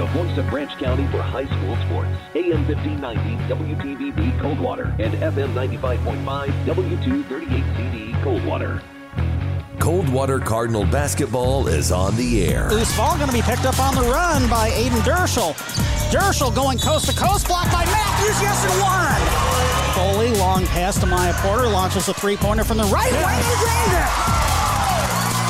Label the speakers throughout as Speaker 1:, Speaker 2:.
Speaker 1: the voice of Branch County for high school sports. AM 1590 WTVB Coldwater and FM 95.5 W238CD Coldwater.
Speaker 2: Coldwater Cardinal basketball is on the air.
Speaker 3: Loose ball going to be picked up on the run by Ayden Dirschell. Dirschell going coast to coast, blocked by Matthews. Yes, and one. Foley, long pass to Maya Porter, launches a three pointer from the right wing and drained it.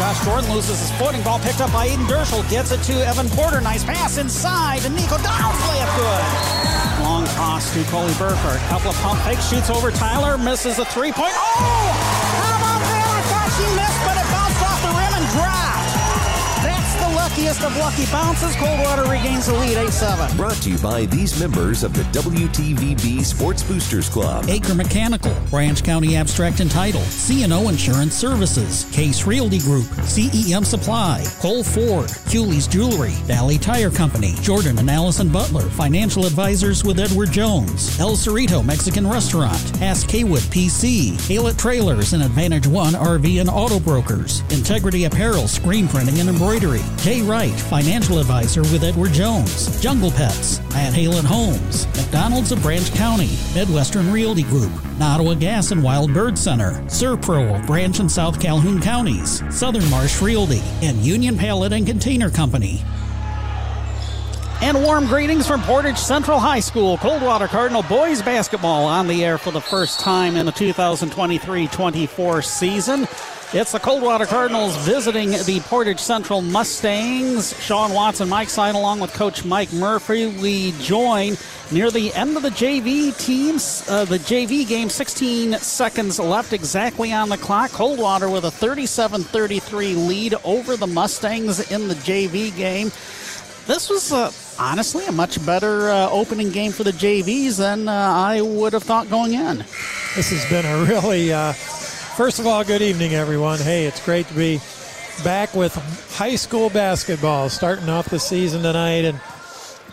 Speaker 3: Josh Jordan loses his footing. Ball picked up by Ayden Dirschell. Gets it to Evan Porter. Nice pass inside. And Nico Downs layup good. Long toss to Coley Burkhardt. Couple of pump fakes. Shoots over Tyler. Misses a three point. Oh! How about that? I thought she missed, but it bounced off the rim and dropped. That's the luckiest of lucky bounces. Coldwater regains the lead 8 7.
Speaker 2: Brought to you by these members of the WTVB Sports Boosters Club.
Speaker 4: Acre Mechanical, Branch County Abstract and Title, CNO Insurance Services, Case Realty Group, CEM Supply, Cole Ford, Cooley's Jewelry, Valley Tire Company, Jordan and Allison Butler, Financial Advisors with Edward Jones, El Cerrito Mexican Restaurant, Ask Kaywood PC, Halet Trailers and Advantage One RV and Auto Brokers, Integrity Apparel, Screen Printing and Embroidery, Wright, Financial Advisor with Edward Jones, Jungle Pets, Matt Halen Homes, McDonald's of Branch County, Midwestern Realty Group, Nottawa Gas and Wild Bird Center, ServPro of Branch and South Calhoun Counties, Southern Marsh Realty, and Union Pallet and Container Company.
Speaker 3: And warm greetings from Portage Central High School. Coldwater Cardinal boys basketball on the air for the first time in the 2023 24 season. It's the Coldwater Cardinals visiting the Portage Central Mustangs. Sean Watson, Mike Side, along with Coach Mike Murphy. We join near the end of the JV teams, uh, the JV game, 16 seconds left exactly on the clock. Coldwater with a 37 33 lead over the Mustangs in the JV game. This was uh, honestly a much better uh, opening game for the JVs than uh, I would have thought going in.
Speaker 5: This has been a really, uh, first of all, good evening, everyone. Hey, it's great to be back with high school basketball starting off the season tonight. And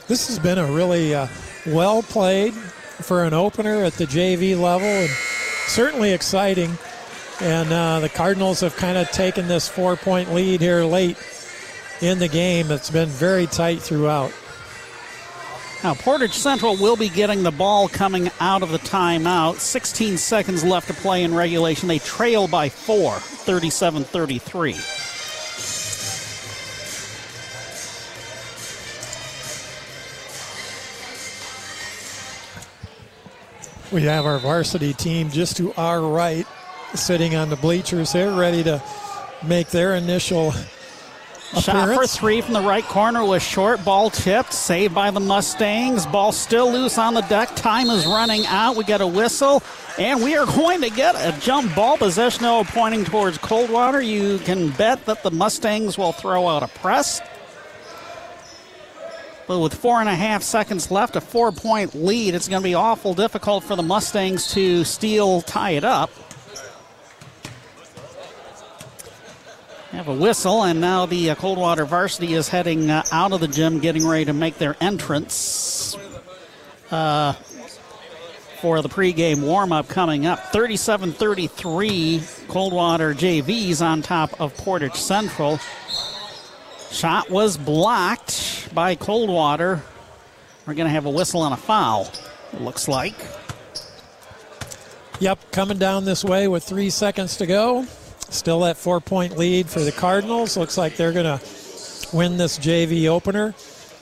Speaker 5: this has been a really uh, well played for an opener at the JV level and certainly exciting. And uh, the Cardinals have kind of taken this four point lead here late in the game. It's been very tight throughout.
Speaker 3: Now, Portage Central will be getting the ball coming out of the timeout. 16 seconds left to play in regulation. They trail by four, 37 33.
Speaker 5: We have our varsity team just to our right, sitting on the bleachers here, ready to make their initial
Speaker 3: Shot for three from the right corner was short. Ball tipped. Saved by the Mustangs. Ball still loose on the deck. Time is running out. We get a whistle. And we are going to get a jump ball possession now pointing towards Coldwater. You can bet that the Mustangs will throw out a press. But with four and a half seconds left, a four point lead, it's going to be awful difficult for the Mustangs to steal, tie it up. Have a whistle, and now the uh, Coldwater varsity is heading uh, out of the gym, getting ready to make their entrance uh, for the pregame warm up coming up. 37 33, Coldwater JVs on top of Portage Central. Shot was blocked by Coldwater. We're going to have a whistle and a foul, it looks like.
Speaker 5: Yep, coming down this way with three seconds to go. Still that four point lead for the Cardinals. Looks like they're going to win this JV opener.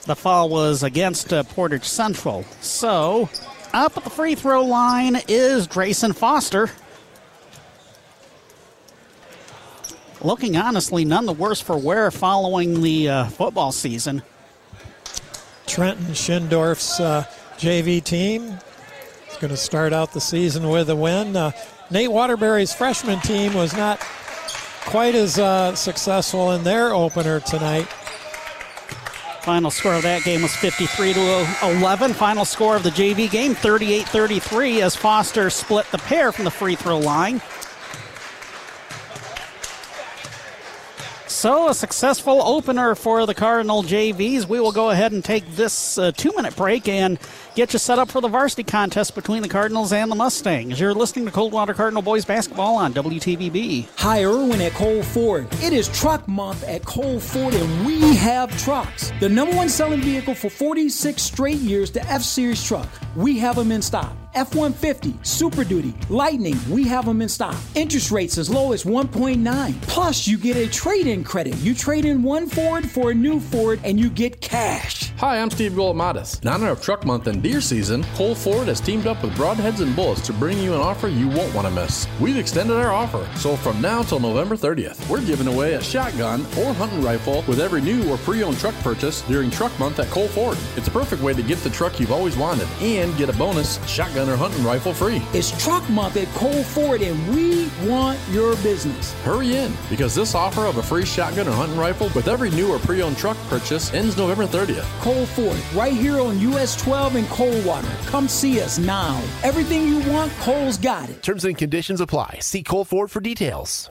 Speaker 3: The foul was against uh, Portage Central. So, up at the free throw line is Drayson Foster. Looking honestly none the worse for wear following the uh, football season.
Speaker 5: Trenton Schindorf's uh, JV team is going to start out the season with a win. Uh, Nate Waterbury's freshman team was not quite as uh, successful in their opener tonight.
Speaker 3: Final score of that game was 53 to 11. Final score of the JV game 38 33 as Foster split the pair from the free throw line. So, a successful opener for the Cardinal JVs. We will go ahead and take this uh, two minute break and get you set up for the varsity contest between the Cardinals and the Mustangs. You're listening to Coldwater Cardinal Boys Basketball on WTVB.
Speaker 6: Hi, Irwin at Cole Ford. It is truck month at Cole Ford, and we have trucks. The number one selling vehicle for 46 straight years, the F Series truck. We have them in stock. F 150, Super Duty, Lightning, we have them in stock. Interest rates as low as 1.9. Plus, you get a trade in credit. You trade in one Ford for a new Ford, and you get cash.
Speaker 7: Hi, I'm Steve Golomatis. In honor of Truck Month and deer season, Cole Ford has teamed up with Broadheads and Bullets to bring you an offer you won't want to miss. We've extended our offer, so from now till November 30th, we're giving away a shotgun or hunting rifle with every new or pre-owned truck purchase during Truck Month at Cole Ford. It's a perfect way to get the truck you've always wanted and get a bonus shotgun or hunting rifle free.
Speaker 6: It's Truck Month at Cole Ford, and we want your business.
Speaker 7: Hurry in, because this offer of a free shotgun or hunting rifle with every new or pre-owned truck purchase ends November 30th.
Speaker 6: Cole Ford, right here on US 12 in Coldwater. Come see us now. Everything you want, Cole's got it.
Speaker 8: Terms and conditions apply. See Cole Ford for details.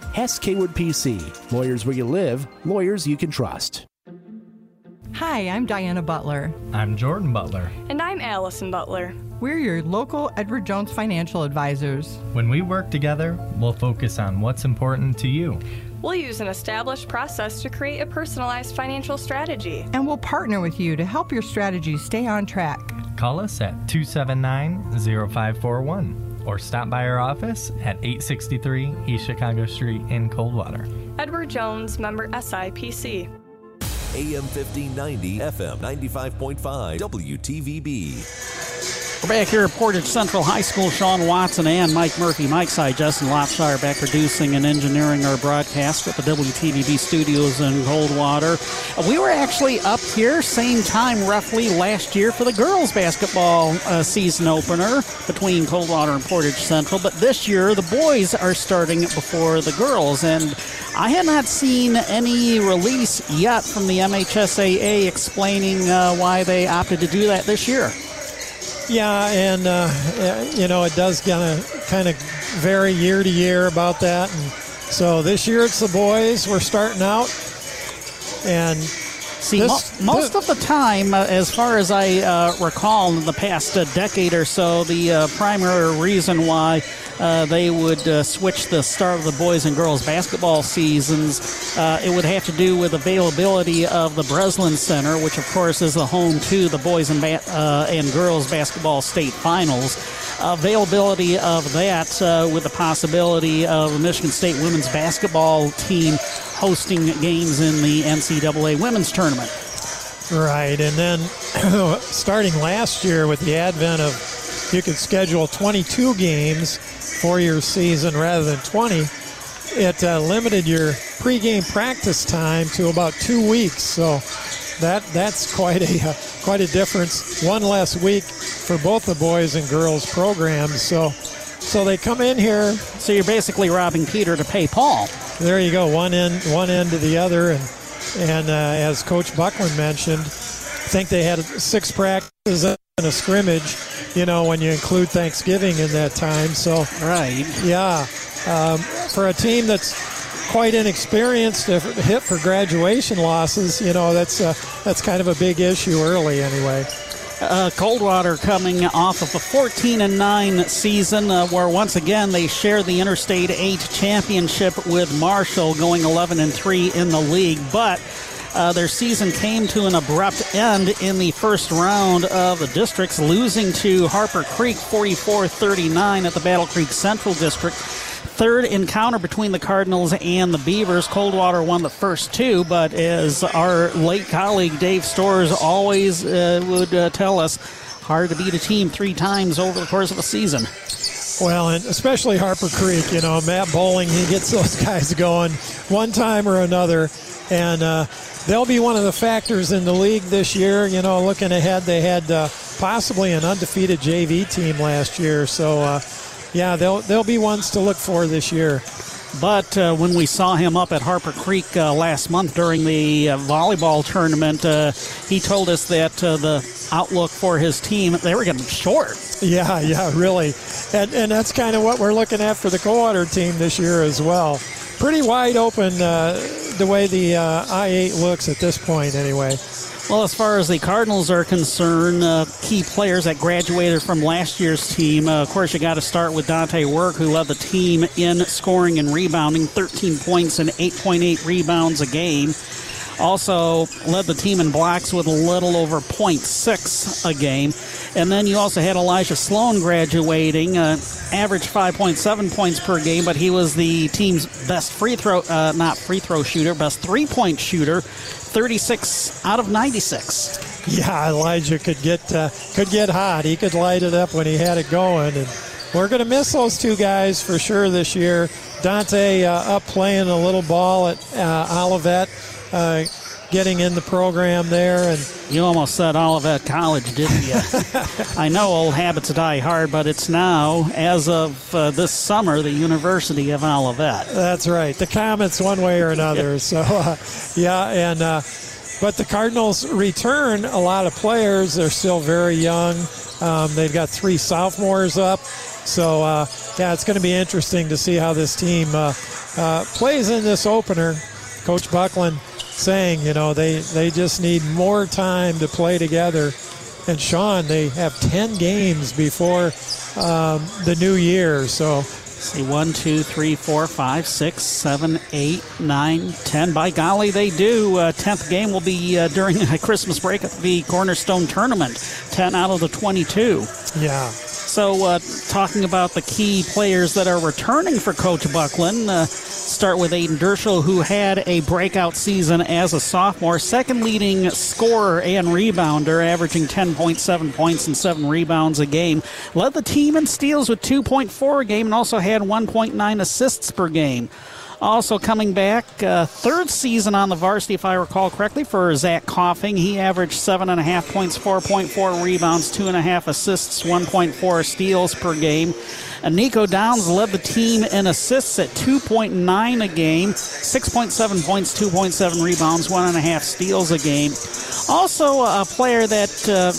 Speaker 8: Hess Kaywood PC. Lawyers where you live, lawyers you can trust.
Speaker 9: Hi, I'm Diana Butler.
Speaker 10: I'm Jordan Butler.
Speaker 11: And I'm Allison Butler.
Speaker 9: We're your local Edward Jones financial advisors.
Speaker 10: When we work together, we'll focus on what's important to you.
Speaker 11: We'll use an established process to create a personalized financial strategy.
Speaker 9: And we'll partner with you to help your strategy stay on track.
Speaker 10: Call us at 279 0541 or stop by our office at 863 East Chicago Street in Coldwater.
Speaker 11: Edward Jones, member SIPC.
Speaker 2: AM 1590, FM 95.5, WTVB.
Speaker 3: We're back here at Portage Central High School. Sean Watson and Mike Murphy. Mike's side, Justin Lopshire back producing and engineering our broadcast at the WTVB studios in Coldwater. Uh, we were actually up here same time roughly last year for the girls basketball uh, season opener between Coldwater and Portage Central, but this year the boys are starting before the girls and I had not seen any release yet from the MHSAA explaining uh, why they opted to do that this year.
Speaker 5: Yeah, and uh, you know it does kind of kind of vary year to year about that. And so this year it's the boys. We're starting out, and
Speaker 3: See, this, mo- most this, of the time, uh, as far as I uh, recall, in the past uh, decade or so, the uh, primary reason why uh, they would uh, switch the start of the boys and girls basketball seasons, it would have to do with availability of the Breslin Center, which of course is the home to the boys and, ba- and girls basketball state finals. Availability of that with the possibility of the Michigan State women's basketball team hosting games in the NCAA women's tournament.
Speaker 5: Right, and then starting last year with the advent of you could schedule 22 games for your season rather than 20, it uh, limited your pregame practice time to about two weeks. So that that's quite a uh, quite a difference. One less week for both the boys and girls programs. So so they come in here.
Speaker 3: So you're basically robbing Peter to pay Paul
Speaker 5: there you go, one end one end to the other, and and uh, as Coach Buckland mentioned, I think they had six practices and a scrimmage. You know, when you include Thanksgiving in that time, so
Speaker 3: right,
Speaker 5: yeah, um, for a team that's quite inexperienced to hit for graduation losses, you know, that's uh, that's kind of a big issue early anyway.
Speaker 3: Uh, Coldwater coming off of a 14 and 9 season, uh, where once again they share the Interstate 8 championship with Marshall, going 11 and 3 in the league. But uh, their season came to an abrupt end in the first round of the districts, losing to Harper Creek 44 39 at the Battle Creek Central District third encounter between the Cardinals and the Beavers. Coldwater won the first two, but as our late colleague Dave Stores always uh, would uh, tell us, hard to beat a team three times over the course of a season.
Speaker 5: Well, and especially Harper Creek, you know, Matt Bowling, he gets those guys going one time or another. And uh, they'll be one of the factors in the league this year. You know, looking ahead, they had uh, possibly an undefeated JV team last year, so uh, yeah, they'll they'll be ones to look for this year.
Speaker 3: But uh, when we saw him up at Harper Creek uh, last month during the uh, volleyball tournament, uh, he told us that uh, the outlook for his team they were getting short.
Speaker 5: Yeah, yeah, really, and and that's kind of what we're looking at for the Coldwater team this year as well. Pretty wide open uh, the way the I8 looks at this point, anyway.
Speaker 3: Well, as far as the Cardinals are concerned, uh, key players that graduated from last year's team, uh, of course, you got to start with Dante Work, who led the team in scoring and rebounding, 13 points and 8.8 rebounds a game. Also led the team in blocks with a little over 0.6 a game. And then you also had Elijah Sloan graduating, uh, averaged 5.7 points per game, but he was the team's best free throw, uh, not free throw shooter, best three point shooter, 36 out of 96.
Speaker 5: Yeah, Elijah could get uh, could get hot. He could light it up when he had it going, and we're going to miss those two guys for sure this year. Dante uh, up playing a little ball at uh, Olivet, uh, getting in the program there, and
Speaker 3: you almost said Olivet College, didn't you? I know old habits die hard, but it's now, as of uh, this summer, the University of Olivet.
Speaker 5: That's right. The Comets, one way or another. so, uh, yeah, and uh, but the Cardinals return a lot of players. They're still very young. Um, they've got three sophomores up. So, uh, yeah, it's going to be interesting to see how this team uh, uh, plays in this opener. Coach Buckland saying, you know, they, they just need more time to play together. And Sean, they have 10 games before um, the new year. So,
Speaker 3: See, one, two, three, four, five, six, seven, eight, nine, ten. By golly, they do. Uh, tenth game will be uh, during Christmas break at the Cornerstone Tournament. Ten out of the twenty-two.
Speaker 5: Yeah.
Speaker 3: So, uh, talking about the key players that are returning for Coach Buckland, uh, start with Ayden Dirschell, who had a breakout season as a sophomore, second leading scorer and rebounder, averaging 10.7 points and 7 rebounds a game. Led the team in steals with 2.4 a game and also had 1.9 assists per game. Also coming back, uh, third season on the varsity, if I recall correctly, for Zach Coughing. He averaged seven and a half points, 4.4 rebounds, two and a half assists, 1.4 steals per game. And Nico Downs led the team in assists at 2.9 a game, 6.7 points, 2.7 rebounds, one and a half steals a game. Also, a player that uh,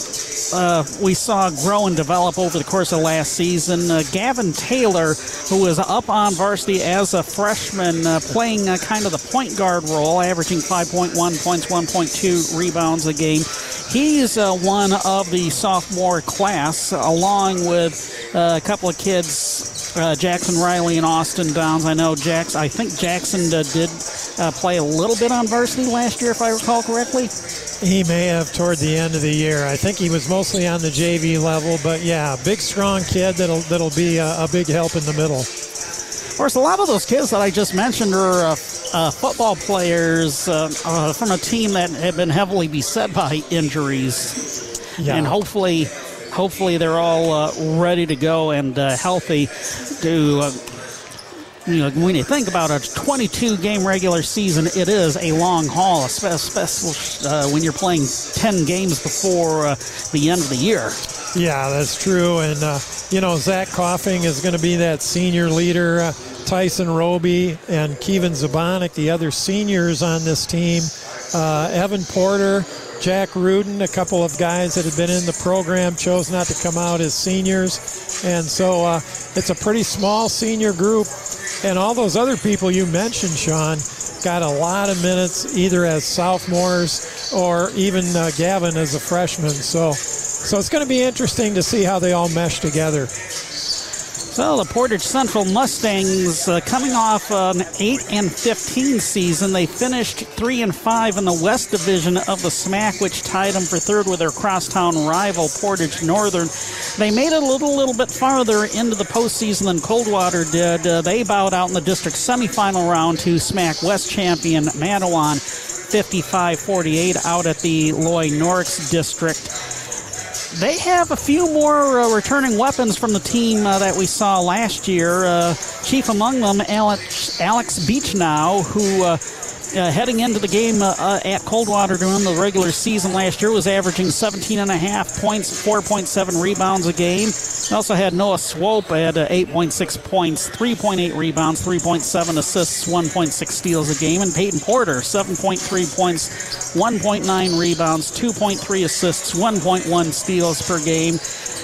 Speaker 3: uh, we saw grow and develop over the course of last season, uh, Gavin Taylor, who was up on varsity as a freshman, uh, playing uh, kind of the point guard role, averaging 5.1 points, 1.2 rebounds a game. He's uh, one of the sophomore class, along with a couple of kids, Jackson Riley and Austin Downs. I know Jackson. I think Jackson did play a little bit on varsity last year, if I recall correctly.
Speaker 5: He may have toward the end of the year. I think he was mostly on the JV level, but yeah, big, strong kid that'll that'll be a, a big help in the middle.
Speaker 3: Of course, a lot of those kids that I just mentioned are uh, uh, football players uh, uh from a team that had been heavily beset by injuries,
Speaker 5: yeah.
Speaker 3: and hopefully, hopefully they're all uh, ready to go and uh, healthy to you know, when you think about a 22 game regular season, it is a long haul, especially uh, when you're playing 10 games before uh, the end of the year.
Speaker 5: Yeah, that's true. And, uh, you know, Zach Coughing is going to be that senior leader. Uh, Tyson Roby and Kevin Zabonik, the other seniors on this team. Uh, Evan Porter, Jack Rudin, a couple of guys that had been in the program, chose not to come out as seniors. And so uh, it's a pretty small senior group. And all those other people you mentioned, Sean, got a lot of minutes either as sophomores or even uh, Gavin as a freshman. So, so it's going to be interesting to see how they all mesh together.
Speaker 3: So the Portage Central Mustangs uh, coming off an 8 and 15 season. They finished 3 and 5 in the West Division of the SMAC, which tied them for third with their crosstown rival Portage Northern. They made it a little, little bit farther into the postseason than Coldwater did. Uh, they bowed out in the district semifinal round to SMAC West champion Mattawan 55 48 out at the Loy Norrix district they have a few more uh, returning weapons from the team uh, that we saw last year. Uh, chief among them, Alex, Alex Beach now, who uh, heading into the game uh, uh, at Coldwater during the regular season last year was averaging 17 and a half points, 4.7 rebounds a game. Also had Noah Swope at uh, 8.6 points, 3.8 rebounds, 3.7 assists, 1.6 steals a game, and Peyton Porter 7.3 points, 1.9 rebounds, 2.3 assists, 1.1 steals per game.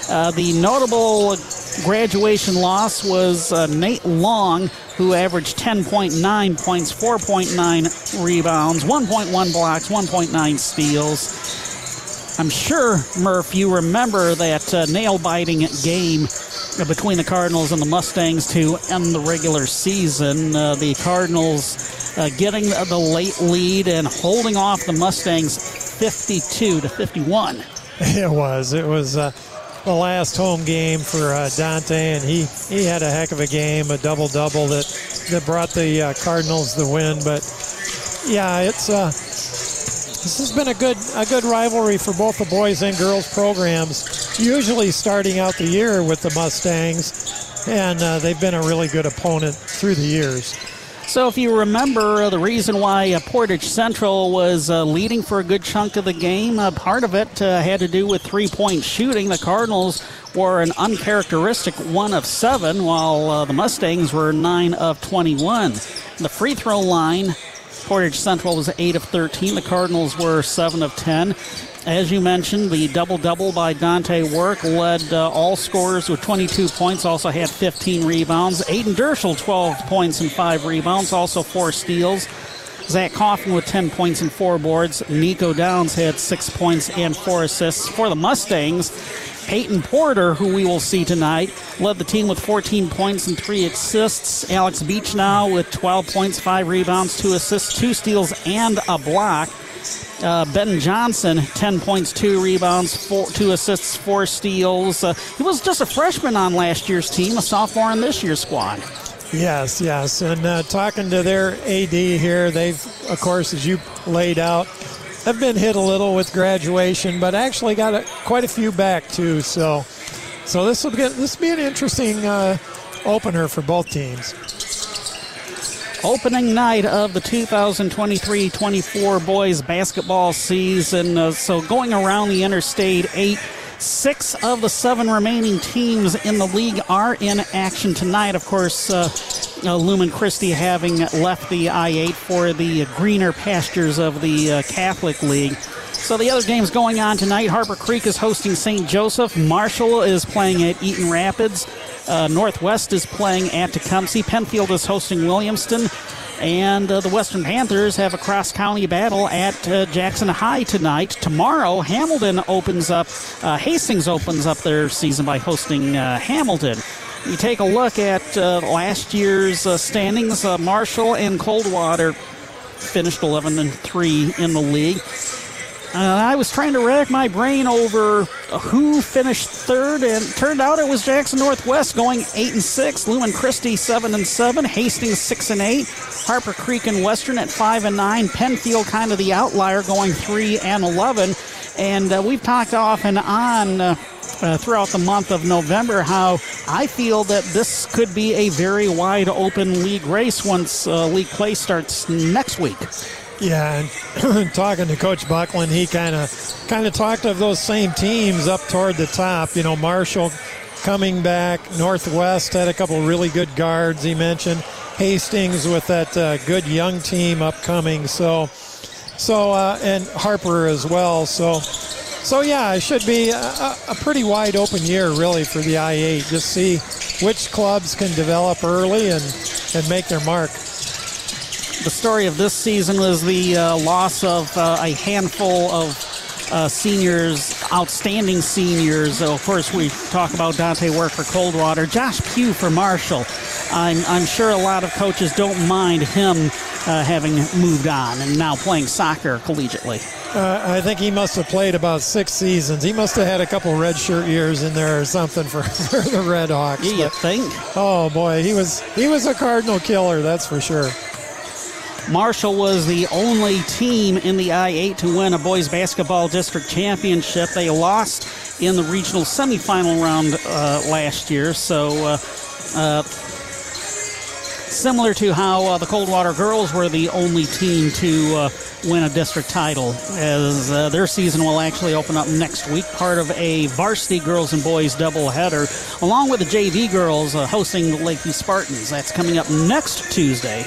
Speaker 3: Uh, the notable graduation loss was uh, Nate Long, who averaged 10.9 points, 4.9 rebounds, 1.1 blocks, 1.9 steals. I'm sure, Murph, you remember that uh, nail biting game between the Cardinals and the Mustangs to end the regular season. Uh, the Cardinals uh, getting the late lead and holding off the Mustangs 52 to 51.
Speaker 5: It was. It was. Uh, the last home game for uh, Dante, and he, he had a heck of a game, a double double that that brought the uh, Cardinals the win. But yeah, it's uh, this has been a good a good rivalry for both the boys and girls programs. Usually starting out the year with the Mustangs, and uh, they've been a really good opponent through the years.
Speaker 3: So, if you remember, the reason why uh, Portage Central was uh, leading for a good chunk of the game, uh, part of it uh, had to do with three point shooting. The Cardinals were an uncharacteristic one of seven, while the Mustangs were nine of 21. The free throw line, Portage Central was 8 of 13. The Cardinals were 7 of 10. As you mentioned, the double double by Dante Work led uh, all scorers with 22 points, also had 15 rebounds. Ayden Dirschell, 12 points and 5 rebounds, also 4 steals. Zach Coffin with 10 points and 4 boards. Nico Downs had 6 points and 4 assists. For the Mustangs, Peyton Porter, who we will see tonight, led the team with 14 points and 3 assists. Alex Beach now with 12 points, 5 rebounds, 2 assists, 2 steals, and a block. Uh, ben Johnson, 10 points, 2 rebounds, four, 2 assists, 4 steals. Uh, he was just a freshman on last year's team, a sophomore in this year's squad.
Speaker 5: Yes, yes. And uh, talking to their AD here, they've, of course, as you laid out, have been hit a little with graduation, but actually got a, quite a few back too. So, so this will this will be an interesting uh, opener for both teams
Speaker 3: opening night of the 2023-24 boys basketball season. Uh, so going around the Interstate 8, six of the seven remaining teams in the league are in action tonight. Of course, uh, uh, Lumen Christi having left the I-8 for the greener pastures of the uh, Catholic League. So the other games going on tonight, Harper Creek is hosting St. Joseph. Marshall is playing at Eaton Rapids. Uh, Northwest is playing at Tecumseh. Penfield is hosting Williamston. And uh, the Western Panthers have a cross county battle at uh, Jackson High tonight. Tomorrow, Hamilton opens up, uh, Hastings opens up their season by hosting uh, Hamilton. You take a look at uh, last year's uh, standings. Marshall and Coldwater finished 11 and 3 in the league. Uh, I was trying to rack my brain over who finished third, and turned out it was Jackson Northwest going eight and six. Lumen Christi seven and seven. Hastings six and eight. Harper Creek and Western at five and nine. Penfield kind of the outlier going three and eleven. And uh, we've talked off and on. Uh, uh, throughout the month of November how I feel that this could be a very wide open league race once uh, league play starts next week.
Speaker 5: Yeah, and talking to Coach Buckland, he kind of kind of talked of those same teams up toward the top. You know, Marshall coming back, Northwest had a couple really good guards. He mentioned Hastings with that uh, good young team upcoming. So, so uh, and Harper as well. So, so yeah, it should be a, a pretty wide open year really for the I-8. Just see which clubs can develop early and and make their mark
Speaker 3: the story of this season was the uh, loss of uh, a handful of uh, seniors, outstanding seniors. of course, we talk about Dante Work for Coldwater, Josh Pugh for Marshall. I'm, I'm sure a lot of coaches don't mind him uh, having moved on and now playing soccer collegiately.
Speaker 5: Uh, I think he must have played about six seasons. He must have had a couple red shirt years in there or something for, for the Red Hawks.
Speaker 3: Yeah, you think?
Speaker 5: Oh boy, he was he was a Cardinal killer, that's for sure.
Speaker 3: Marshall was the only team in the I-8 to win a boys basketball district championship. They lost in the regional semifinal round uh, last year, so uh, uh, similar to how uh, the Coldwater girls were the only team to uh, win a district title, as uh, their season will actually open up next week, part of a varsity girls and boys doubleheader, along with the JV girls hosting the Lakeview Spartans. That's coming up next Tuesday.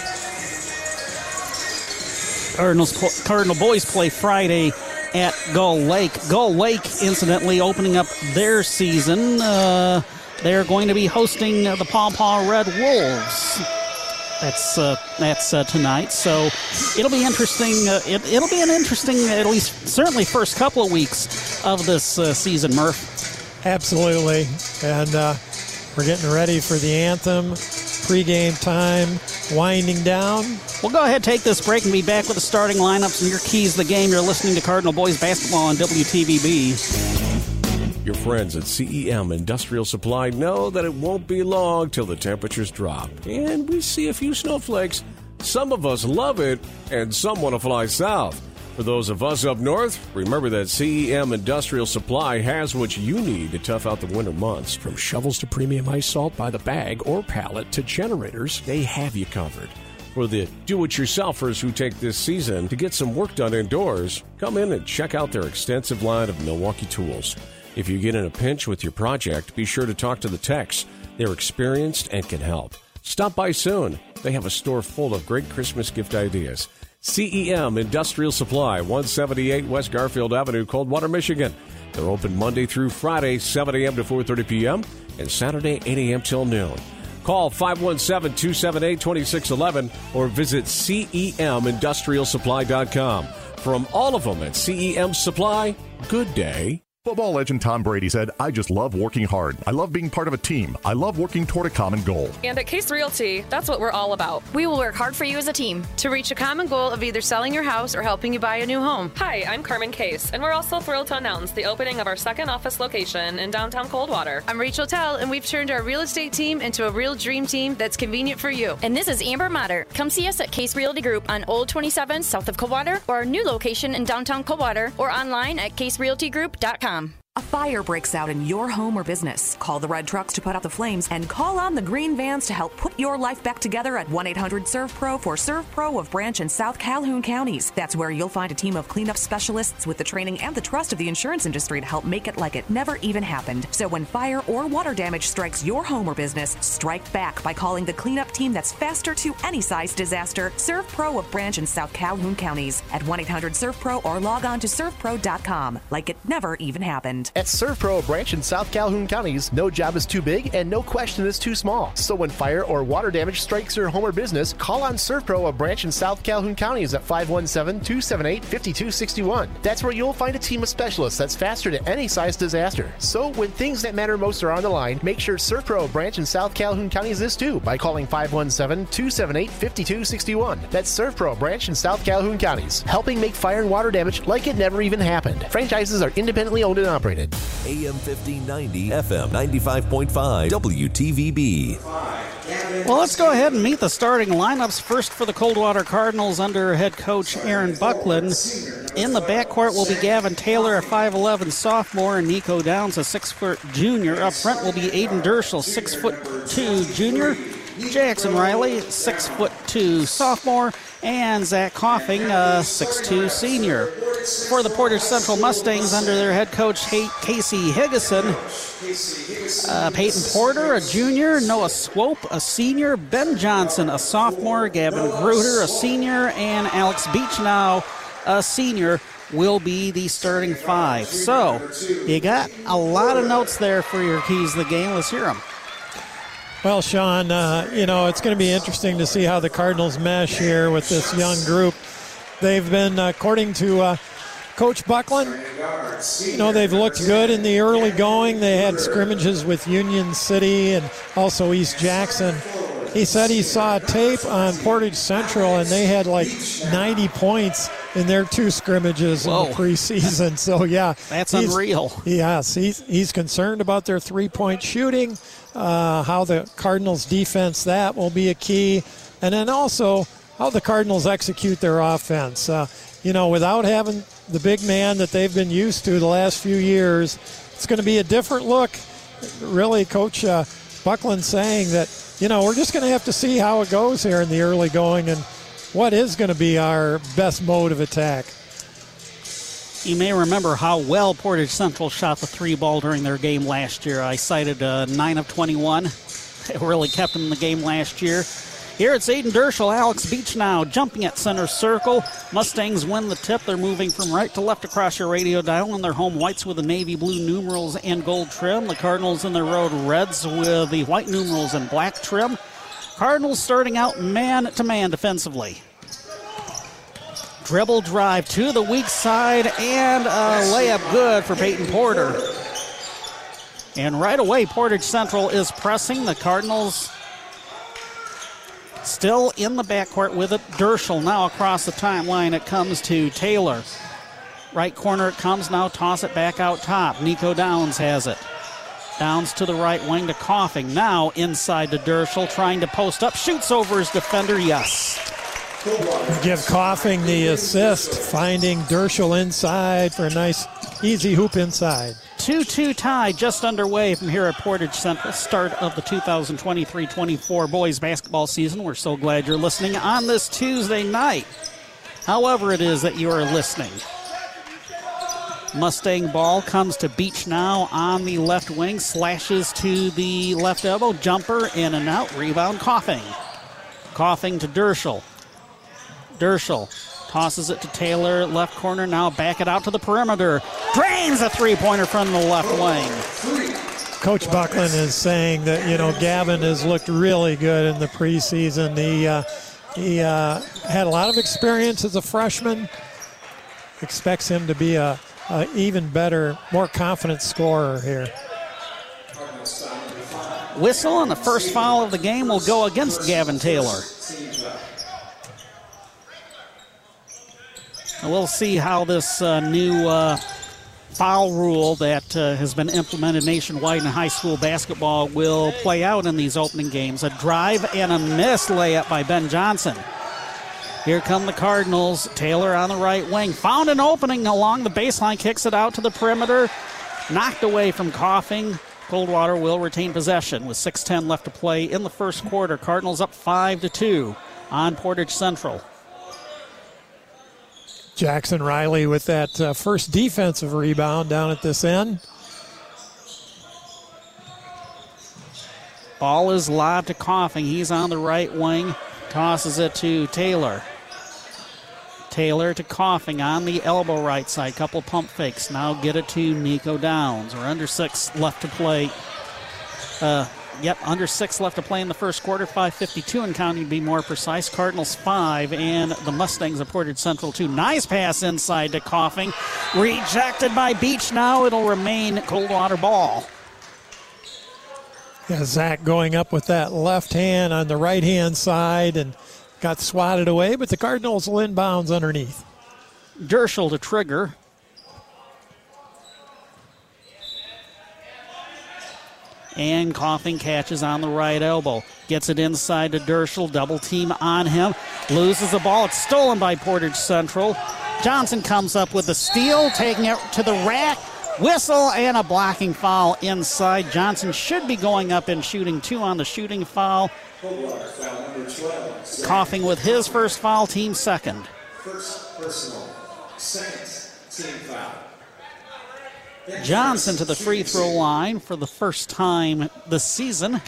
Speaker 3: Cardinals, Cardinal boys play Friday at Gull Lake. Gull Lake, incidentally, opening up their season. Uh, they're going to be hosting the Paw Paw Red Wolves. That's uh, that's uh, tonight. So it'll be interesting. Uh, it, will be an interesting, at least certainly, first couple of weeks of this uh, season, Murph.
Speaker 5: Absolutely, and uh, we're getting ready for the anthem. Pre-game time winding down.
Speaker 3: We'll go ahead, take this break, and be back with the starting lineups and your keys to the game. You're listening to Cardinal Boys Basketball on WTVB.
Speaker 12: Your friends at CEM Industrial Supply know that it won't be long till the temperatures drop, and we see a few snowflakes. Some of us love it, and some want to fly south. For those of us up north, remember that CEM Industrial Supply has what you need to tough out the winter months. From shovels to premium ice salt by the bag or pallet to generators, they have you covered. For the do it yourselfers who take this season to get some work done indoors, come in and check out their extensive line of Milwaukee tools. If you get in a pinch with your project, be sure to talk to the techs. They're experienced and can help. Stop by soon. They have a store full of great Christmas gift ideas. CEM Industrial Supply, 178 West Garfield Avenue, Coldwater, Michigan. They're open Monday through Friday, 7 a.m. to 4.30 p.m. and Saturday, 8 a.m. till noon. Call 517-278-2611 or visit CEMIndustrialsupply.com. From all of them at CEM Supply, good day.
Speaker 13: Football legend Tom Brady said, I just love working hard. I love being part of a team. I love working toward a common goal.
Speaker 14: And at Case Realty, that's what we're all about.
Speaker 15: We will work hard for you as a team to reach a common goal of either selling your house or helping you buy a new home.
Speaker 14: Hi, I'm Carmen Case, and we're also thrilled to announce the opening of our second office location in downtown Coldwater.
Speaker 15: I'm Rachel Tell, and we've turned our real estate team into a real dream team that's convenient for you.
Speaker 16: And this is Amber Motter. Come see us at Case Realty Group on Old 27 south of Coldwater or our new location in downtown Coldwater or online at caserealtygroup.com some.
Speaker 17: A fire breaks out in your home or business. Call the red trucks to put out the flames and call on the green vans to help put your life back together at 1 800 ServPro for ServPro of Branch and South Calhoun counties. That's where you'll find a team of cleanup specialists with the training and the trust of the insurance industry to help make it like it never even happened. So when fire or water damage strikes your home or business, strike back by calling the cleanup team that's faster to any size disaster. ServPro of Branch and South Calhoun counties at 1 800 ServPro or log on to servepro.com like it never even happened.
Speaker 8: At ServPro branch in South Calhoun counties, no job is too big and no question is too small. So when fire or water damage strikes your home or business, call on ServPro, a branch in South Calhoun counties at 517-278-5261. That's where you'll find a team of specialists that's faster to any size disaster. So when things that matter most are on the line, make sure ServPro, branch in South Calhoun counties is too by calling 517-278-5261. That's ServPro, branch in South Calhoun counties, helping make fire and water damage like it never even happened. Franchises are independently owned and operated.
Speaker 2: AM 1590, FM 95.5, WTVB.
Speaker 3: Well, let's go ahead and meet the starting lineups. First for the Coldwater Cardinals under head coach Aaron Buckland. In the backcourt will be Gavin Taylor, a 5'11 sophomore, and Nico Downs, a 6 foot junior. Up front will be Ayden Dirschell, 6 foot 2 junior. Jackson Riley, 6 foot 2 sophomore, and Zach Coughing, a 6'2 senior. For the Portage Central Mustangs, under their head coach Casey Higgison, uh, Peyton Porter, a junior, Noah Swope, a senior, Ben Johnson, a sophomore, Gavin Gruder, a senior, and Alex Beechnow, a senior will be the starting five. So you got a lot of notes there for your keys to the game. Let's hear them.
Speaker 5: Well, Sean, uh, you know, it's going to be interesting to see how the Cardinals mesh here with this young group. They've been, according to uh, Coach Buckland, you know, they've looked good in the early going. They had scrimmages with Union City and also East Jackson. He said he saw a tape on Portage Central and they had like 90 points in their two scrimmages Whoa. in the preseason. So, yeah.
Speaker 3: That's unreal.
Speaker 5: Yes, he's, he's concerned about their three point shooting. Uh, how the Cardinals defense that will be a key, and then also how the Cardinals execute their offense. Uh, you know, without having the big man that they've been used to the last few years, it's going to be a different look. Really, Coach uh, Buckland saying that you know, we're just going to have to see how it goes here in the early going and what is going to be our best mode of attack.
Speaker 3: You may remember how well Portage Central shot the three ball during their game last year. I cited uh, 9 of 21. It really kept them in the game last year. Here it's Ayden Dirschell, Alex Beach now jumping at center circle. Mustangs win the tip. They're moving from right to left across your radio dial in their home whites with the navy blue numerals and gold trim. The Cardinals in their road reds with the white numerals and black trim. Cardinals starting out man to man defensively. Dribble drive to the weak side and a layup good for Peyton Porter. And right away, Portage Central is pressing. The Cardinals Still in the backcourt with it. Dirschell now across the timeline. It comes to Taylor. Right corner it comes now. Toss it back out top. Nico Downs has it. Downs to the right wing to Coughing. Now inside to Dirschell trying to post up. Shoots over his defender. Yes.
Speaker 5: Give Coughing the assist, finding Dirschell inside for a nice easy hoop inside.
Speaker 3: 2 2 tie just underway from here at Portage Central. Start of the 2023 24 boys basketball season. We're so glad you're listening on this Tuesday night. However, it is that you are listening. Mustang ball comes to Beach now on the left wing, slashes to the left elbow, jumper in and out, rebound coughing. Coughing to Dirschell. Dirschell Tosses it to Taylor, left corner. Now back it out to the perimeter. Drains a three pointer from the left wing.
Speaker 5: Coach Buckland is saying that, you know, Gavin has looked really good in the preseason. He, uh, he uh, had a lot of experience as a freshman. Expects him to be a, a even better, more confident scorer here.
Speaker 3: Whistle and the first foul of the game will go against Gavin Taylor. We'll see how this uh, new uh, foul rule that uh, has been implemented nationwide in high school basketball will play out in these opening games. A drive and a miss layup by Ben Johnson. Here come the Cardinals. Taylor on the right wing. Found an opening along the baseline, kicks it out to the perimeter. Knocked away from Coughing. Coldwater will retain possession with 6:10 left to play in the first quarter. Cardinals up 5 to 2 on Portage Central.
Speaker 5: Jackson Riley with that uh, first defensive rebound down at this end.
Speaker 3: Ball is lobbed to Coughing. He's on the right wing. Tosses it to Taylor. Taylor to Coughing on the elbow right side. Couple pump fakes. Now get it to Nico Downs. We're under six left to play. Uh, Yep, under six left to play in the first quarter. 5.52 and counting to be more precise. Cardinals five and the Mustangs of Portage Central two. Nice pass inside to Coughing. Rejected by Beach now. It'll remain Coldwater ball.
Speaker 5: Yeah, Zach going up with that left hand on the right hand side and got swatted away, but the Cardinals will inbounds underneath.
Speaker 3: Dirschell to trigger. And coughing catches on the right elbow. Gets it inside to Dirschell, double team on him. Loses the ball. It's stolen by Portage Central. Johnson comes up with the steal, taking it to the rack. Whistle and a blocking foul inside. Johnson should be going up and shooting two on the shooting foul. Coughing with his first foul, team second. First personal, second team foul. Johnson to the free throw line for the first time this season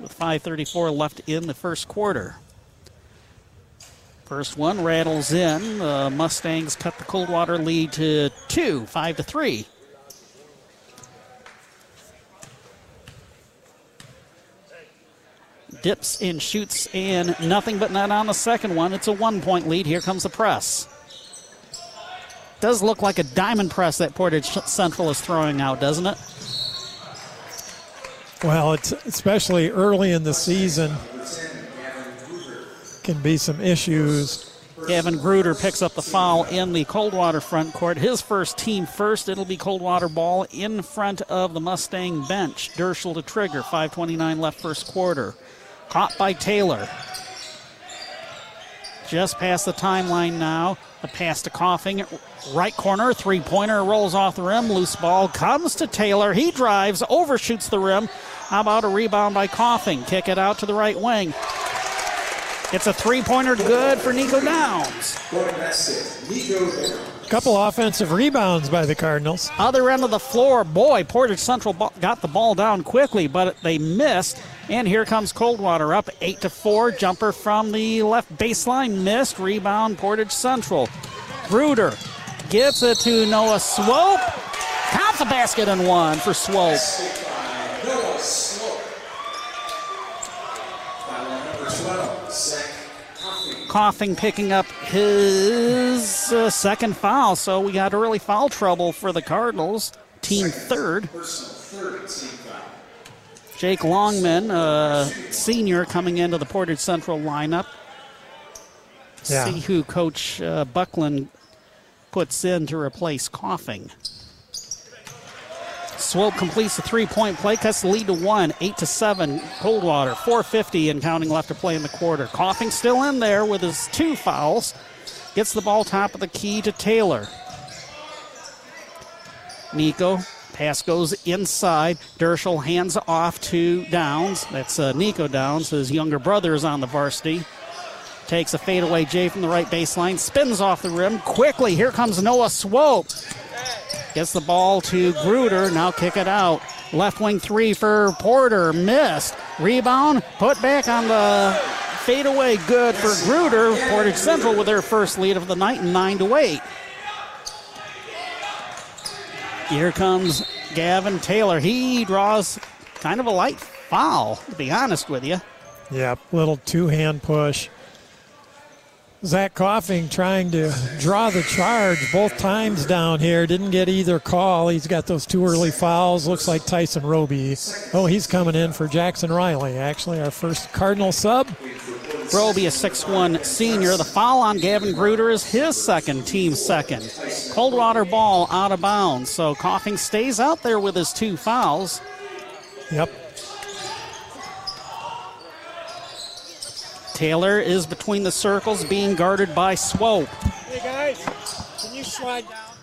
Speaker 3: with 5.34 left in the first quarter. First one rattles in. The Mustangs cut the Coldwater lead to two, five to three. Dips and shoots and nothing but net on the second one. It's a one point lead. Here comes the press. Does look like a diamond press that Portage Central is throwing out, doesn't it?
Speaker 5: Well, it's especially early in the season can be some issues.
Speaker 3: Gavin Gruder picks up the foul in the Coldwater front court. His first team first. It'll be Coldwater ball in front of the Mustang bench. Dirschell to trigger. 5.29 left first quarter. Caught by Taylor. Just past the timeline now. The pass to Coughing. Right corner, three pointer rolls off the rim. Loose ball comes to Taylor. He drives, overshoots the rim. How about a rebound by Coughing? Kick it out to the right wing. It's a three pointer good for Nico Downs.
Speaker 5: Couple offensive rebounds by the Cardinals.
Speaker 3: Other end of the floor, boy, Portage Central got the ball down quickly, but they missed. And here comes Coldwater up eight to four. Jumper from the left baseline missed. Rebound Portage Central. Gruder gets it to Noah Swope. Counts a basket and one for Swope. Coughing picking up his uh, second foul, so we got early foul trouble for the Cardinals. Team third. Jake Longman, uh, senior, coming into the Portage Central lineup.
Speaker 5: Yeah.
Speaker 3: See who Coach uh, Buckland puts in to replace Coughing. Swope completes the three-point play, cuts the lead to one, eight to seven. Coldwater, 4:50 and counting left to play in the quarter. Coughing still in there with his two fouls. Gets the ball top of the key to Taylor. Nico pass goes inside. Dirschell hands off to Downs. That's uh, Nico Downs. His younger brother is on the varsity. Takes a fadeaway J from the right baseline. Spins off the rim quickly. Here comes Noah Swope. Gets the ball to Gruder. Now kick it out. Left wing three for Porter. Missed. Rebound. Put back on the fadeaway. Good for Gruder. Portage Central with their first lead of the night, nine to eight. Here comes Gavin Taylor. He draws kind of a light foul, to be honest with you.
Speaker 5: Yep, little two hand push. Zach Coughing trying to draw the charge both times down here. Didn't get either call. He's got those two early fouls. Looks like Tyson Roby. Oh, he's coming in for Jackson Riley, actually, our first Cardinal sub.
Speaker 3: Roby, a six-one senior. The foul on Gavin Gruder is his second, team second. Coldwater ball out of bounds. So Coughing stays out there with his two fouls.
Speaker 5: Yep.
Speaker 3: Taylor is between the circles, being guarded by Swope.
Speaker 5: Hey guys, can you slide down?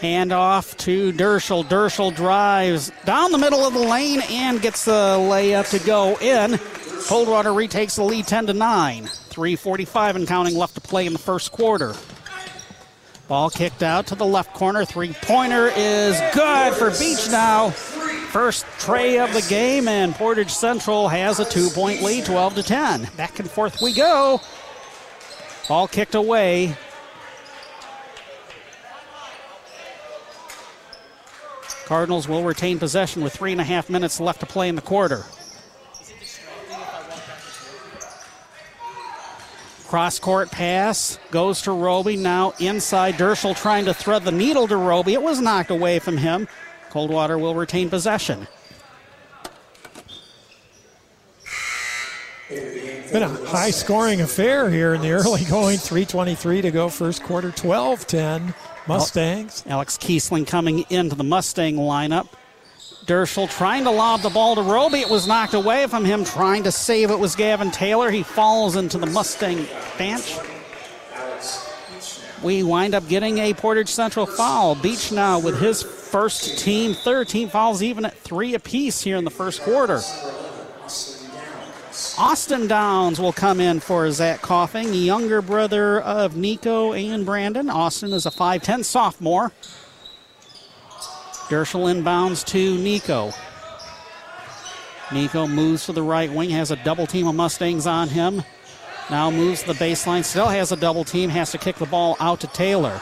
Speaker 3: Hand off to Dirschell. Dirschell drives down the middle of the lane and gets the layup to go in. Coldwater retakes the lead 10 to 9. 3.45 and counting left to play in the first quarter. Ball kicked out to the left corner. Three pointer is good for Beachnau. First tray of the game, and Portage Central has a two point lead, 12 to 10. Back and forth we go. Ball kicked away. Cardinals will retain possession with three and a half minutes left to play in the quarter. Cross court pass goes to Roby. Now inside, Dirschell trying to thread the needle to Roby. It was knocked away from him. Coldwater will retain possession.
Speaker 5: Been a high scoring affair here in the early going. 3.23 to go, first quarter, 12 10. Mustangs.
Speaker 3: Alex Kiesling coming into the Mustang lineup. Dirschell trying to lob the ball to Roby. It was knocked away from him. Trying to save it was Gavin Taylor. He falls into the Mustang bench. We wind up getting a Portage Central foul. Beachnau with his first team, third team fouls even at three apiece here in the first quarter. Austin Downs will come in for Zach Coughing, younger brother of Nico and Brandon. Austin is a 5'10 sophomore. Dirschell inbounds to Nico. Nico moves to the right wing, has a double team of Mustangs on him. Now moves the baseline, still has a double team, has to kick the ball out to Taylor.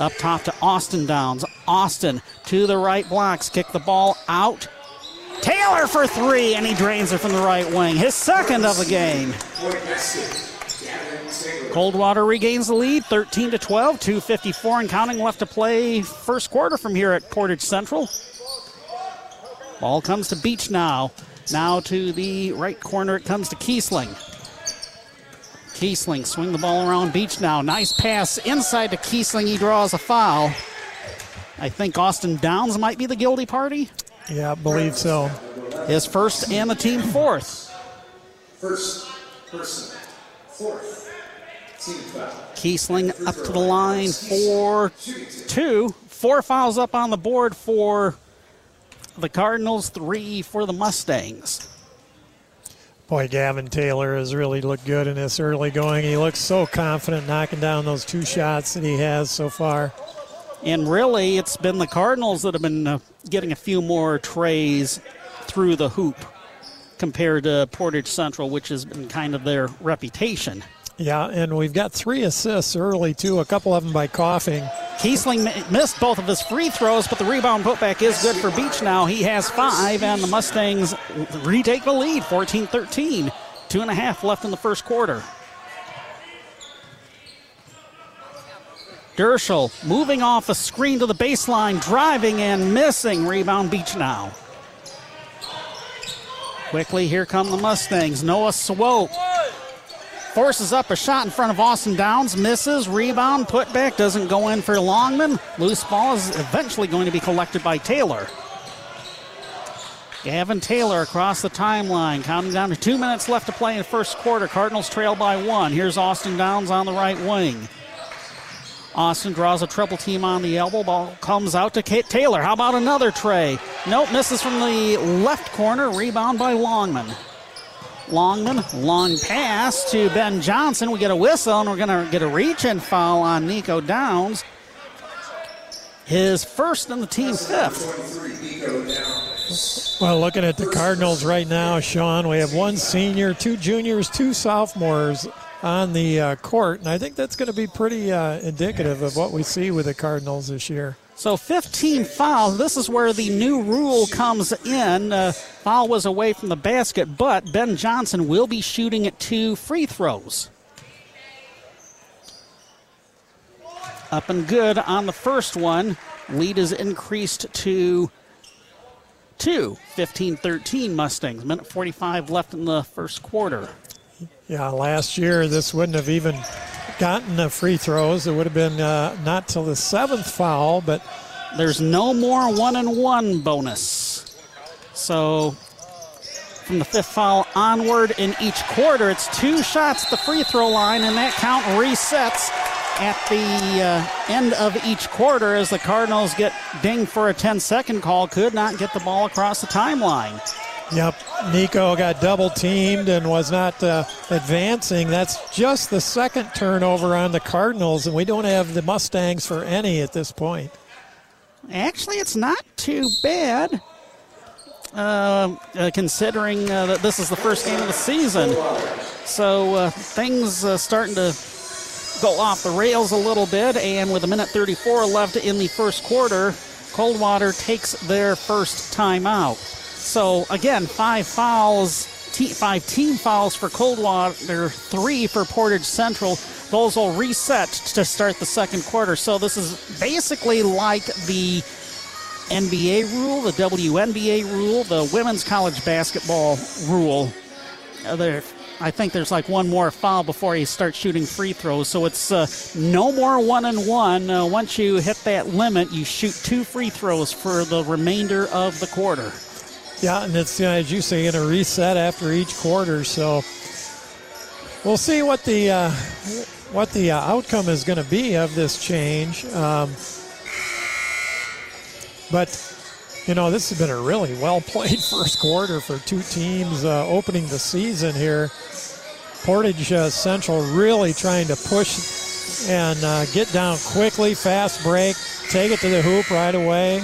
Speaker 3: Up top to Austin Downs. Austin to the right blocks, kick the ball out. Taylor for three, and he drains it from the right wing. His second of the game. Coldwater regains the lead, 13 to 12, 2:54 and counting left to play. First quarter from here at Portage Central. Ball comes to Beachnau. Now to the right corner, it comes to Kiesling. Kiesling swing the ball around Beachnau. Nice pass inside to Kiesling. He draws a foul. I think Austin Downs might be the guilty party.
Speaker 5: Yeah, I believe so.
Speaker 3: His first and the team fourth.
Speaker 18: First person, fourth, team foul.
Speaker 3: Kiesling up to the line for two. Four fouls up on the board for the Cardinals, three for the Mustangs.
Speaker 5: Boy, Gavin Taylor has really looked good in this early going. He looks so confident knocking down those two shots that he has so far.
Speaker 3: And really, it's been the Cardinals that have been uh, getting a few more trays through the hoop compared to Portage Central, which has been kind of their reputation.
Speaker 5: Yeah, and we've got three assists early, too, a couple of them by coughing.
Speaker 3: Kiesling missed both of his free throws, but the rebound putback is good for Beachnau. He has five, and the Mustangs retake the lead 14 13. Two and a half left in the first quarter. Dirschell moving off a screen to the baseline, driving and missing. Rebound Beachnau. Quickly, here come the Mustangs. Noah Swope forces up a shot in front of Austin Downs, misses, rebound, put back, doesn't go in for Longman. Loose ball is eventually going to be collected by Taylor. Gavin Taylor across the timeline, counting down to two minutes left to play in the first quarter. Cardinals trail by one. Here's Austin Downs on the right wing. Austin draws a triple team on the elbow. Ball comes out to Kate Taylor. How about another tray? Nope, misses from the left corner. Rebound by Longman. Longman, long pass to Ben Johnson. We get a whistle, and we're going to get a reach and foul on Nico Downs. His first and the team's fifth.
Speaker 5: Well, looking at the Cardinals right now, Sean, we have one senior, two juniors, two sophomores on the uh, court, and I think that's going to be pretty uh, indicative of what we see with the Cardinals this year.
Speaker 3: So 15 fouls. This is where the new rule comes in. Uh, foul was away from the basket, but Ben Johnson will be shooting at two free throws. Up and good on the first one. Lead is increased to two. 15 13 Mustangs. Minute 45 left in the first quarter.
Speaker 5: Yeah, last year this wouldn't have even gotten the free throws. It would have been uh, not till the seventh foul, but
Speaker 3: there's no more one and one bonus. So from the fifth foul onward in each quarter, it's two shots at the free throw line, and that count resets at the uh, end of each quarter as the Cardinals get dinged for a 10 second call, could not get the ball across the timeline.
Speaker 5: Yep, Nico got double teamed and was not uh, advancing. That's just the second turnover on the Cardinals, and we don't have the Mustangs for any at this point.
Speaker 3: Actually, it's not too bad. Uh, uh, considering uh, that this is the first game of the season. So uh, things uh, starting to go off the rails a little bit, and with a minute 34 left in the first quarter, Coldwater takes their first timeout. So again, five fouls, five team fouls for Coldwater, three for Portage Central. Those will reset to start the second quarter. So this is basically like the NBA rule, the WNBA rule, the women's college basketball rule. Uh, there, I think there's like one more foul before you start shooting free throws. So it's uh, no more one and one. Uh, once you hit that limit, you shoot two free throws for the remainder of the quarter.
Speaker 5: Yeah, and it's, you know, as you say, going to reset after each quarter. So we'll see what the uh, what the uh, outcome is going to be of this change. Um, but you know, this has been a really well played first quarter for two teams uh, opening the season here. Portage uh, Central really trying to push and uh, get down quickly, fast break, take it to the hoop right away.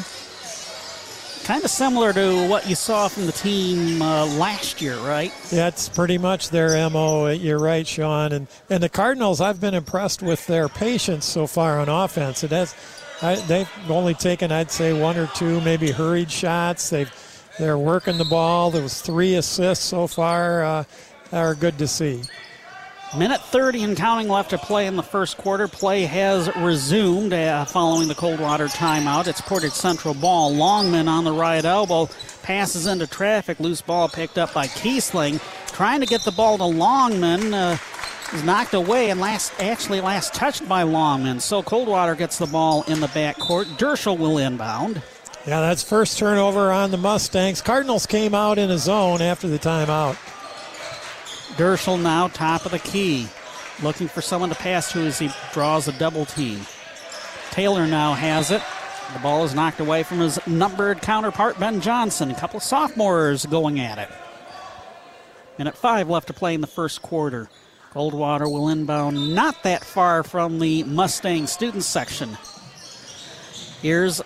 Speaker 3: Kind of similar to what you saw from the team uh, last year, right?
Speaker 5: That's pretty much their MO. You're right, Sean. And, and the Cardinals, I've been impressed with their patience so far on offense. It has, I, they've only taken, I'd say, one or two maybe hurried shots. They've, they're working the ball. There was three assists so far. Uh, are good to see.
Speaker 3: Minute 30 and counting left to play in the first quarter. Play has resumed uh, following the Coldwater timeout. It's Portage Central ball. Longman on the right elbow passes into traffic. Loose ball picked up by Kiesling. Trying to get the ball to Longman. Uh, is knocked away and last actually last touched by Longman. So Coldwater gets the ball in the backcourt. Dirschell will inbound.
Speaker 5: Yeah, that's first turnover on the Mustangs. Cardinals came out in a zone after the timeout.
Speaker 3: Dirschell now top of the key, looking for someone to pass to as he draws a double team. Taylor now has it. The ball is knocked away from his numbered counterpart, Ben Johnson. A couple of sophomores going at it. Minute five left to play in the first quarter. Coldwater will inbound not that far from the Mustang student section. Here's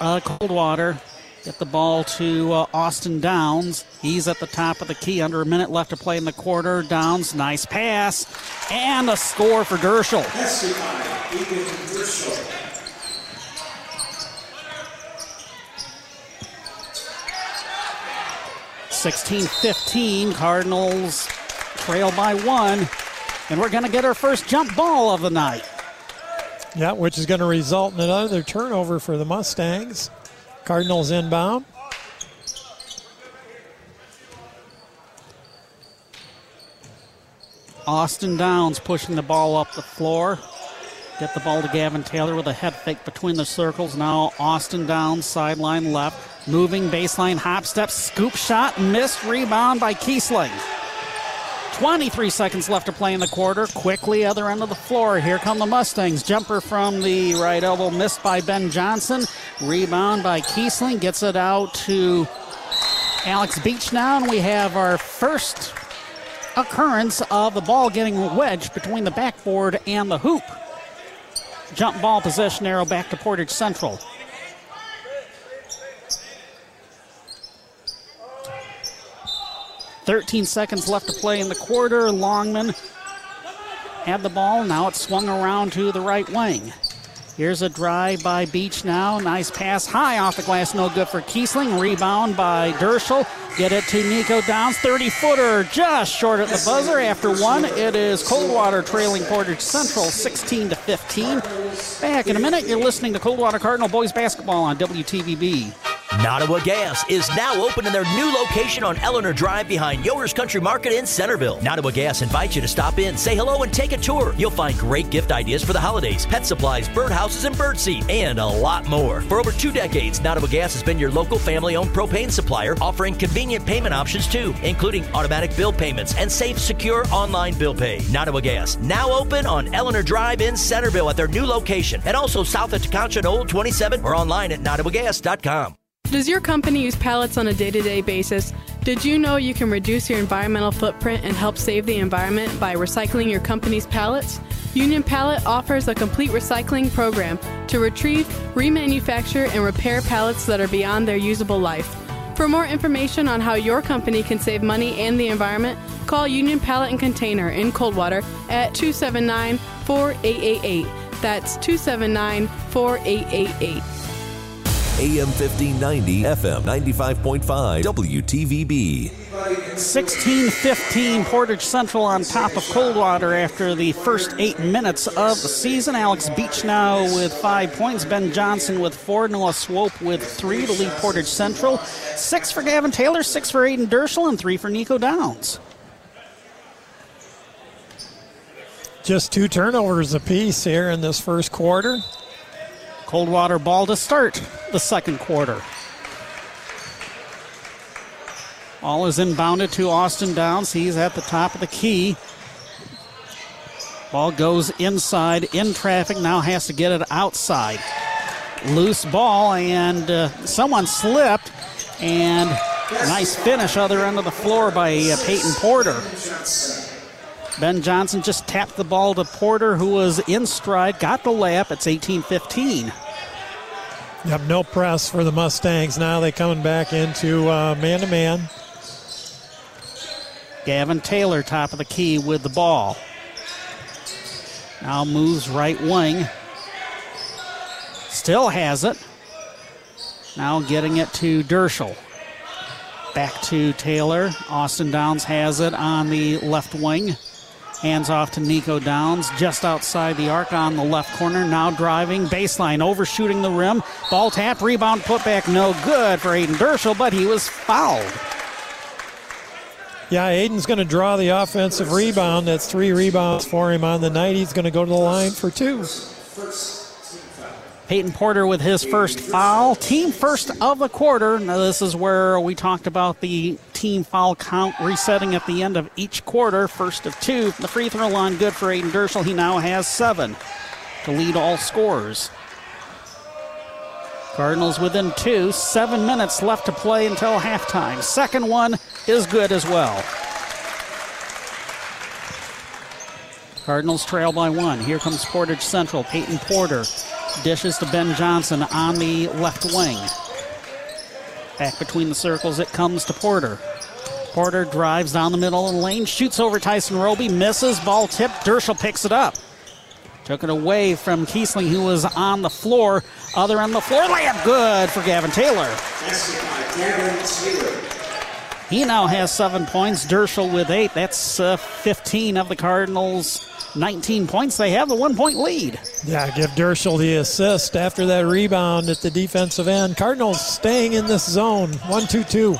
Speaker 3: uh, Coldwater. Get the ball to uh, Austin Downs. He's at the top of the key. Under a minute left to play in the quarter. Downs, nice pass. And a score for Dirschell. 16 15. Cardinals trail by one. And we're going to get our first jump ball of the night.
Speaker 5: Yeah, which is going to result in another turnover for the Mustangs. Cardinals inbound.
Speaker 3: Austin Downs pushing the ball up the floor. Get the ball to Gavin Taylor with a head fake between the circles. Now Austin Downs, sideline left. Moving baseline hop step, scoop shot, missed rebound by Kiesling. 23 seconds left to play in the quarter. Quickly, other end of the floor. Here come the Mustangs. Jumper from the right elbow, missed by Ben Johnson. Rebound by Kiesling. Gets it out to Alex Beachnau, and we have our first occurrence of the ball getting wedged between the backboard and the hoop. Jump ball possession arrow back to Portage Central. 13 seconds left to play in the quarter. Longman had the ball. Now it's swung around to the right wing. Here's a drive by Beachnau. Nice pass high off the glass. No good for Kiesling. Rebound by Dirschell. Get it to Nico Downs. 30 footer just short at the buzzer. After one, it is Coldwater trailing Portage Central 16 to 15. Back in a minute, you're listening to Coldwater Cardinal Boys Basketball on WTVB.
Speaker 19: Nottawa Gas is now open in their new location on Eleanor Drive behind Yoder's Country Market in Centerville. Nottawa Gas invites you to stop in, say hello, and take a tour. You'll find great gift ideas for the holidays, pet supplies, birdhouses, and birdseed, and a lot more. For over two decades, Nottawa Gas has been your local family owned propane supplier, offering convenient payment options too, including automatic bill payments and safe, secure online bill pay. Nottawa Gas, now open on Eleanor Drive in Centerville at their new location, and also south of and Old 27 or online at nottawagas.com.
Speaker 20: Does your company use pallets on a day to day basis? Did you know you can reduce your environmental footprint and help save the environment by recycling your company's pallets? Union Pallet offers a complete recycling program to retrieve, remanufacture, and repair pallets that are beyond their usable life. For more information on how your company can save money and the environment, call Union Pallet and Container in Coldwater at 279 4888. That's 279 4888.
Speaker 2: AM 1590, FM 95.5, WTVB.
Speaker 3: 16 15, Portage Central on top of Coldwater after the first eight minutes of the season. Alex Beachnau with five points. Ben Johnson with four. Noah Swope with three to lead Portage Central. Six for Gavin Taylor, six for Ayden Dirschell, and three for Nico Downs.
Speaker 5: Just two turnovers apiece here in this first quarter.
Speaker 3: Coldwater ball to start the second quarter. All is inbounded to Austin Downs. He's at the top of the key. Ball goes inside in traffic. Now has to get it outside. Loose ball, and uh, someone slipped. And nice finish, other end of the floor by uh, Peyton Porter. Ben Johnson just tapped the ball to Porter, who was in stride, got the layup. It's 18 15.
Speaker 5: Yep, no press for the Mustangs. Now they coming back into man to man.
Speaker 3: Gavin Taylor, top of the key with the ball. Now moves right wing. Still has it. Now getting it to Dirschell. Back to Taylor. Austin Downs has it on the left wing. Hands off to Nico Downs just outside the arc on the left corner. Now driving baseline, overshooting the rim. Ball tap, rebound, putback, no good for Ayden Dirschell, but he was fouled.
Speaker 5: Yeah, Ayden's going to draw the offensive rebound. That's three rebounds for him on the night. He's going to go to the line for two.
Speaker 3: Peyton Porter with his first foul. Team first of the quarter. Now, this is where we talked about the team foul count resetting at the end of each quarter. First of two. The free throw line good for Ayden Dirschell. He now has seven to lead all scorers. Cardinals within two, seven minutes left to play until halftime. Second one is good as well. Cardinals trail by one. Here comes Portage Central. Peyton Porter dishes to Ben Johnson on the left wing. Back between the circles, it comes to Porter. Porter drives down the middle of the lane, shoots over Tyson Roby, misses, ball tipped. Dirschell picks it up. Took it away from Kiesling, who was on the floor. Other of the floor, layup good for Gavin Taylor. He now has seven points. Dirschell with eight. That's uh, 15 of the Cardinals' 19 points. They have the one point lead.
Speaker 5: Yeah, give Dirschell the assist after that rebound at the defensive end. Cardinals staying in this zone. One, two, two.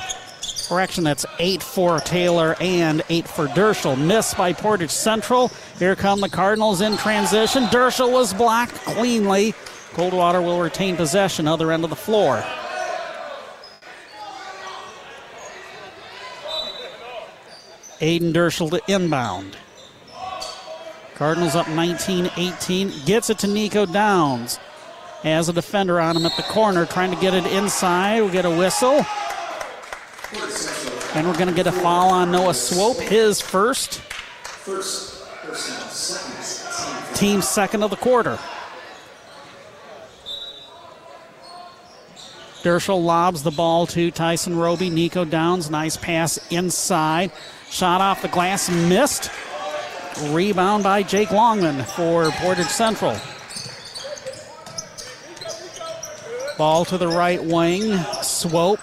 Speaker 3: Correction, that's eight for Taylor and eight for Dirschell. Missed by Portage Central. Here come the Cardinals in transition. Dirschell was blocked cleanly. Coldwater will retain possession, other end of the floor. Ayden Dirschell to inbound. Cardinals up 19 18. Gets it to Nico Downs. Has a defender on him at the corner, trying to get it inside. We get a whistle. And we're going to get a foul on Noah Swope, his first. Team second of the quarter. Dirschell lobs the ball to Tyson Roby. Nico Downs, nice pass inside. Shot off the glass, missed. Rebound by Jake Longman for Portage Central. Ball to the right wing. Swope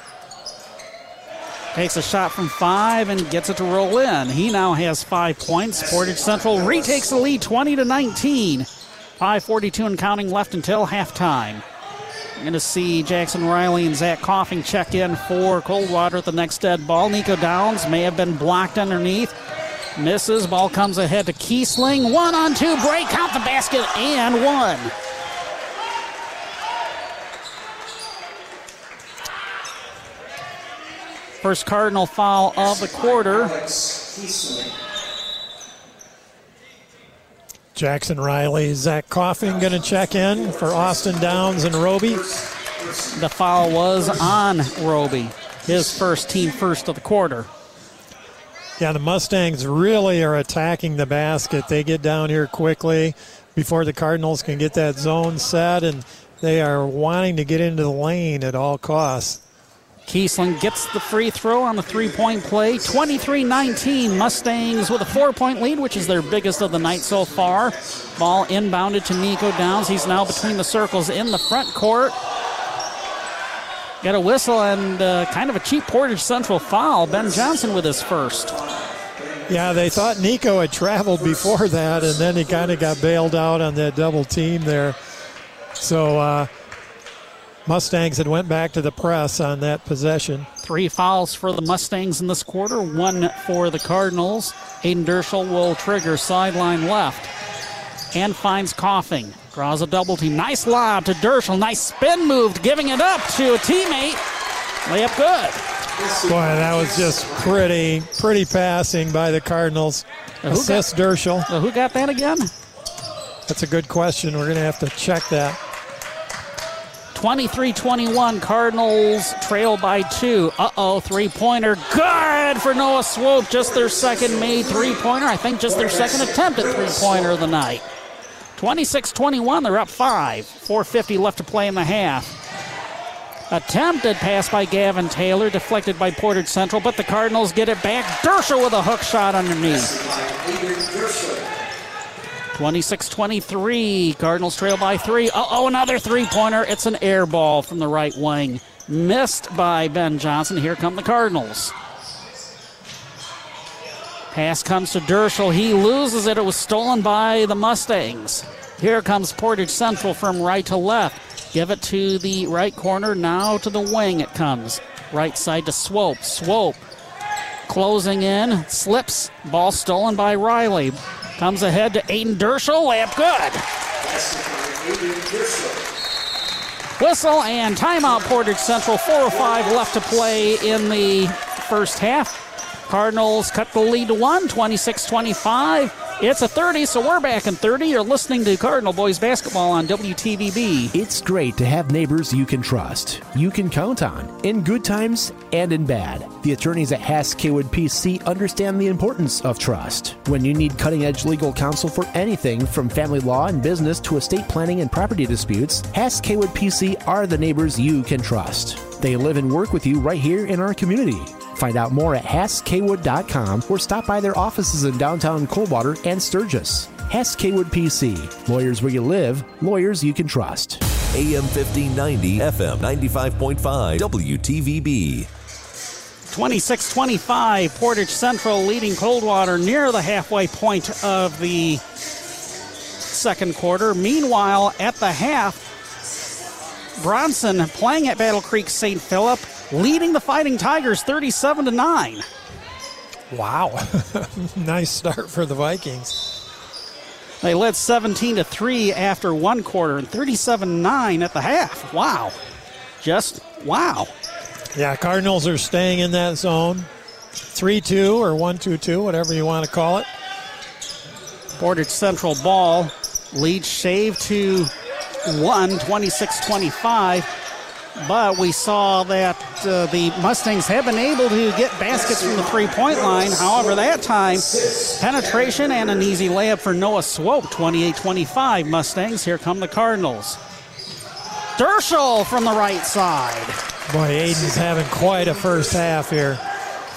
Speaker 3: takes a shot from five and gets it to roll in. He now has five points. Portage Central retakes the lead 20 to 19. 5.42 and counting left until halftime. We're going to see Jackson Riley and Zach Coughing check in for Coldwater at the next dead ball. Nico Downs may have been blocked underneath. Misses. Ball comes ahead to Kiesling. One on two. Break. Count the basket and one. First Cardinal foul of the quarter.
Speaker 5: Jackson Riley, Zach Coffin going to check in for Austin Downs and Roby.
Speaker 3: The foul was on Roby, his first team first of the quarter.
Speaker 5: Yeah, the Mustangs really are attacking the basket. They get down here quickly before the Cardinals can get that zone set, and they are wanting to get into the lane at all costs.
Speaker 3: Kiesling gets the free throw on the three point play. 23 19. Mustangs with a four point lead, which is their biggest of the night so far. Ball inbounded to Nico Downs. He's now between the circles in the front court. Got a whistle and uh, kind of a cheap Portage Central foul. Ben Johnson with his first.
Speaker 5: Yeah, they thought Nico had traveled before that, and then he kind of got bailed out on that double team there. So, uh, Mustangs had went back to the press on that possession.
Speaker 3: Three fouls for the Mustangs in this quarter, one for the Cardinals. Ayden Dirschell will trigger sideline left and finds Coughing. Draws a double team. Nice lob to Dirschell. Nice spin move, giving it up to a teammate. Layup good.
Speaker 5: Boy, that was just pretty, pretty passing by the Cardinals. Assist
Speaker 3: got,
Speaker 5: Dirschell.
Speaker 3: who got that again?
Speaker 5: That's a good question. We're going to have to check that.
Speaker 3: 23 21. Cardinals trail by two. Uh oh, three pointer. Good for Noah Swope. Just their second made three pointer. I think just their second attempt at three pointer of the night. 26 21. They're up five. 4.50 left to play in the half. Attempted pass by Gavin Taylor, deflected by Portage Central, but the Cardinals get it back. Dirschell with a hook shot underneath. 26 23. Cardinals trail by three. Oh, another three pointer. It's an air ball from the right wing. Missed by Ben Johnson. Here come the Cardinals. Pass comes to Dirschell. He loses it. It was stolen by the Mustangs. Here comes Portage Central from right to left. Give it to the right corner. Now to the wing it comes. Right side to Swope. Swope closing in. Slips. Ball stolen by Riley. Comes ahead to Ayden Dirschell. Layup good. Whistle and timeout Portage Central. 4.05 left to play in the first half. Cardinals cut the lead to one, 26 25. It's a 30, so we're back in 30. You're listening to Cardinal Boys Basketball on WTVB.
Speaker 8: It's great to have neighbors you can trust, you can count on, in good times and in bad. The attorneys at Hass Kaywood PC understand the importance of trust. When you need cutting edge legal counsel for anything from family law and business to estate planning and property disputes, Hass Kaywood PC are the neighbors you can trust. They live and work with you right here in our community. Find out more at HassKwood.com or stop by their offices in downtown Coldwater and Sturgis. Hess Kwood PC. Lawyers where you live, lawyers you can trust.
Speaker 2: AM 1590, FM 95.5, WTVB.
Speaker 3: 26 25, Portage Central leading Coldwater near the halfway point of the second quarter. Meanwhile, at the half, Bronson playing at Battle Creek St. Philip, leading the Fighting Tigers 37 to 9.
Speaker 5: Wow. nice start for the Vikings.
Speaker 3: They led 17 to 3 after one quarter and 37 9 at the half. Wow. Just wow.
Speaker 5: Yeah, Cardinals are staying in that zone. 3 2 or 1 2 2, whatever you want to call it.
Speaker 3: Portage Central ball lead shave to 1, 26 25. But we saw that uh, the Mustangs have been able to get baskets from the three point line. However, that time, penetration and an easy layup for Noah Swope, 28 25 Mustangs. Here come the Cardinals. Dirschell from the right side.
Speaker 5: Boy, Ayden's having quite a first half here.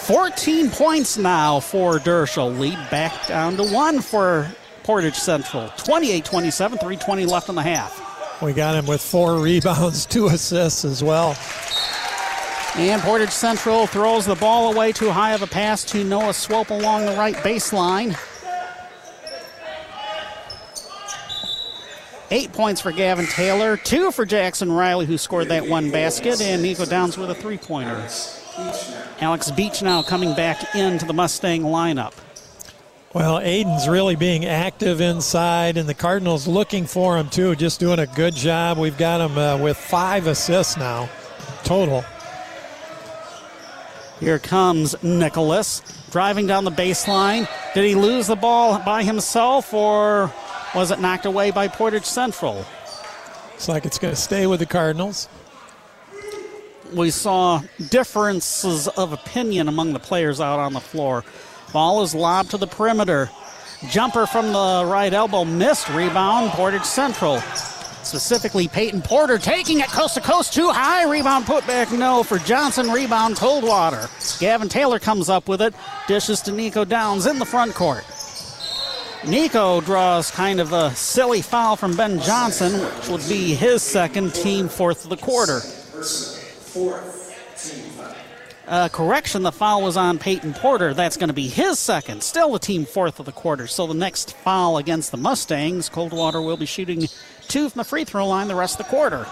Speaker 3: 14 points now for Dirschell. Lead back down to one for Portage Central. 28 27, 320 left in the half.
Speaker 5: We got him with four rebounds, two assists as well.
Speaker 3: And Portage Central throws the ball away too high of a pass to Noah Swope along the right baseline. Eight points for Gavin Taylor, two for Jackson Riley, who scored that one basket, and Nico Downs with a three pointer. Alex Beachnau coming back into the Mustang lineup.
Speaker 5: Well, Ayden's really being active inside, and the Cardinals looking for him too, just doing a good job. We've got him uh, with five assists now, total.
Speaker 3: Here comes Nicholas driving down the baseline. Did he lose the ball by himself, or was it knocked away by Portage Central?
Speaker 5: Looks like it's going to stay with the Cardinals.
Speaker 3: We saw differences of opinion among the players out on the floor. Ball is lobbed to the perimeter. Jumper from the right elbow missed. Rebound, Portage Central. Specifically, Peyton Porter taking it coast to coast too high. Rebound put back no for Johnson. Rebound Coldwater. Gavin Taylor comes up with it. Dishes to Nico Downs in the front court. Nico draws kind of a silly foul from Ben Johnson, which would be his second team fourth of the quarter. Uh, correction, the foul was on Peyton Porter. That's going to be his second. Still the team fourth of the quarter. So the next foul against the Mustangs, Coldwater will be shooting two from the free throw line the rest of the quarter.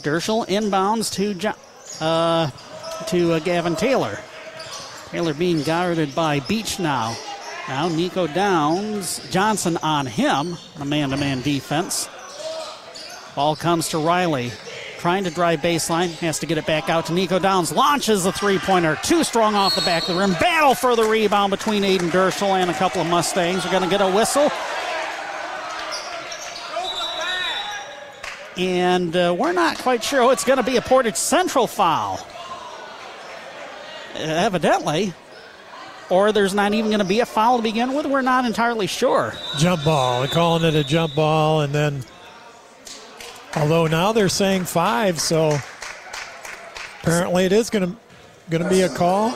Speaker 3: Dirschell inbounds to jo- uh, to uh, Gavin Taylor. Taylor being guarded by Beachnau. Now Nico Downs, Johnson on him, a man-to-man defense. Ball comes to Riley. Trying to drive baseline, has to get it back out to Nico Downs. Launches a three pointer, too strong off the back of the rim. Battle for the rebound between Ayden Dirschell and a couple of Mustangs. We're going to get a whistle. And uh, we're not quite sure. It's going to be a Portage Central foul. Evidently. Or there's not even going to be a foul to begin with. We're not entirely sure.
Speaker 5: Jump ball. They're calling it a jump ball, and then Although now they're saying five, so apparently it is going to going to be a call.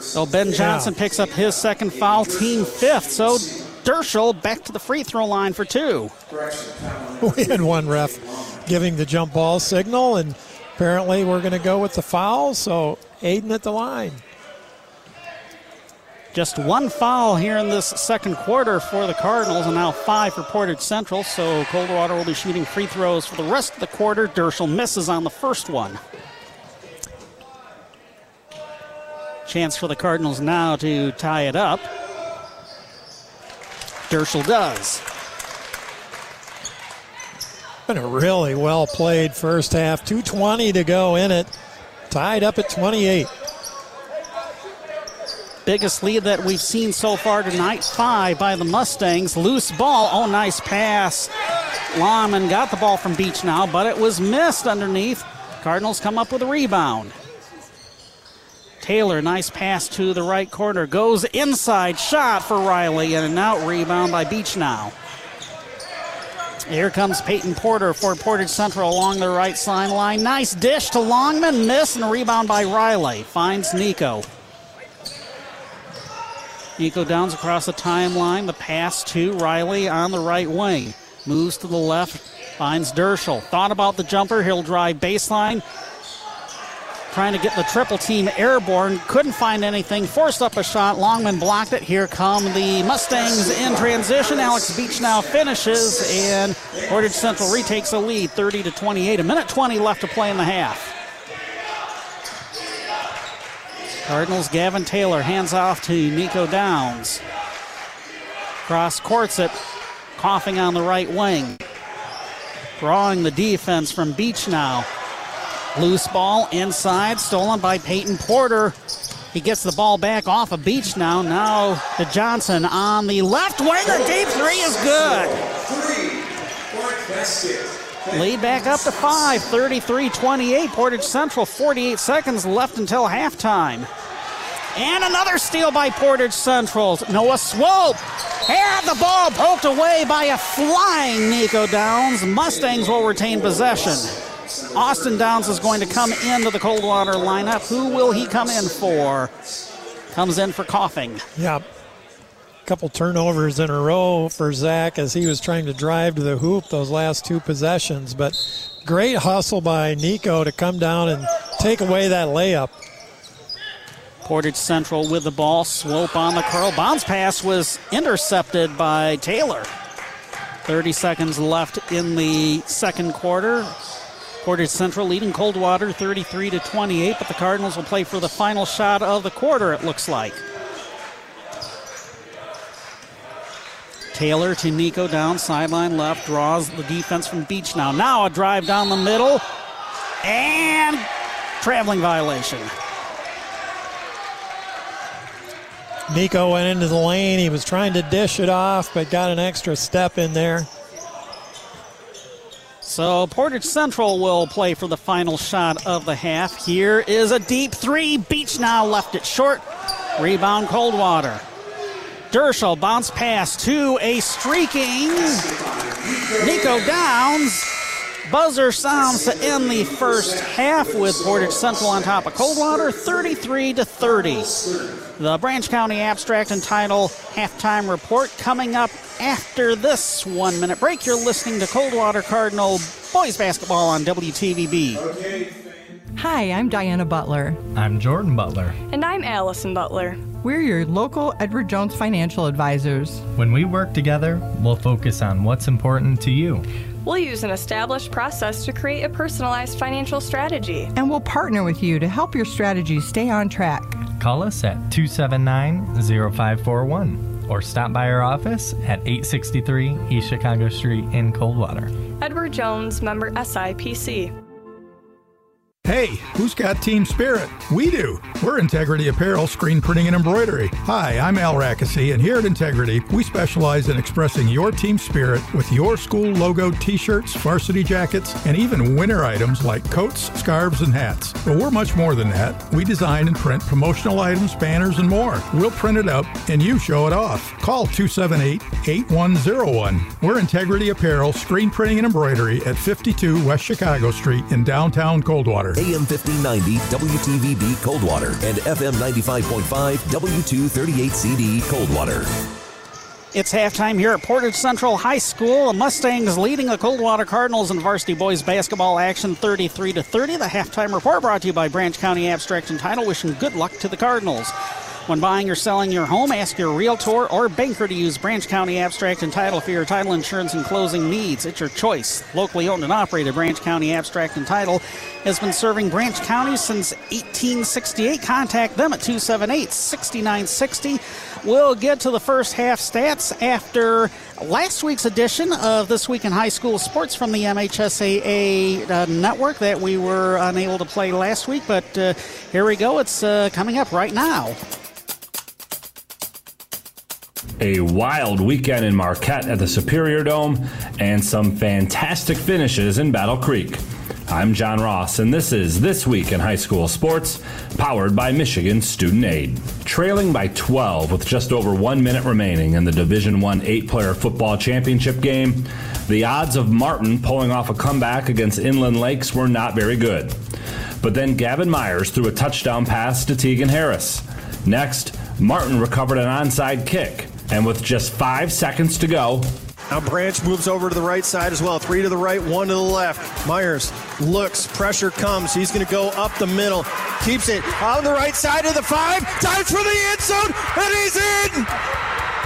Speaker 3: So Ben Johnson yeah. picks up his second foul, team fifth. So Dirschell back to the free throw line for two.
Speaker 5: We had one ref giving the jump ball signal, and apparently we're going to go with the foul. So Ayden at the line.
Speaker 3: Just one foul here in this second quarter for the Cardinals, and now five for Portage Central. So Coldwater will be shooting free throws for the rest of the quarter. Dirschell misses on the first one. Chance for the Cardinals now to tie it up. Dirschell does.
Speaker 5: Been a really well played first half. 2.20 to go in it. Tied up at 28.
Speaker 3: Biggest lead that we've seen so far tonight. Five by the Mustangs. Loose ball. Oh, nice pass. Longman got the ball from Beachnau, but it was missed underneath. Cardinals come up with a rebound. Taylor, nice pass to the right corner. Goes inside, shot for Riley, and an out rebound by Beachnau. Here comes Peyton Porter for Portage Central along the right sideline. Nice dish to Longman, miss, and a rebound by Riley. Finds Nico. Nico Downs across the timeline. The pass to Riley on the right wing. Moves to the left, finds Dirschell. Thought about the jumper. He'll drive baseline. Trying to get the triple team airborne. Couldn't find anything. Forced up a shot. Longman blocked it. Here come the Mustangs in transition. Alex Beachnau finishes, and Portage Central retakes a lead 30 to 28. A minute 20 left to play in the half. Cardinals, Gavin Taylor hands off to Nico Downs. Cross courts it, coughing on the right wing. Drawing the defense from Beachnau. Loose ball inside, stolen by Peyton Porter. He gets the ball back off of Beachnau. Now to Johnson on the left wing. The deep three is good. Lead back up to five, 33 28. Portage Central, 48 seconds left until halftime. And another steal by Portage Central. Noah Swope had the ball poked away by a flying Nico Downs. Mustangs will retain possession. Austin Downs is going to come into the Coldwater lineup. Who will he come in for? Comes in for coughing.
Speaker 5: Yeah. Couple turnovers in a row for Zach as he was trying to drive to the hoop those last two possessions. But great hustle by Nico to come down and take away that layup.
Speaker 3: Portage Central with the ball. Swope on the curl. Bounce pass was intercepted by Taylor. 30 seconds left in the second quarter. Portage Central leading Coldwater 33 to 28, but the Cardinals will play for the final shot of the quarter, it looks like. Taylor to Nico down sideline left, draws the defense from Beachnau. Now a drive down the middle, and traveling violation.
Speaker 5: Nico went into the lane. He was trying to dish it off, but got an extra step in there.
Speaker 3: So Portage Central will play for the final shot of the half. Here is a deep three. Beachnau left it short. Rebound Coldwater. Dirschell bounce pass to a streaking Nico Downs. Buzzer sounds to end the first half with Portage Central on top of Coldwater, 33 to 30. The Branch County Abstract and Title halftime report coming up after this one minute break. You're listening to Coldwater Cardinal boys basketball on WTVB.
Speaker 9: Hi, I'm Diana Butler.
Speaker 10: I'm Jordan Butler.
Speaker 11: And I'm Allison Butler.
Speaker 9: We're your local Edward Jones financial advisors.
Speaker 10: When we work together, we'll focus on what's important to you.
Speaker 11: We'll use an established process to create a personalized financial strategy.
Speaker 9: And we'll partner with you to help your strategy stay on track.
Speaker 10: Call us at 279 0541 or stop by our office at 863 East Chicago Street in Coldwater.
Speaker 11: Edward Jones, member SIPC.
Speaker 21: Hey, who's got team spirit? We do. We're Integrity Apparel, screen printing and embroidery. Hi, I'm Al Rackesee, and here at Integrity, we specialize in expressing your team spirit with your school logo t-shirts, varsity jackets, and even winter items like coats, scarves, and hats. But we're much more than that. We design and print promotional items, banners, and more. We'll print it up, and you show it off. Call 278-8101. We're Integrity Apparel, screen printing and embroidery at 52 West Chicago Street in downtown Coldwater.
Speaker 2: AM 1590 WTVB Coldwater and FM 95.5 W238CD Coldwater.
Speaker 3: It's halftime here at Portage Central High School. The Mustangs leading the Coldwater Cardinals in varsity boys basketball action 33 to 30. The halftime report brought to you by Branch County Abstract and Title, wishing good luck to the Cardinals. When buying or selling your home, ask your realtor or banker to use Branch County Abstract and Title for your title insurance and closing needs. It's your choice. Locally owned and operated Branch County Abstract and Title has been serving Branch County since 1868. Contact them at 278 6960. We'll get to the first half stats after last week's edition of This Week in High School Sports from the MHSAA uh, network that we were unable to play last week. But uh, here we go. It's uh, coming up right now.
Speaker 22: a wild weekend in Marquette at the Superior Dome, and some fantastic finishes in Battle Creek. I'm John Ross, and this is This Week in High School Sports, powered by Michigan Student Aid. Trailing by 12 with just over one minute remaining in the Division One eight-player football championship game, the odds of Martin pulling off a comeback against Inland Lakes were not very good. But then Gavin Myers threw a touchdown pass to Tegan Harris. Next, Martin recovered an onside kick, and with just five seconds to go,
Speaker 23: now Branch moves over to the right side as well. Three to the right, one to the left. Myers looks, pressure comes. He's going to go up the middle. Keeps it on the right side of the five. Dives for the end zone, and he's in.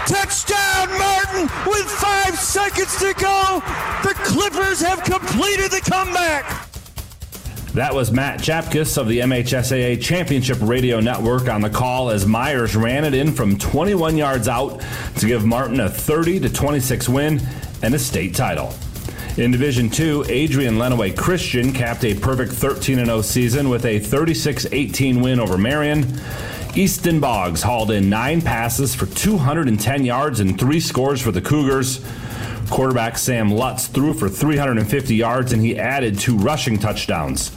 Speaker 23: Touchdown, Martin, with five seconds to go. The Clippers have completed the comeback.
Speaker 22: That was Matt Chapkus of the MHSAA Championship Radio Network on the call as Myers ran it in from 21 yards out to give Martin a 30 to 26 win and a state title. In Division 2, Adrian Lenawee Christian capped a perfect 13 0 season with a 36 18 win over Marion. Easton Boggs hauled in nine passes for 210 yards and three scores for the Cougars. Quarterback Sam Lutz threw for 350 yards and he added two rushing touchdowns.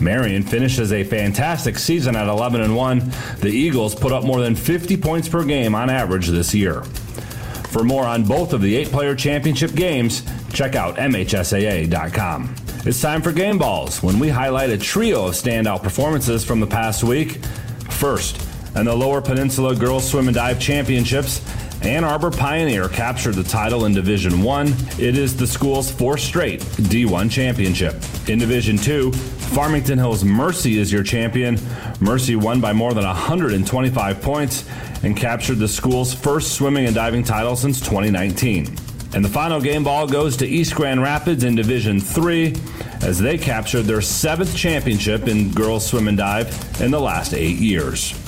Speaker 22: Marion finishes a fantastic season at 11 and 1. The Eagles put up more than 50 points per game on average this year. For more on both of the eight player championship games, check out MHSAA.com. It's time for Game Balls when we highlight a trio of standout performances from the past week. First, in the Lower Peninsula Girls Swim and Dive Championships, Ann Arbor Pioneer captured the title in Division 1. It is the school's fourth straight D1 championship. In Division 2, Farmington Hills Mercy is your champion. Mercy won by more than 125 points and captured the school's first swimming and diving title since 2019. And the final game ball goes to East Grand Rapids in Division 3 as they captured their seventh championship in girls swim and dive in the last eight years.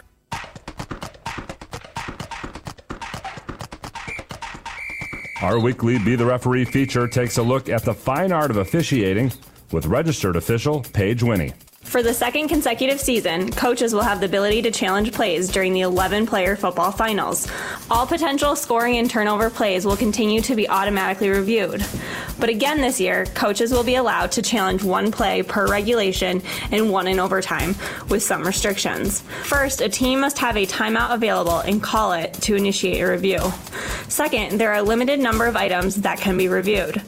Speaker 22: Our weekly Be the Referee feature takes a look at the fine art of officiating with registered official Paige Winnie.
Speaker 11: For the second consecutive season, coaches will have the ability to challenge plays during the 11 player football finals. All potential scoring and turnover plays will continue to be automatically reviewed. But again this year, coaches will be allowed to challenge one play per regulation and one in overtime, with some restrictions. First, a team must have a timeout available and call it to initiate a review. Second, there are a limited number of items that can be reviewed.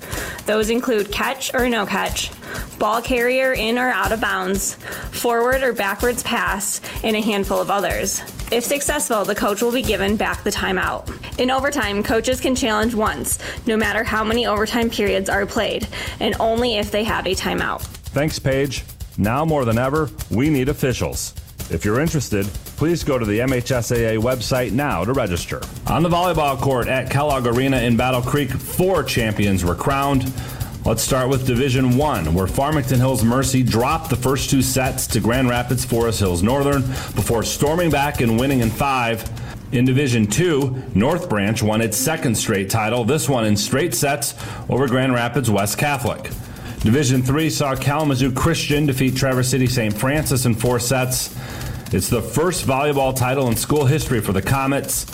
Speaker 11: Those include catch or no catch, ball carrier in or out of bounds, forward or backwards pass, and a handful of others. If successful, the coach will be given back the timeout. In overtime, coaches can challenge once, no matter how many overtime periods are played, and only if they have a timeout.
Speaker 22: Thanks, Paige. Now more than ever, we need officials. If you're interested, please go to the MHSAA website now to register. On the volleyball court at Kellogg Arena in Battle Creek, four champions were crowned. Let's start with Division 1, where Farmington Hills Mercy dropped the first two sets to Grand Rapids Forest Hills Northern before storming back and winning in five. In Division 2, North Branch won its second straight title, this one in straight sets over Grand Rapids West Catholic. Division 3 saw Kalamazoo Christian defeat Traverse City St. Francis in four sets. It's the first volleyball title in school history for the Comets.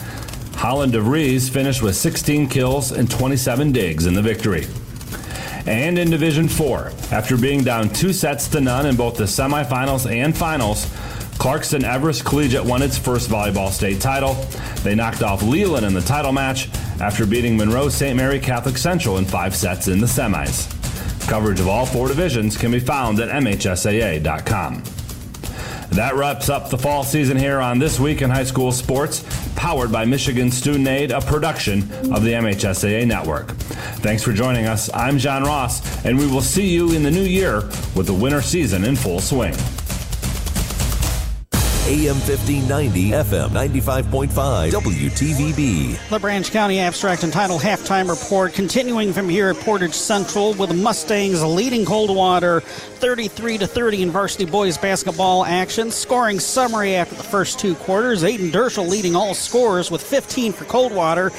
Speaker 22: Holland DeVries finished with 16 kills and 27 digs in the victory and in Division 4. After being down two sets to none in both the semifinals and finals, Clarkson Everest Collegiate won its first volleyball state title. They knocked off Leland in the title match after beating Monroe St. Mary Catholic Central in five sets in the semis. Coverage of all four divisions can be found at MHSAA.com. That wraps up the fall season here on This Week in High School Sports, powered by Michigan Student Aid, a production of the MHSAA Network. Thanks for joining us. I'm John Ross, and we will see you in the new year with the winter season in full swing.
Speaker 2: AM 1590, FM 95.5, WTVB.
Speaker 3: The Branch County Abstract and Title halftime report continuing from here at Portage Central with the Mustangs leading Coldwater 33 to 30 in varsity boys basketball action. Scoring summary after the first two quarters. Ayden Dirschell leading all scorers with 15 for Coldwater.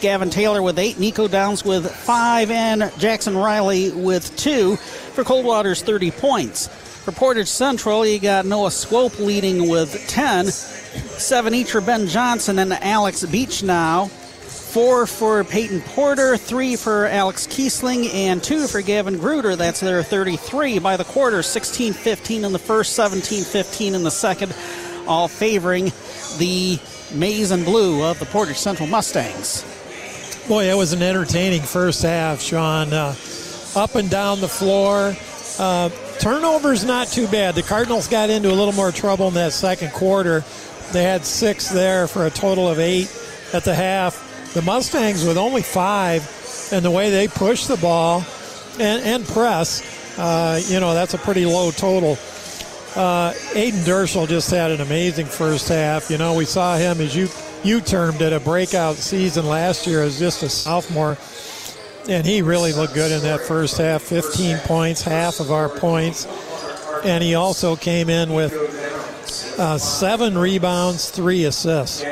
Speaker 3: Gavin Taylor with eight, Nico Downs with five, and Jackson Riley with two for Coldwater's 30 points. For Portage Central, you got Noah Swope leading with 10, seven each for Ben Johnson and Alex Beachnau. Four for Peyton Porter, three for Alex Kiesling, and two for Gavin Gruder. That's their 33 by the quarter, 16 15 in the first, 17 15 in the second, all favoring the maize and blue of the Portage Central Mustangs.
Speaker 5: Boy, that was an entertaining first half, Sean. Uh, up and down the floor. Uh, turnovers not too bad. The Cardinals got into a little more trouble in that second quarter. They had six there for a total of eight at the half. The Mustangs with only five, and the way they push the ball and, and press, uh, you know, that's a pretty low total. Uh, Ayden Dirschell just had an amazing first half. You know, we saw him, as you you termed it, a breakout season last year as just a sophomore. And he really looked good in that first half 15 points, half of our points. And he also came in with uh, seven rebounds, three assists.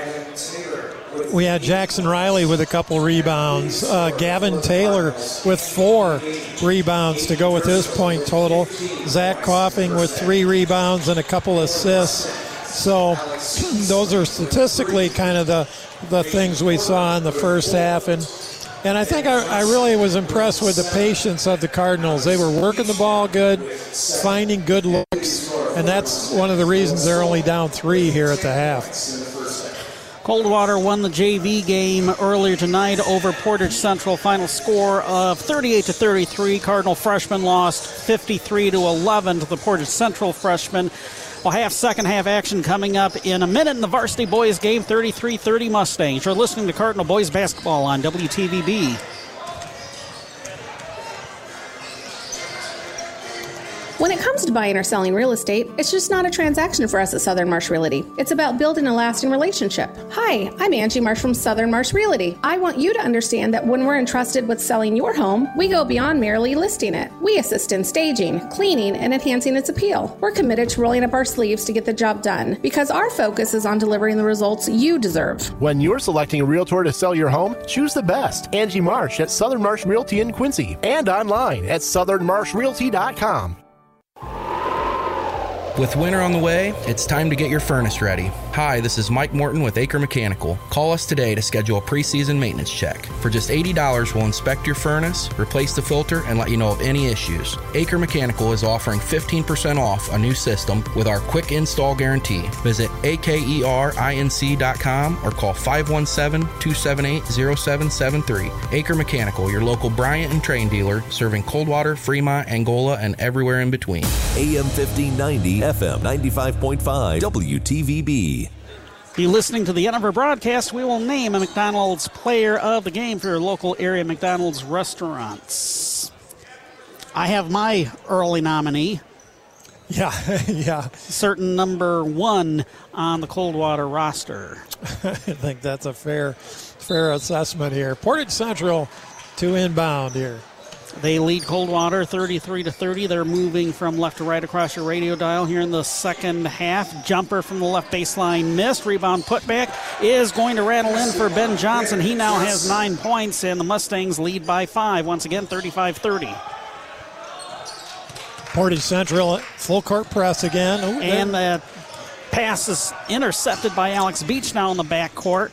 Speaker 5: We had Jackson Riley with a couple rebounds, uh, Gavin Taylor with four rebounds to go with his point total, Zach Coughing with three rebounds and a couple assists. So those are statistically kind of the the things we saw in the first half, and and I think I, I really was impressed with the patience of the Cardinals. They were working the ball good, finding good looks, and that's one of the reasons they're only down three here at the half.
Speaker 3: Coldwater won the JV game earlier tonight over Portage Central. Final score of 38 to 33. Cardinal freshmen lost 53 to 11 to the Portage Central freshmen. Well, half second half action coming up in a minute in the varsity boys game 33 30 Mustangs. You're listening to Cardinal Boys Basketball on WTVB.
Speaker 24: It comes to buying or selling real estate, it's just not a transaction for us at Southern Marsh Realty. It's about building a lasting relationship. Hi, I'm Angie Marsh from Southern Marsh Realty. I want you to understand that when we're entrusted with selling your home, we go beyond merely listing it. We assist in staging, cleaning, and enhancing its appeal. We're committed to rolling up our sleeves to get the job done because our focus is on delivering the results you deserve.
Speaker 8: When you're selecting a realtor to sell your home, choose the best. Angie Marsh at Southern Marsh Realty in Quincy and online at southernmarshrealty.com.
Speaker 25: With winter on the way, it's time to get your furnace ready. Hi, this is Mike Morton with Acre Mechanical. Call us today to schedule a preseason maintenance check. For just $80, we'll inspect your furnace, replace the filter, and let you know of any issues. Acre Mechanical is offering 15% off a new system with our quick install guarantee. Visit akerinc.com or call 517-278-0773. Acre Mechanical, your local Bryant and Trane dealer, serving Coldwater, Fremont, Angola, and everywhere in between.
Speaker 2: AM 1590, FM 95.5, WTVB.
Speaker 3: Be listening to the end of our broadcast. We will name a McDonald's player of the game for your local area McDonald's restaurants. I have my early nominee.
Speaker 5: Yeah, yeah.
Speaker 3: Certain number one on the Coldwater roster.
Speaker 5: I think that's a fair, fair assessment here. Portage Central to inbound here.
Speaker 3: They lead Coldwater 33 to 30. They're moving from left to right across your radio dial here in the second half. Jumper from the left baseline missed. Rebound putback is going to rattle in for Ben Johnson. He now has nine points, and the Mustangs lead by five. Once again, 35 30.
Speaker 5: Portage Central full court press again. Ooh,
Speaker 3: and the pass is intercepted by Alex Beachnau in the back court.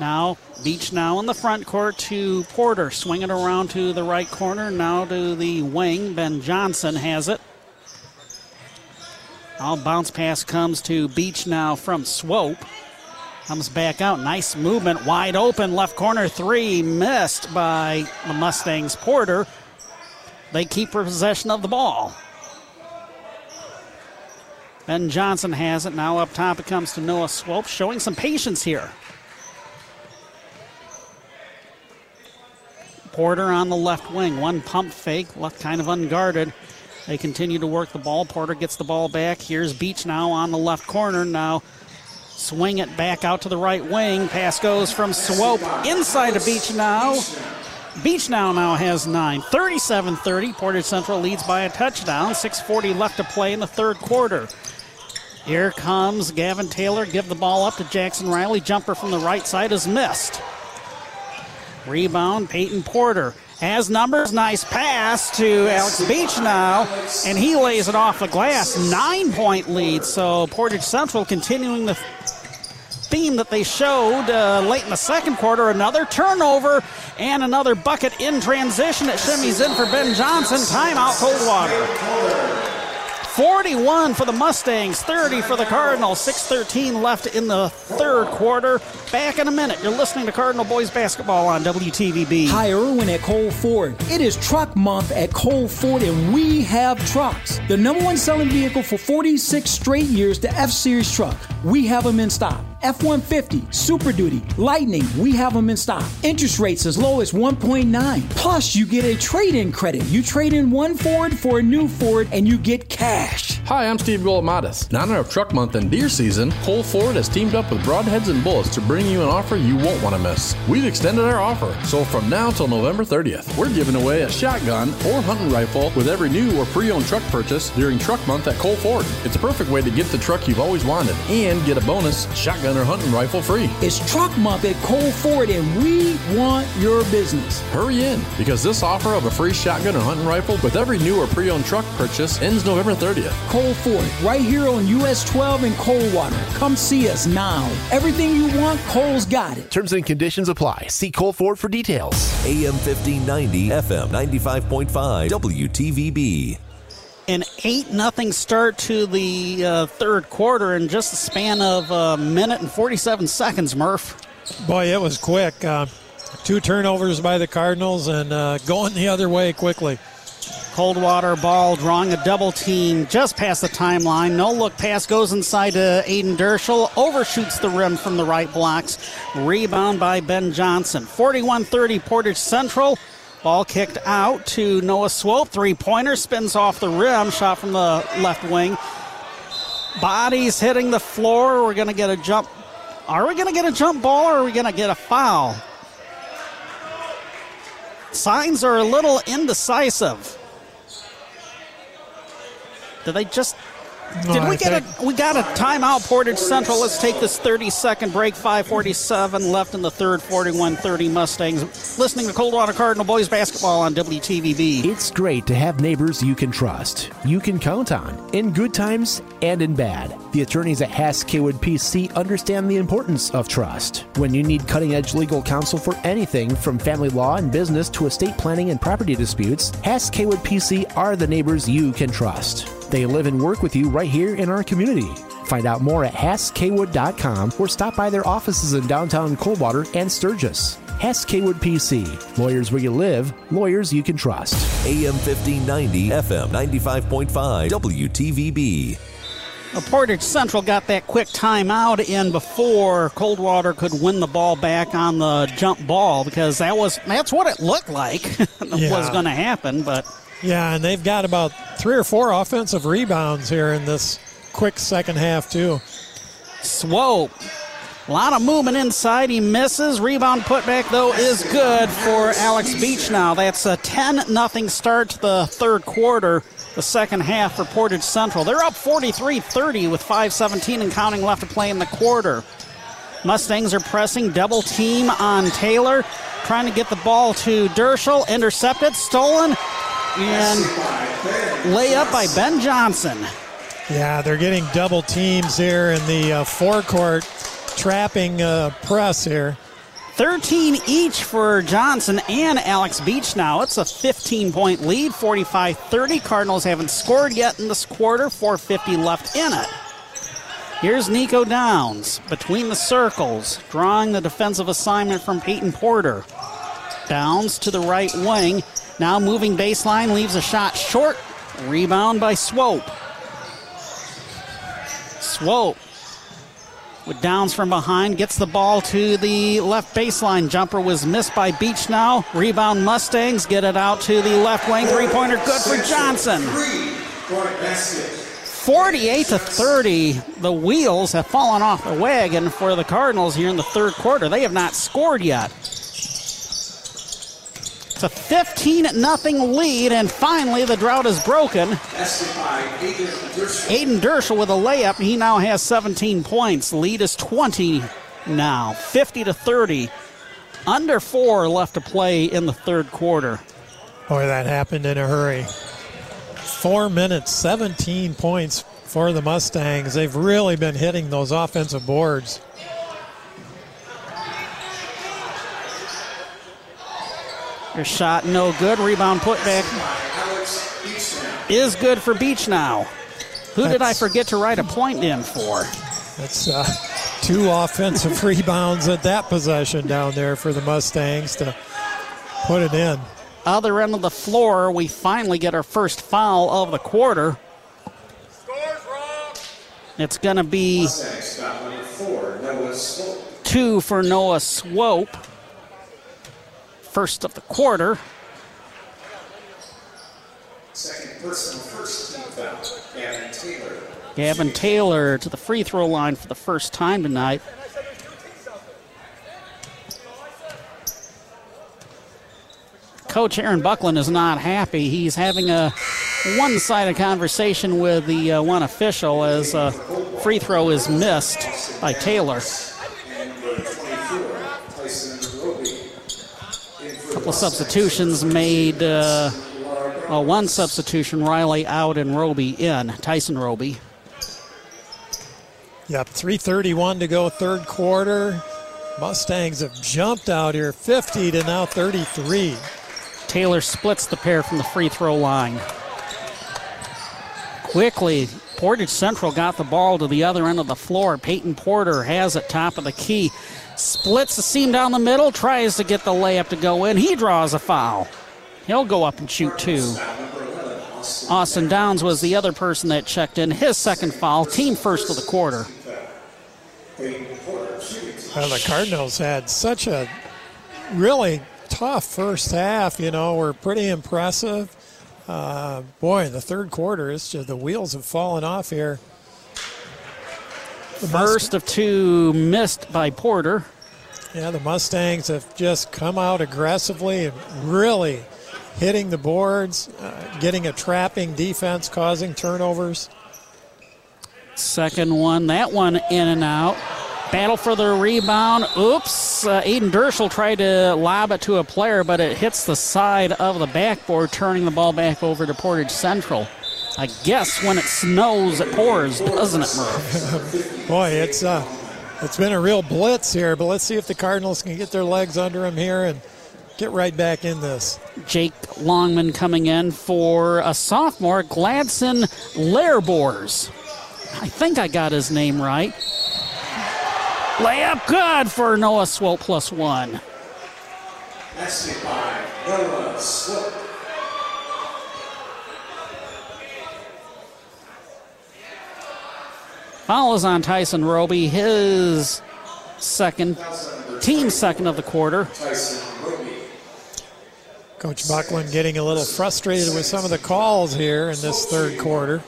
Speaker 3: Now Beachnau in the front court to Porter, swinging around to the right corner. Now to the wing. Ben Johnson has it. All bounce pass comes to Beachnau from Swope. Comes back out. Nice movement. Wide open. Left corner three. Missed by the Mustangs. Porter. They keep possession of the ball. Ben Johnson has it. Now up top it comes to Noah Swope, showing some patience here. Porter on the left wing. One pump fake, left kind of unguarded. They continue to work the ball. Porter gets the ball back. Here's Beachnau on the left corner. Now Swing it back out to the right wing. Pass goes from Swope inside to Beachnau. Beach now now has nine. 37 30. Portage Central leads by a touchdown. 6.40 left to play in the third quarter. Here comes Gavin Taylor. Give the ball up to Jackson Riley. Jumper from the right side is missed. Rebound, Peyton Porter has numbers. Nice pass to Alex Beachnau, and he lays it off the glass. Nine point lead. So Portage Central continuing the theme that they showed uh, late in the second quarter. Another turnover and another bucket in transition. It shimmies in for Ben Johnson. Timeout, Coldwater. 41 for the Mustangs, 30 for the Cardinals. 6:13 left in the third quarter. Back in a minute. You're listening to Cardinal Boys basketball on WTVB.
Speaker 6: Hi, Irwin at Cole Ford. It is Truck Month at Cole Ford, and we have trucks. The number one selling vehicle for 46 straight years, the F Series truck. We have them in stock. F 150, Super Duty, Lightning, we have them in stock. Interest rates as low as 1.9. Plus, you get a trade in credit. You trade in one Ford for a new Ford, and you get cash.
Speaker 26: Hi, I'm Steve Golomatis. In honor of Truck Month and Deer Season, Cole Ford has teamed up with Broadheads and Bullets to bring you an offer you won't want to miss. We've extended our offer, so from now till November 30th, we're giving away a shotgun or hunting rifle with every new or pre owned truck purchase during Truck Month at Cole Ford. It's a perfect way to get the truck you've always wanted and get a bonus shotgun or hunting rifle free.
Speaker 6: It's Truck Month at Cole Ford, and we want your business.
Speaker 26: Hurry in, because this offer of a free shotgun or hunting rifle with every new or pre owned truck purchase ends November 30th.
Speaker 6: Cole Ford, right here on US 12 in Coldwater. Come see us now. Everything you want, Cole's got it.
Speaker 8: Terms and conditions apply. See Cole Ford for details.
Speaker 2: AM 1590, FM 95.5, WTVB.
Speaker 3: An 8 nothing start to the uh, third quarter in just a span of a minute and 47 seconds, Murph.
Speaker 5: Boy, it was quick. Uh, two turnovers by the Cardinals and uh, going the other way quickly.
Speaker 3: Coldwater ball drawing a double team just past the timeline. No look pass goes inside to Ayden Dirschell. Overshoots the rim from the right blocks. Rebound by Ben Johnson. 41 30 Portage Central. Ball kicked out to Noah Swope. Three pointer spins off the rim. Shot from the left wing. Bodies hitting the floor. We're going to get a jump. Are we going to get a jump ball or are we going to get a foul? Signs are a little indecisive. Did they just?
Speaker 5: No,
Speaker 3: did we
Speaker 5: I
Speaker 3: get
Speaker 5: think-
Speaker 3: a? We got a timeout. Portage Central. Let's take this 30 second break. 5:47 left in the third. 41-30 Mustangs. Listening to Coldwater Cardinal boys basketball on WTVB.
Speaker 8: It's great to have neighbors you can trust, you can count on, in good times and in bad. The attorneys at Hass Kaywood PC understand the importance of trust. When you need cutting edge legal counsel for anything from family law and business to estate planning and property disputes, Hass Kaywood PC are the neighbors you can trust. They live and work with you right here in our community. Find out more at HassKwood.com or stop by their offices in downtown Coldwater and Sturgis. Hess Kaywood PC. Lawyers where you live, lawyers you can trust.
Speaker 2: AM 1590, FM 95.5, WTVB.
Speaker 3: Well, Portage Central got that quick timeout in before Coldwater could win the ball back on the jump ball because that was that's what it looked like was going to happen. But
Speaker 5: Yeah, and they've got about three or four offensive rebounds here in this quick second half, too.
Speaker 3: Swope. A lot of movement inside. He misses. Rebound putback, though, is good for Alex Beachnau. That's a 10 0 start to the third quarter, the second half for Portage Central. They're up 43 30 with 5.17 and counting left to play in the quarter. Mustangs are pressing double team on Taylor, trying to get the ball to Dirschell. Intercepted, stolen, and layup by Ben Johnson.
Speaker 5: Yeah, they're getting double teams here in the uh, forecourt, trapping uh, press here.
Speaker 3: 13 each for Johnson and Alex Beachnau. It's a 15 point lead, 45 30. Cardinals haven't scored yet in this quarter, 4.50 left in it. Here's Nico Downs between the circles, drawing the defensive assignment from Peyton Porter. Downs to the right wing, now moving baseline, leaves a shot short. Rebound by Swope. Swope with Downs from behind, gets the ball to the left baseline. Jumper was missed by Beachnau. Rebound Mustangs get it out to the left wing. Three pointer good for Johnson. 48 to 30, the wheels have fallen off the wagon for the Cardinals here in the third quarter. They have not scored yet. It's a 15 nothing lead, and finally the drought is broken. Ayden Dirschell with a layup. He now has 17 points. Lead is 20 now, 50 to 30. Under four left to play in the third quarter.
Speaker 5: Boy, that happened in a hurry. Four minutes, 17 points for the Mustangs. They've really been hitting those offensive boards.
Speaker 3: Your shot no good. Rebound put back is good for Beachnau. Who did I forget to write a point in for?
Speaker 5: That's uh, two offensive rebounds at that possession down there for the Mustangs to put it in.
Speaker 3: Other end of the floor, we finally get our first foul of the quarter. It's going to be two for Noah Swope. First of the quarter.
Speaker 18: Second personal first team foul, Gavin Taylor.
Speaker 3: Gavin Taylor to the free throw line for the first time tonight. Coach Aaron Buckland is not happy. He's having a one sided conversation with the uh, one official as a free throw is missed by Taylor. Couple of substitutions made. Uh, well, one substitution, Riley out and Roby in. Tyson Roby.
Speaker 5: Yep, 3.31 to go, third quarter. Mustangs have jumped out here 50 to now 33.
Speaker 3: Taylor splits the pair from the free throw line. Quickly, Portage Central got the ball to the other end of the floor. Peyton Porter has it top of the key. Splits the seam down the middle, tries to get the layup to go in. He draws a foul. He'll go up and shoot two. Austin Downs was the other person that checked in. His second foul, team first of the quarter.
Speaker 5: Well, the Cardinals had such a really tough first half. You know, were pretty impressive. Uh, boy, the third quarter, it's just the wheels have fallen off here.
Speaker 3: The First of two missed by Porter.
Speaker 5: Yeah, the Mustangs have just come out aggressively and really hitting the boards, uh, getting a trapping defense, causing turnovers.
Speaker 3: Second one, that one in and out. Battle for the rebound. Oops. Uh, Ayden Dirschell tried to lob it to a player, but it hits the side of the backboard, turning the ball back over to Portage Central. I guess when it snows, it pours, doesn't it, Murph?
Speaker 5: Boy, it's uh, it's been a real blitz here, but let's see if the Cardinals can get their legs under them here and get right back in this.
Speaker 3: Jake Longman coming in for a sophomore, Gladson Lairbors. I think I got his name right. Layup good for Noah Swope plus one.
Speaker 18: That's by Noah Swope.
Speaker 3: Foul is on Tyson Roby, his second, team second of the quarter.
Speaker 5: Coach Buckland getting a little frustrated with some of the calls here in this third quarter.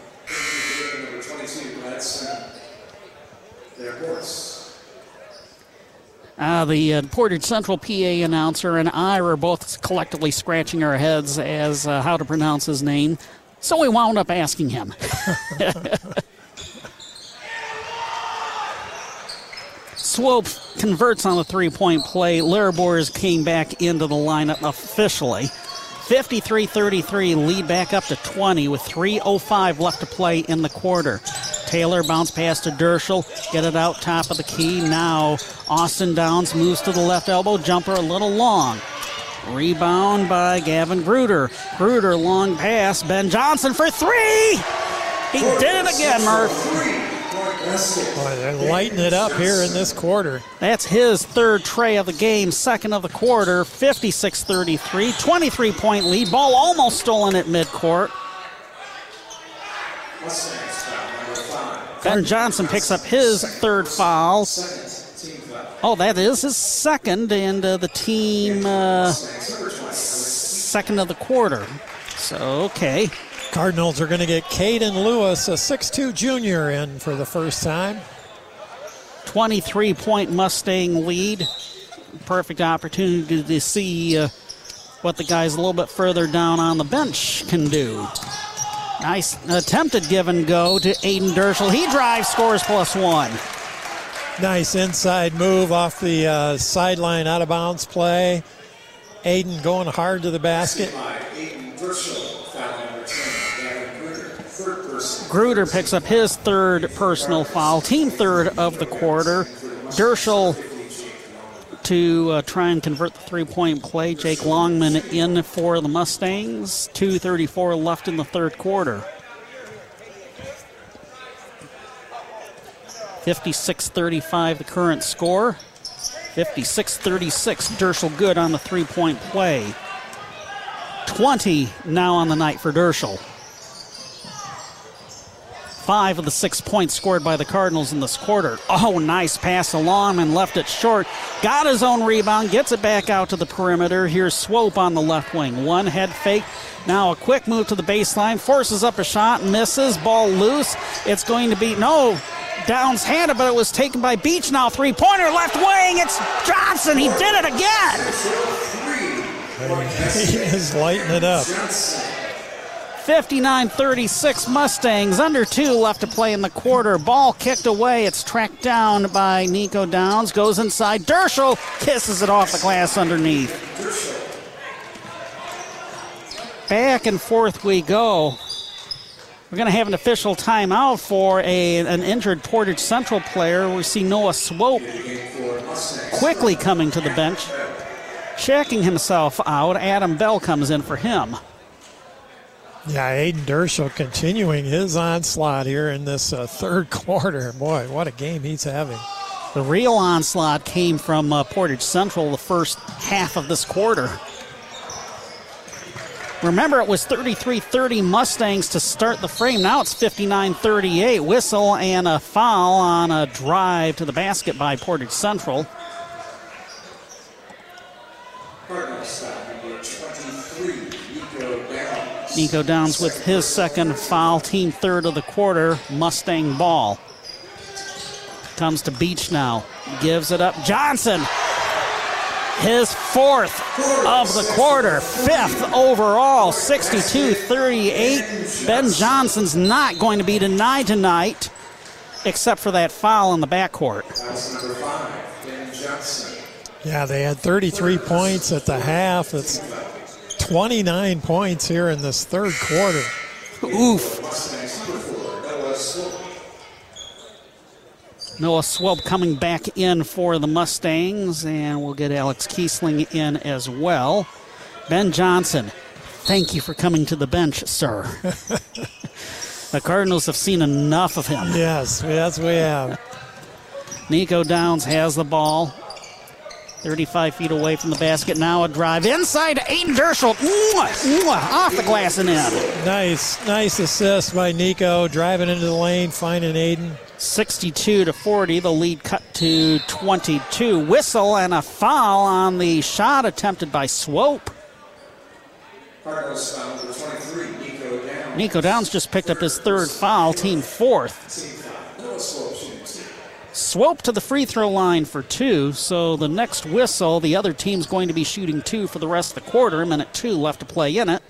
Speaker 3: Uh, the uh, Portage Central PA announcer and I were both collectively scratching our heads as uh, how to pronounce his name, so we wound up asking him. Swope converts on the three point play. Lairbors came back into the lineup officially. 53 33, lead back up to 20 with 3.05 left to play in the quarter. Taylor bounce pass to Dirschell, get it out top of the key. Now Austin Downs moves to the left elbow, jumper a little long. Rebound by Gavin Gruder. Gruder long pass. Ben Johnson for three. He did it again, Murph.
Speaker 5: Boy, they're lighting it up here in this quarter.
Speaker 3: That's his third tray of the game, second of the quarter, 56 33, 23 point lead. Ball almost stolen at midcourt. Ben Johnson picks up his third foul. Oh, that is his second, and uh, the team uh, second of the quarter. So, okay.
Speaker 5: Cardinals are going to get Caden Lewis, a 6'2 junior, in for the first time.
Speaker 3: 23 point Mustang lead. Perfect opportunity to see uh, what the guys a little bit further down on the bench can do. Nice attempted give and go to Ayden Dirschell. He drives, scores plus one.
Speaker 5: Nice inside move off the uh, sideline out of bounds play. Ayden going hard to the basket.
Speaker 3: Gruder picks up his third personal foul, team third of the quarter. Dirschell to uh, try and convert the three point play. Jake Longman in for the Mustangs. 2.34 left in the third quarter. 56 35 the current score. 56 36 Dirschell good on the three point play. 20 now on the night for Dirschell. Five of the six points scored by the Cardinals in this quarter. Oh, nice pass along and left it short. Got his own rebound, gets it back out to the perimeter. Here's Swope on the left wing. One head fake. Now a quick move to the baseline, forces up a shot, misses. Ball loose. It's going to be no. Downs had it, but it was taken by Beach. Now three pointer left wing. It's Johnson. He did it again.
Speaker 5: He is lighting it up.
Speaker 3: 59 36 Mustangs. Under two left to play in the quarter. Ball kicked away. It's tracked down by Nico Downs. Goes inside. Dirschell kisses it off the glass underneath. Back and forth we go. We're going to have an official timeout for a, an injured Portage Central player. We see Noah Swope quickly coming to the bench, checking himself out. Adam Bell comes in for him.
Speaker 5: Yeah, Ayden Dirschell continuing his onslaught here in this uh, third quarter. Boy, what a game he's having.
Speaker 3: The real onslaught came from uh, Portage Central the first half of this quarter. Remember, it was 33 30 Mustangs to start the frame. Now it's 59 38. Whistle and a foul on a drive to the basket by Portage Central. Nico Downs with his second foul, team third of the quarter, Mustang ball. Comes to Beachnau, gives it up. Johnson, his fourth of the quarter, fifth overall, 62 38. Ben Johnson's not going to be denied tonight, except for that foul in the backcourt.
Speaker 5: Yeah, they had 33 points at the half. It's 29 points here in this third quarter.
Speaker 3: Oof. Noah Swope coming back in for the Mustangs, and we'll get Alex Kiesling in as well. Ben Johnson, thank you for coming to the bench, sir. the Cardinals have seen enough of him.
Speaker 5: Yes, yes, we have.
Speaker 3: Nico Downs has the ball. 35 feet away from the basket. Now a drive inside to Ayden Dirschell. Mwah, mwah, off the glass and in.
Speaker 5: Nice, nice assist by Nico, driving into the lane, finding Ayden.
Speaker 3: 62 to 40. The lead cut to 22. Whistle and a foul on the shot attempted by Swope. Nico Downs just picked up his third foul, team fourth. Swope to the free throw line for two, so the next whistle, the other team's going to be shooting two for the rest of the quarter. A minute two left to play in it.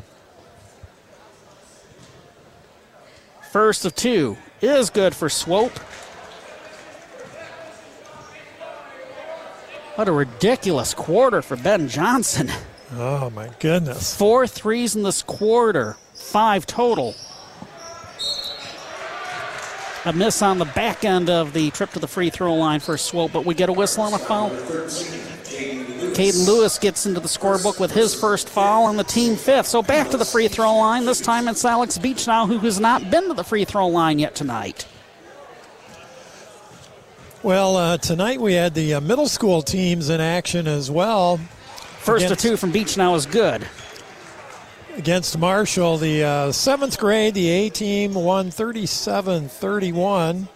Speaker 3: First of two is good for Swope. What a ridiculous quarter for Ben Johnson.
Speaker 5: Oh, my goodness.
Speaker 3: Four threes in this quarter, five total. A miss on the back end of the trip to the free throw line for Swope, but we get a whistle on a foul. Caden Lewis gets into the scorebook with his first foul and the team fifth. So back to the free throw line. This time it's Alex Beachnau, who has not been to the free throw line yet tonight.
Speaker 5: Well, uh, tonight we had the uh, middle school teams in action as well.
Speaker 3: First against, to two from Beachnau is good.
Speaker 5: Against Marshall, the uh, seventh grade, the A team won 37 31.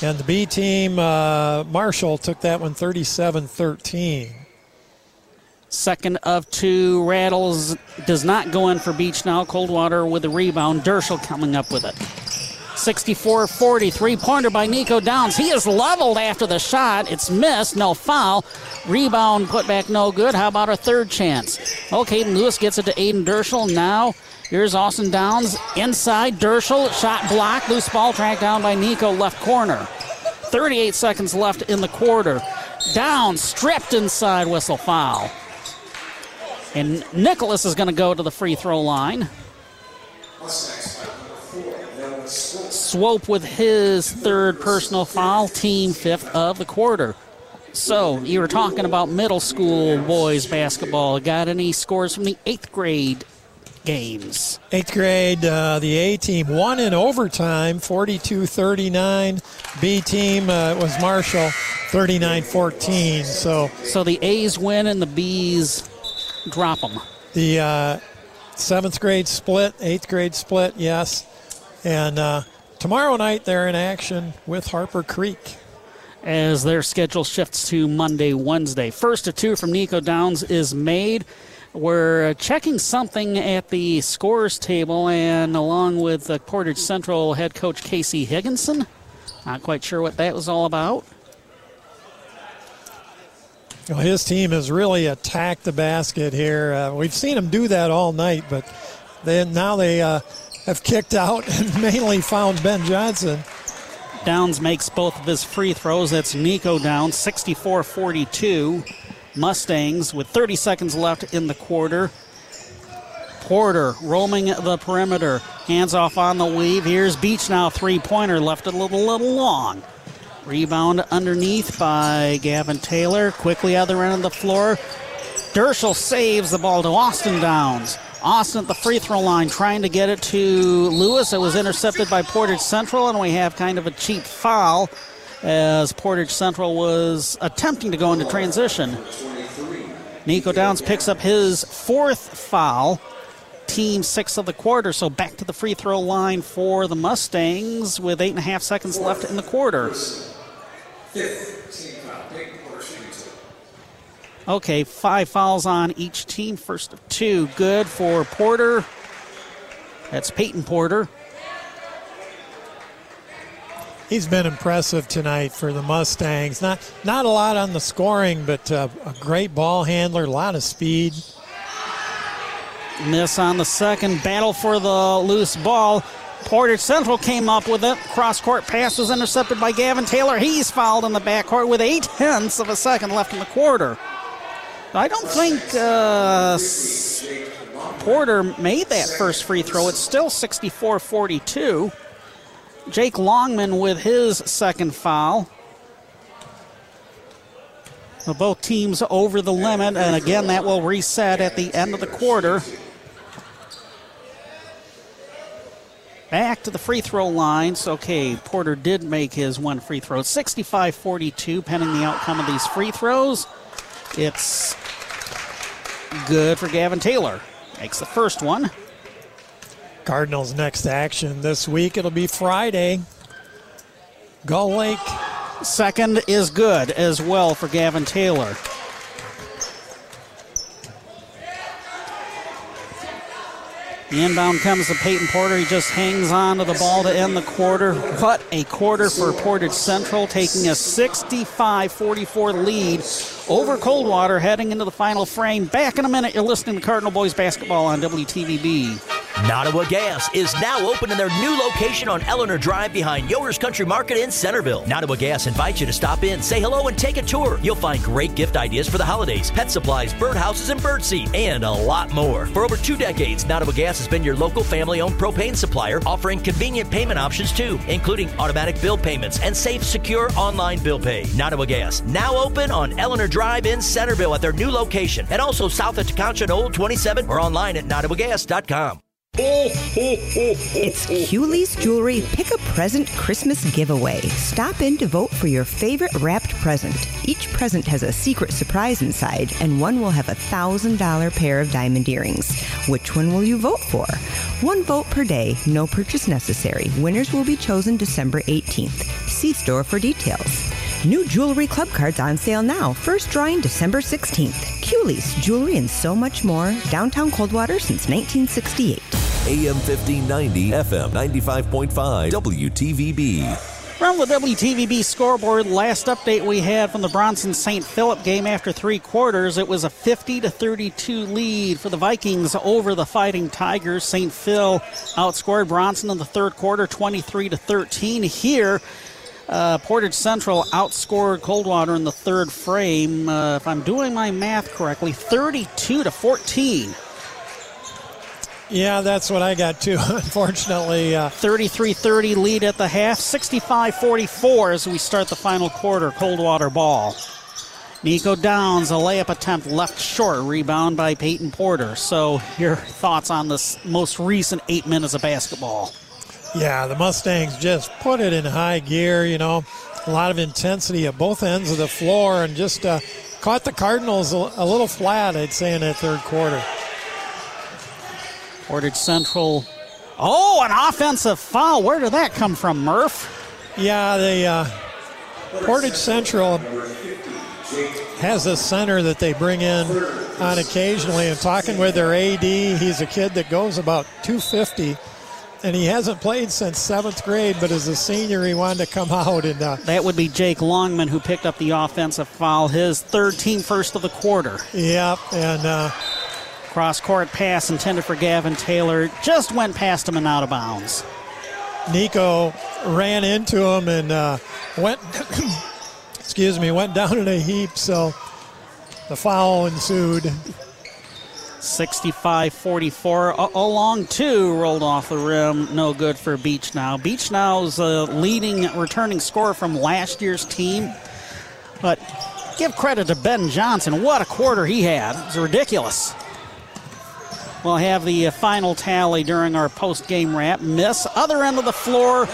Speaker 5: And the B team, uh, Marshall, took that one 37 13.
Speaker 3: Second of two rattles does not go in for Beachnau. Coldwater with the rebound. Dirschell coming up with it. 64 40. Three pointer by Nico Downs. He is leveled after the shot. It's missed. No foul. Rebound put back no good. How about a third chance? Oh, Okay, Lewis gets it to Ayden Dirschell. Now here's Austin Downs inside. Dirschell shot blocked. Loose ball tracked down by Nico left corner. 38 seconds left in the quarter. Down, stripped inside, whistle foul. And Nicholas is going to go to the free throw line. Swope with his third personal foul, team fifth of the quarter. So, you were talking about middle school boys basketball. Got any scores from the eighth grade games?
Speaker 5: Eighth grade, uh, the A team won in overtime, 42 39. B team uh, was Marshall, 39 14. So,
Speaker 3: so the A's win and the B's drop them.
Speaker 5: The uh, seventh grade split, eighth grade split, yes. And uh, tomorrow night they're in action with Harper Creek.
Speaker 3: As their schedule shifts to Monday, Wednesday. First of two from Nico Downs is made. We're checking something at the scores table, and along with the Portage Central head coach Casey Higginson. Not quite sure what that was all about.
Speaker 5: Well, his team has really attacked the basket here. Uh, we've seen him do that all night, but then now they uh, have kicked out and mainly found Ben Johnson.
Speaker 3: Downs makes both of his free throws. That's Nico Downs, 64 42. Mustangs with 30 seconds left in the quarter. Porter roaming the perimeter. Hands off on the weave. Here's Beachnau, three pointer, left a little, little long. Rebound underneath by Gavin Taylor. Quickly other end of the floor. Dirschell saves the ball to Austin Downs. Austin at the free throw line trying to get it to Lewis. It was intercepted by Portage Central, and we have kind of a cheap foul as Portage Central was attempting to go into transition. Nico Downs picks up his fourth foul, team six of the quarter. So back to the free throw line for the Mustangs with eight and a half seconds left in the quarter. Okay, five fouls on each team. First of two, good for Porter. That's Peyton Porter.
Speaker 5: He's been impressive tonight for the Mustangs. Not not a lot on the scoring, but uh, a great ball handler, a lot of speed.
Speaker 3: Miss on the second. Battle for the loose ball. Porter Central came up with it. Cross court pass was intercepted by Gavin Taylor. He's fouled in the backcourt with eight tenths of a second left in the quarter. I don't think uh, Porter made that first free throw. It's still 64 42. Jake Longman with his second foul. So both teams over the limit, and again, that will reset at the end of the quarter. Back to the free throw lines. Okay, Porter did make his one free throw. 65 42, pending the outcome of these free throws. It's good for Gavin Taylor. Makes the first one.
Speaker 5: Cardinals' next action this week. It'll be Friday. Gull Lake.
Speaker 3: Second is good as well for Gavin Taylor. The inbound comes to Peyton Porter. He just hangs on to the ball to end the quarter. What a quarter for Portage Central, taking a 65 44 lead over Coldwater, heading into the final frame. Back in a minute. You're listening to Cardinal Boys Basketball on WTVB.
Speaker 19: Nottawa Gas is now open in their new location on Eleanor Drive behind Yoder's Country Market in Centerville. Nottawa Gas invites you to stop in, say hello, and take a tour. You'll find great gift ideas for the holidays, pet supplies, birdhouses, and birdseed, and a lot more. For over two decades, Nottawa Gas has been your local family-owned propane supplier, offering convenient payment options too, including automatic bill payments and safe, secure online bill pay. Nottawa Gas, now open on Eleanor Drive in Centerville at their new location, and also south of Tecumseh Old 27 or online at nottawagas.com.
Speaker 27: It's Culey's Jewelry Pick a Present Christmas giveaway. Stop in to vote for your favorite wrapped present. Each present has a secret surprise inside, and one will have a $1,000 pair of diamond earrings. Which one will you vote for? One vote per day, no purchase necessary. Winners will be chosen December 18th. See store for details. New Jewelry Club cards on sale now. First drawing December 16th. Cooley's Jewelry and so much more. Downtown Coldwater since 1968.
Speaker 2: AM 1590, FM 95.5, WTVB.
Speaker 3: From the WTVB scoreboard, last update we had from the Bronson St. Philip game after three quarters, it was a 50 to 32 lead for the Vikings over the Fighting Tigers. St. Phil outscored Bronson in the third quarter, 23 to 13. Here, uh, Portage Central outscored Coldwater in the third frame. Uh, if I'm doing my math correctly, 32 to 14.
Speaker 5: Yeah, that's what I got too. Unfortunately, uh,
Speaker 3: 33 30 lead at the half, 65 44 as we start the final quarter. Coldwater ball. Nico Downs, a layup attempt left short, rebound by Peyton Porter. So, your thoughts on this most recent eight minutes of basketball?
Speaker 5: Yeah, the Mustangs just put it in high gear, you know, a lot of intensity at both ends of the floor and just uh, caught the Cardinals a, a little flat, I'd say, in that third quarter.
Speaker 3: Portage Central. Oh, an offensive foul. Where did that come from, Murph?
Speaker 5: Yeah, the uh, Portage Central has a center that they bring in on occasionally. And talking with their AD, he's a kid that goes about 250 and he hasn't played since seventh grade, but as a senior, he wanted to come out. And uh,
Speaker 3: that would be Jake Longman, who picked up the offensive foul, his third team first of the quarter.
Speaker 5: Yep, and uh,
Speaker 3: cross court pass intended for Gavin Taylor just went past him and out of bounds.
Speaker 5: Nico ran into him and uh, went. excuse me, went down in a heap. So the foul ensued.
Speaker 3: 65 44. A long two rolled off the rim. No good for Beachnau. Beech now is a leading returning scorer from last year's team. But give credit to Ben Johnson. What a quarter he had. It's ridiculous. We'll have the uh, final tally during our post game wrap. Miss. Other end of the floor.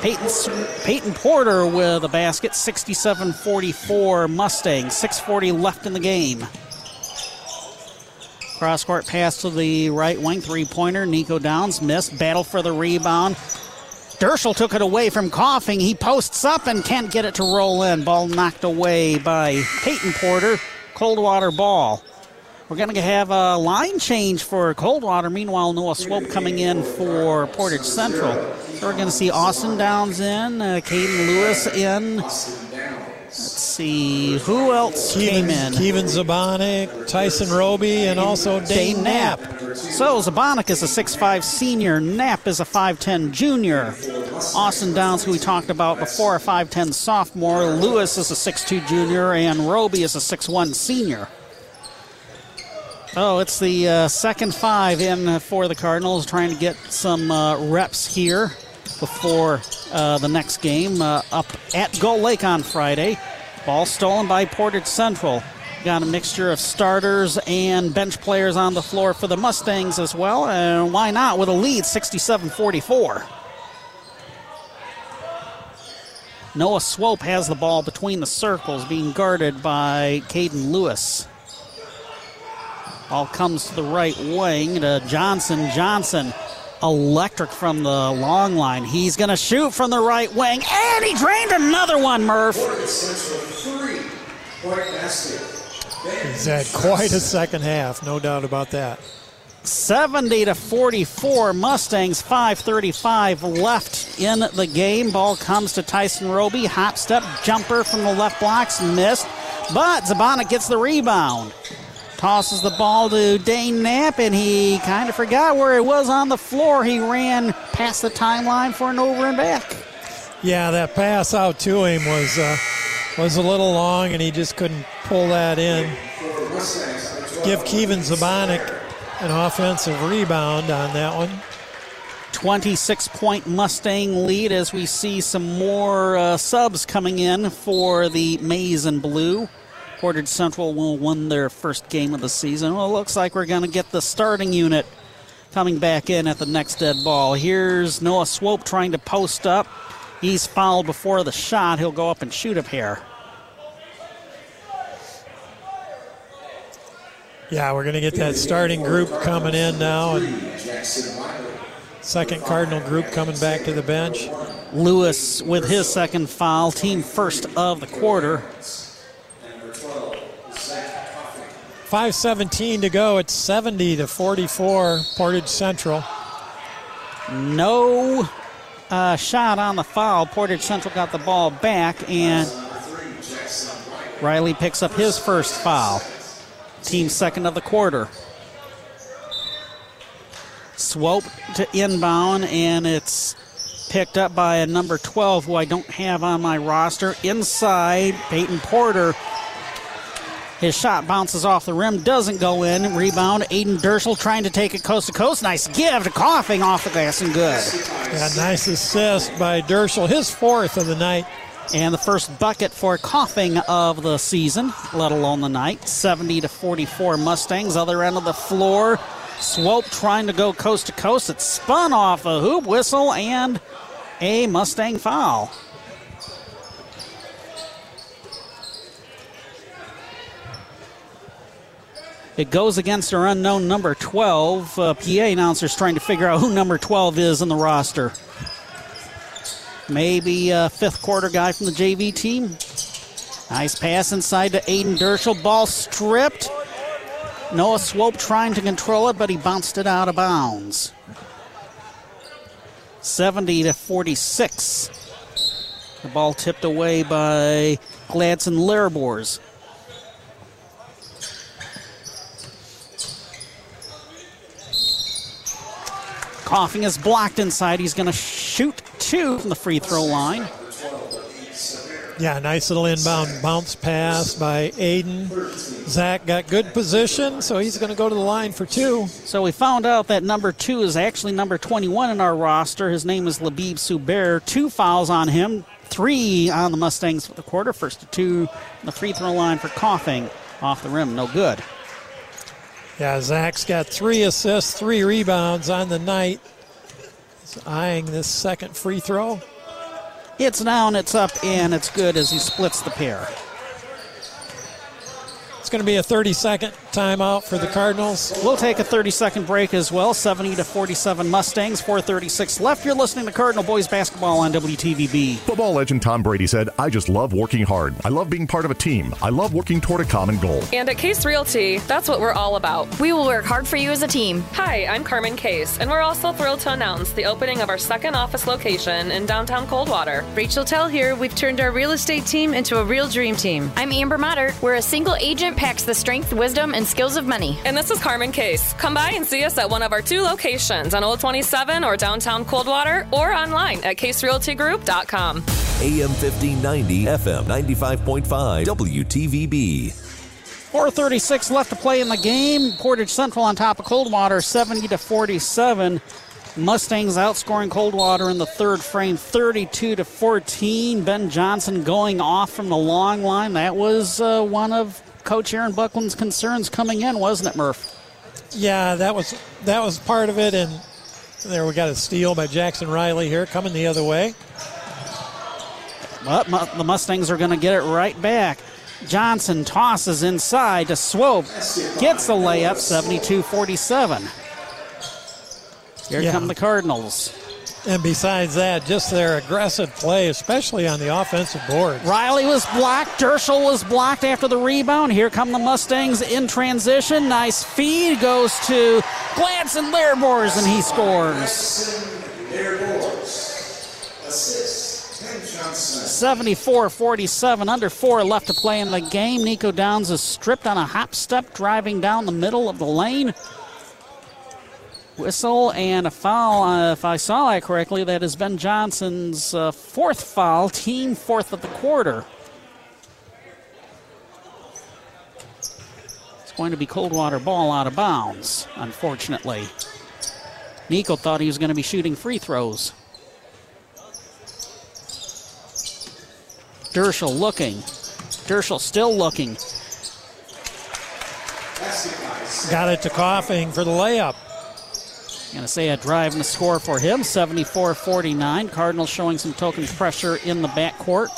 Speaker 3: Peyton, Peyton Porter with a basket, 67 44 Mustangs, 6.40 left in the game. Cross court pass to the right wing, three pointer. Nico Downs missed. Battle for the rebound. Dirschell took it away from Coughing. He posts up and can't get it to roll in. Ball knocked away by Peyton Porter. Coldwater ball. We're going to have a line change for Coldwater. Meanwhile, Noah Swope coming in for Portage Central. So we're going to see Austin Downs in, uh, Caden Lewis in. Let's see who else
Speaker 5: Kevin,
Speaker 3: came in.
Speaker 5: Kevin Zabonik, Tyson Roby, and also Dane Knapp.
Speaker 3: So Zabonik is a 6'5 senior. Knapp is a 5'10 junior. Austin Downs, who we talked about before, a 5'10 sophomore. Lewis is a 6'2 junior, and Roby is a 6'1 senior. Oh, it's the uh, second five in for the Cardinals, trying to get some uh, reps here before uh, the next game uh, up at Gull Lake on Friday. Ball stolen by Portage Central. Got a mixture of starters and bench players on the floor for the Mustangs as well. And why not with a lead 67 44? Noah Swope has the ball between the circles, being guarded by Caden Lewis. Ball comes to the right wing to Johnson. Johnson electric from the long line. He's going to shoot from the right wing, and he drained another one, Murph.
Speaker 5: He's had quite a second half, no doubt about that.
Speaker 3: 70 to 44 Mustangs 535 left in the game ball comes to Tyson Roby hop step jumper from the left blocks missed but Zabonik gets the rebound tosses the ball to Dane Knapp, and he kind of forgot where it was on the floor. He ran past the timeline for an over and back.
Speaker 5: Yeah, that pass out to him was uh, was a little long, and he just couldn't pull that in. Give Kevin Zabonik an offensive rebound on that one.
Speaker 3: 26 point Mustang lead as we see some more uh, subs coming in for the maize and blue. Portage Central will win their first game of the season. Well, it looks like we're going to get the starting unit coming back in at the next dead ball. Here's Noah Swope trying to post up. He's fouled before the shot. He'll go up and shoot up here.
Speaker 5: Yeah, we're going to get that starting group coming in now. And Second Cardinal group coming back to the bench.
Speaker 3: Lewis with his second foul, team first of the quarter.
Speaker 5: 5.17 to go. It's 70 to 44, Portage Central.
Speaker 3: No uh, shot on the foul. Portage Central got the ball back, and Riley picks up his first foul. Team second of the quarter. Swope to inbound, and it's picked up by a number 12 who I don't have on my roster. Inside, Peyton Porter. His shot bounces off the rim, doesn't go in. Rebound, Ayden Dirschell trying to take it coast to coast. Nice give to Coughing off the glass and good.
Speaker 5: Yeah, nice assist by Dirschell, his fourth of the night.
Speaker 3: And the first bucket for Coughing of the season, let alone the night. 70 to 44 Mustangs, other end of the floor. Swope trying to go coast to coast. It spun off a hoop whistle and a Mustang foul. It goes against our unknown number 12. Uh, PA announcers trying to figure out who number 12 is in the roster. Maybe a fifth quarter guy from the JV team. Nice pass inside to Ayden Dirschell. Ball stripped. Noah Swope trying to control it, but he bounced it out of bounds. 70 to 46. The ball tipped away by Gladson Larbors. Coughing is blocked inside. He's going to shoot two from the free throw line.
Speaker 5: Yeah, nice little inbound bounce pass by Ayden. Zach got good position, so he's going to go to the line for two.
Speaker 3: So we found out that number two is actually number 21 in our roster. His name is Labib Suber. Two fouls on him, three on the Mustangs for the quarter. First to two, the free throw line for Coughing. Off the rim, no good.
Speaker 5: Yeah, Zach's got three assists, three rebounds on the night. He's eyeing this second free throw.
Speaker 3: It's down, it's up, and it's good as he splits the pair.
Speaker 5: It's going to be a 30 second timeout for the Cardinals.
Speaker 3: We'll take a 30 second break as well. 70 to 47 Mustangs, 436 left. You're listening to Cardinal Boys Basketball on WTVB.
Speaker 28: Football legend Tom Brady said, I just love working hard. I love being part of a team. I love working toward a common goal.
Speaker 29: And at Case Realty, that's what we're all about.
Speaker 30: We will work hard for you as a team.
Speaker 29: Hi, I'm Carmen Case, and we're also thrilled to announce the opening of our second office location in downtown Coldwater.
Speaker 31: Rachel Tell here. We've turned our real estate team into a real dream team.
Speaker 30: I'm Amber Motter. Where a single agent packs the strength, wisdom, and skills of money.
Speaker 29: And this is Carmen Case. Come by and see us at one of our two locations on Old 27 or downtown Coldwater or online at caserealtygroup.com.
Speaker 2: AM 1590, FM 95.5, WTVB.
Speaker 3: 436 left to play in the game. Portage Central on top of Coldwater, 70 to 47. Mustangs outscoring Coldwater in the third frame, 32 to 14. Ben Johnson going off from the long line. That was uh, one of Coach Aaron Buckland's concerns coming in, wasn't it, Murph?
Speaker 5: Yeah, that was that was part of it, and there we got a steal by Jackson Riley here, coming the other way.
Speaker 3: But the Mustangs are going to get it right back. Johnson tosses inside to Swope, gets the layup, 72-47. Here
Speaker 5: Yeah.
Speaker 3: come the Cardinals.
Speaker 5: And besides that, just their aggressive play, especially on the offensive board.
Speaker 3: Riley was blocked. Dirschell was blocked after the rebound. Here come the Mustangs in transition. Nice feed goes to Gladson Larbors, and he scores.
Speaker 18: Assist,
Speaker 3: 74 47, under four left to play in the game. Nico Downs is stripped on a hop step, driving down the middle of the lane. Whistle and a foul, uh, if I saw that correctly. That is Ben Johnson's uh, fourth foul, team fourth of the quarter. It's going to be Coldwater ball out of bounds, unfortunately. Nico thought he was going to be shooting free throws. Dirschell looking. Dirschell still looking.
Speaker 5: Got it to Coughing for the layup.
Speaker 3: Going to say a drive and a score for him, 74 49. Cardinals showing some token pressure in the backcourt.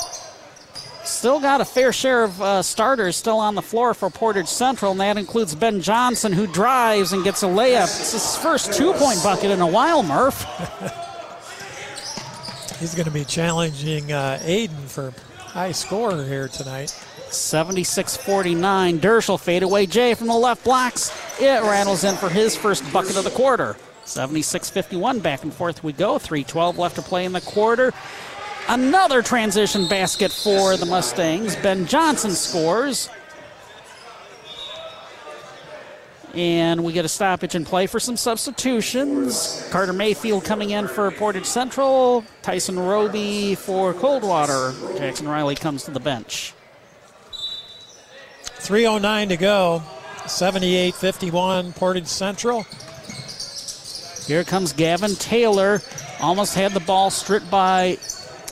Speaker 3: Still got a fair share of uh, starters still on the floor for Portage Central, and that includes Ben Johnson, who drives and gets a layup. It's his first two point bucket in a while, Murph.
Speaker 5: He's going to be challenging uh, Ayden for high scorer here tonight.
Speaker 3: 76 49. Dirschell fadeaway Jay from the left blocks. It rattles in for his first bucket of the quarter. 76 51. Back and forth we go. 312 left to play in the quarter. Another transition basket for the Mustangs. Ben Johnson scores. And we get a stoppage in play for some substitutions. Carter Mayfield coming in for Portage Central. Tyson Roby for Coldwater. Jackson Riley comes to the bench.
Speaker 5: 3.09 to go. 78 51, Portage Central.
Speaker 3: Here comes Gavin Taylor. Almost had the ball stripped by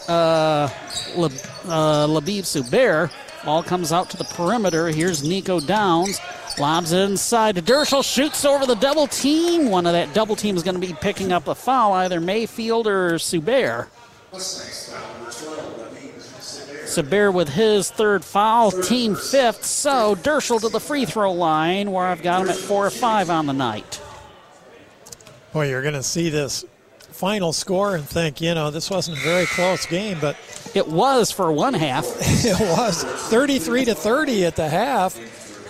Speaker 3: uh, uh, Labib Subair. Ball comes out to the perimeter. Here's Nico Downs. Lobs it inside to Dirschell. Shoots over the double team. One of that double team is going to be picking up a foul, either Mayfield or Subair. Subair with his third foul, team fifth. So Dirschell to the free throw line, where I've got him at four or five on the night.
Speaker 5: Boy, you're going to see this final score and think, you know, this wasn't a very close game, but
Speaker 3: it was for one half.
Speaker 5: it was 33 to 30 at the half,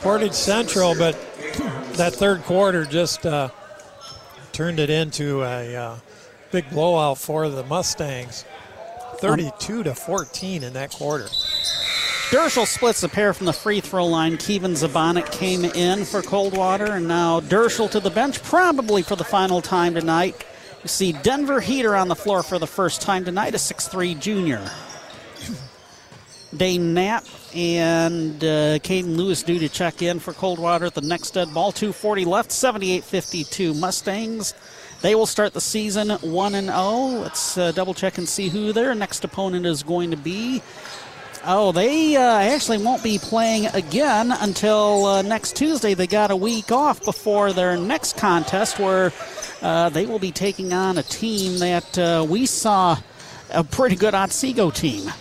Speaker 5: Portage Central, but that third quarter just uh, turned it into a uh, big blowout for the Mustangs. 32 to 14 in that quarter.
Speaker 3: Dirschell splits the pair from the free throw line. Kevin Zabonik came in for Coldwater, and now Dirschell to the bench, probably for the final time tonight. You see Denver Heater on the floor for the first time tonight, a 6'3 junior. Dane Knapp and uh, Caden Lewis due to check in for Coldwater at the next dead ball. 240 left, 78 52 Mustangs. They will start the season 1 and 0. Let's uh, double check and see who their next opponent is going to be. Oh, they uh, actually won't be playing again until uh, next Tuesday. They got a week off before their next contest where uh, they will be taking on a team that uh, we saw a pretty good Otsego team.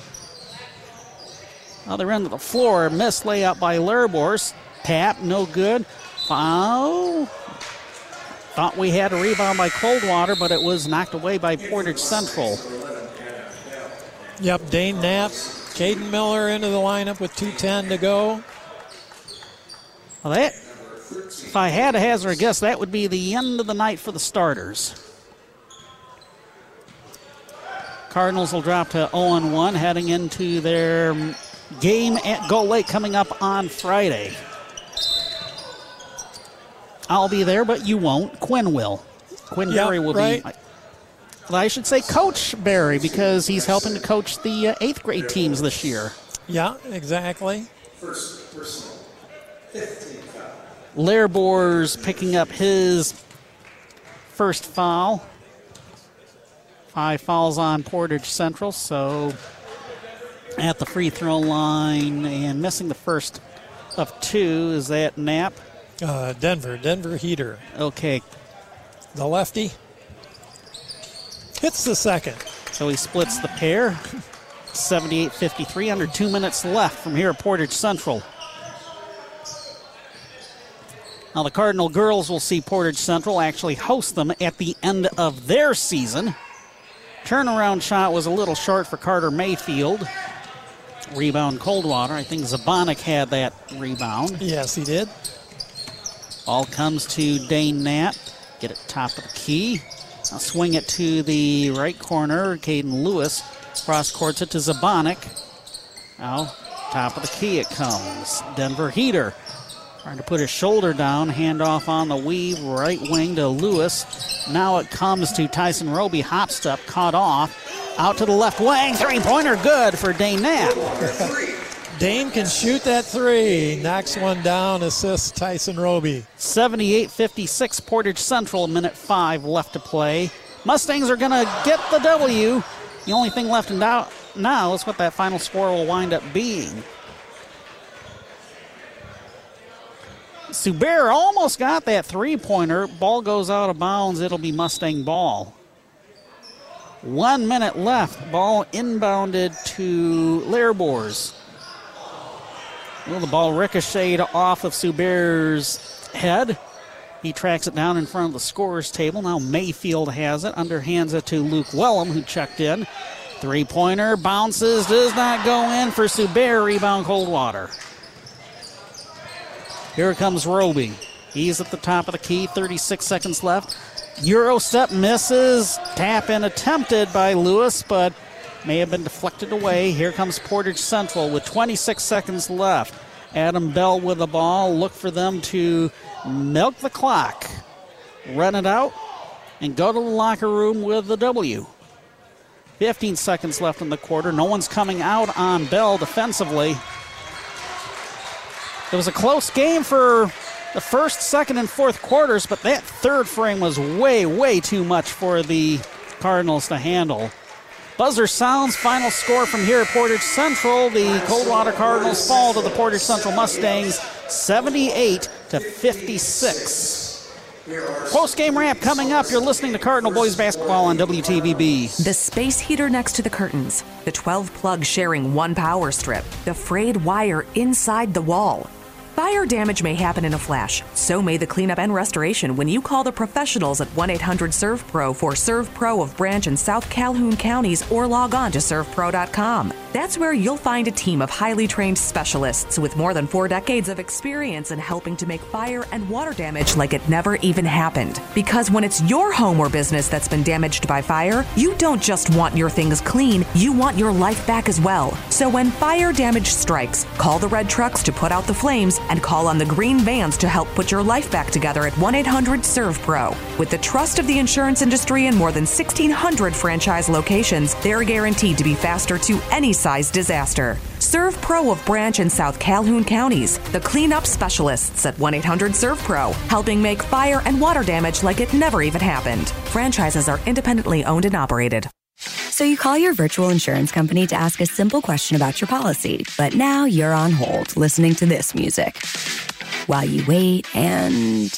Speaker 3: Other end of the floor, missed layup by Lerbor's. Tap, no good. Foul. Thought we had a rebound by Coldwater, but it was knocked away by Portage Central.
Speaker 5: Yep, Dane Knapp, Caden Miller into the lineup with 2.10 to go.
Speaker 3: Well, that, if I had to hazard a guess, that would be the end of the night for the starters. Cardinals will drop to 0 1 heading into their game at Gull Lake coming up on Friday. I'll be there, but you won't. Quinn will. Quinn
Speaker 5: Yep,
Speaker 3: Berry will
Speaker 5: right.
Speaker 3: be. Well, I should say Coach Barry because he's helping to coach the uh, eighth grade teams this year.
Speaker 5: Yeah, exactly.
Speaker 18: First, personal. 15 foul.
Speaker 3: Lairbor's picking up his first foul. Five fouls on Portage Central, so at the free throw line and missing the first of two is that Knapp.
Speaker 5: Uh, Denver, Denver Heater.
Speaker 3: Okay.
Speaker 5: The lefty hits the second.
Speaker 3: So he splits the pair. 78 53, under two minutes left from here at Portage Central. Now, the Cardinal girls will see Portage Central actually host them at the end of their season. Turnaround shot was a little short for Carter Mayfield. Rebound Coldwater. I think Zabonik had that rebound.
Speaker 5: Yes, he did.
Speaker 3: Ball comes to Dane Knapp. Get it top of the key. Swing it to the right corner. Caden Lewis cross courts it to Zabonik. Now, top of the key it comes. Denver Heater trying to put his shoulder down. Hand off on the weave. Right wing to Lewis. Now it comes to Tyson Roby. Hop step caught off. Out to the left wing. Three pointer good for Dane Knapp.
Speaker 5: Dane can shoot that three. Knocks one down, assists Tyson Roby.
Speaker 3: 78 56 Portage Central, minute five left to play. Mustangs are going to get the W. The only thing left in doubt now is what that final score will wind up being. Subair almost got that three pointer. Ball goes out of bounds. It'll be Mustang ball. One minute left. Ball inbounded to Lairbor's. Well, the ball ricocheted off of Suber's head. He tracks it down in front of the scorer's table. Now Mayfield has it, underhands it to Luke Wellham, who checked in. Three pointer bounces, does not go in for Suber. Rebound Coldwater. Here comes Roby. He's at the top of the key, 36 seconds left. Euro step misses. Tap in attempted by Lewis, but may have been deflected away. Here comes Portage Central with 26 seconds left. Adam Bell with the ball. Look for them to milk the clock, run it out, and go to the locker room with the W. 15 seconds left in the quarter. No one's coming out on Bell defensively. It was a close game for the first, second, and fourth quarters, but that third frame was way, way too much for the Cardinals to handle. Buzzer sounds. Final score from here at Portage Central. The Coldwater Cardinals fall to the Portage Central Mustangs 78 to 56. Post game wrap coming up. You're listening to Cardinal Boys Basketball on WTVB.
Speaker 32: The space heater next to the curtains, the 12 plugs sharing one power strip, the frayed wire inside the wall. Fire damage may happen in a flash. So may the cleanup and restoration when you call the professionals at 1 800 ServPro for ServPro of Branch and South Calhoun counties or log on to servpro.com. That's where you'll find a team of highly trained specialists with more than four decades of experience in helping to make fire and water damage like it never even happened. Because when it's your home or business that's been damaged by fire, you don't just want your things clean, you want your life back as well. So when fire damage strikes, call the red trucks to put out the flames and call on the green vans to help put your life back together at 1 800 ServPro. With the trust of the insurance industry and more than 1,600 franchise locations, they're guaranteed to be faster to any size disaster. ServPro of Branch and South Calhoun counties, the cleanup specialists at 1 800 ServPro, helping make fire and water damage like it never even happened. Franchises are independently owned and operated.
Speaker 33: So you call your virtual insurance company to ask a simple question about your policy, but now you're on hold listening to this music while you wait and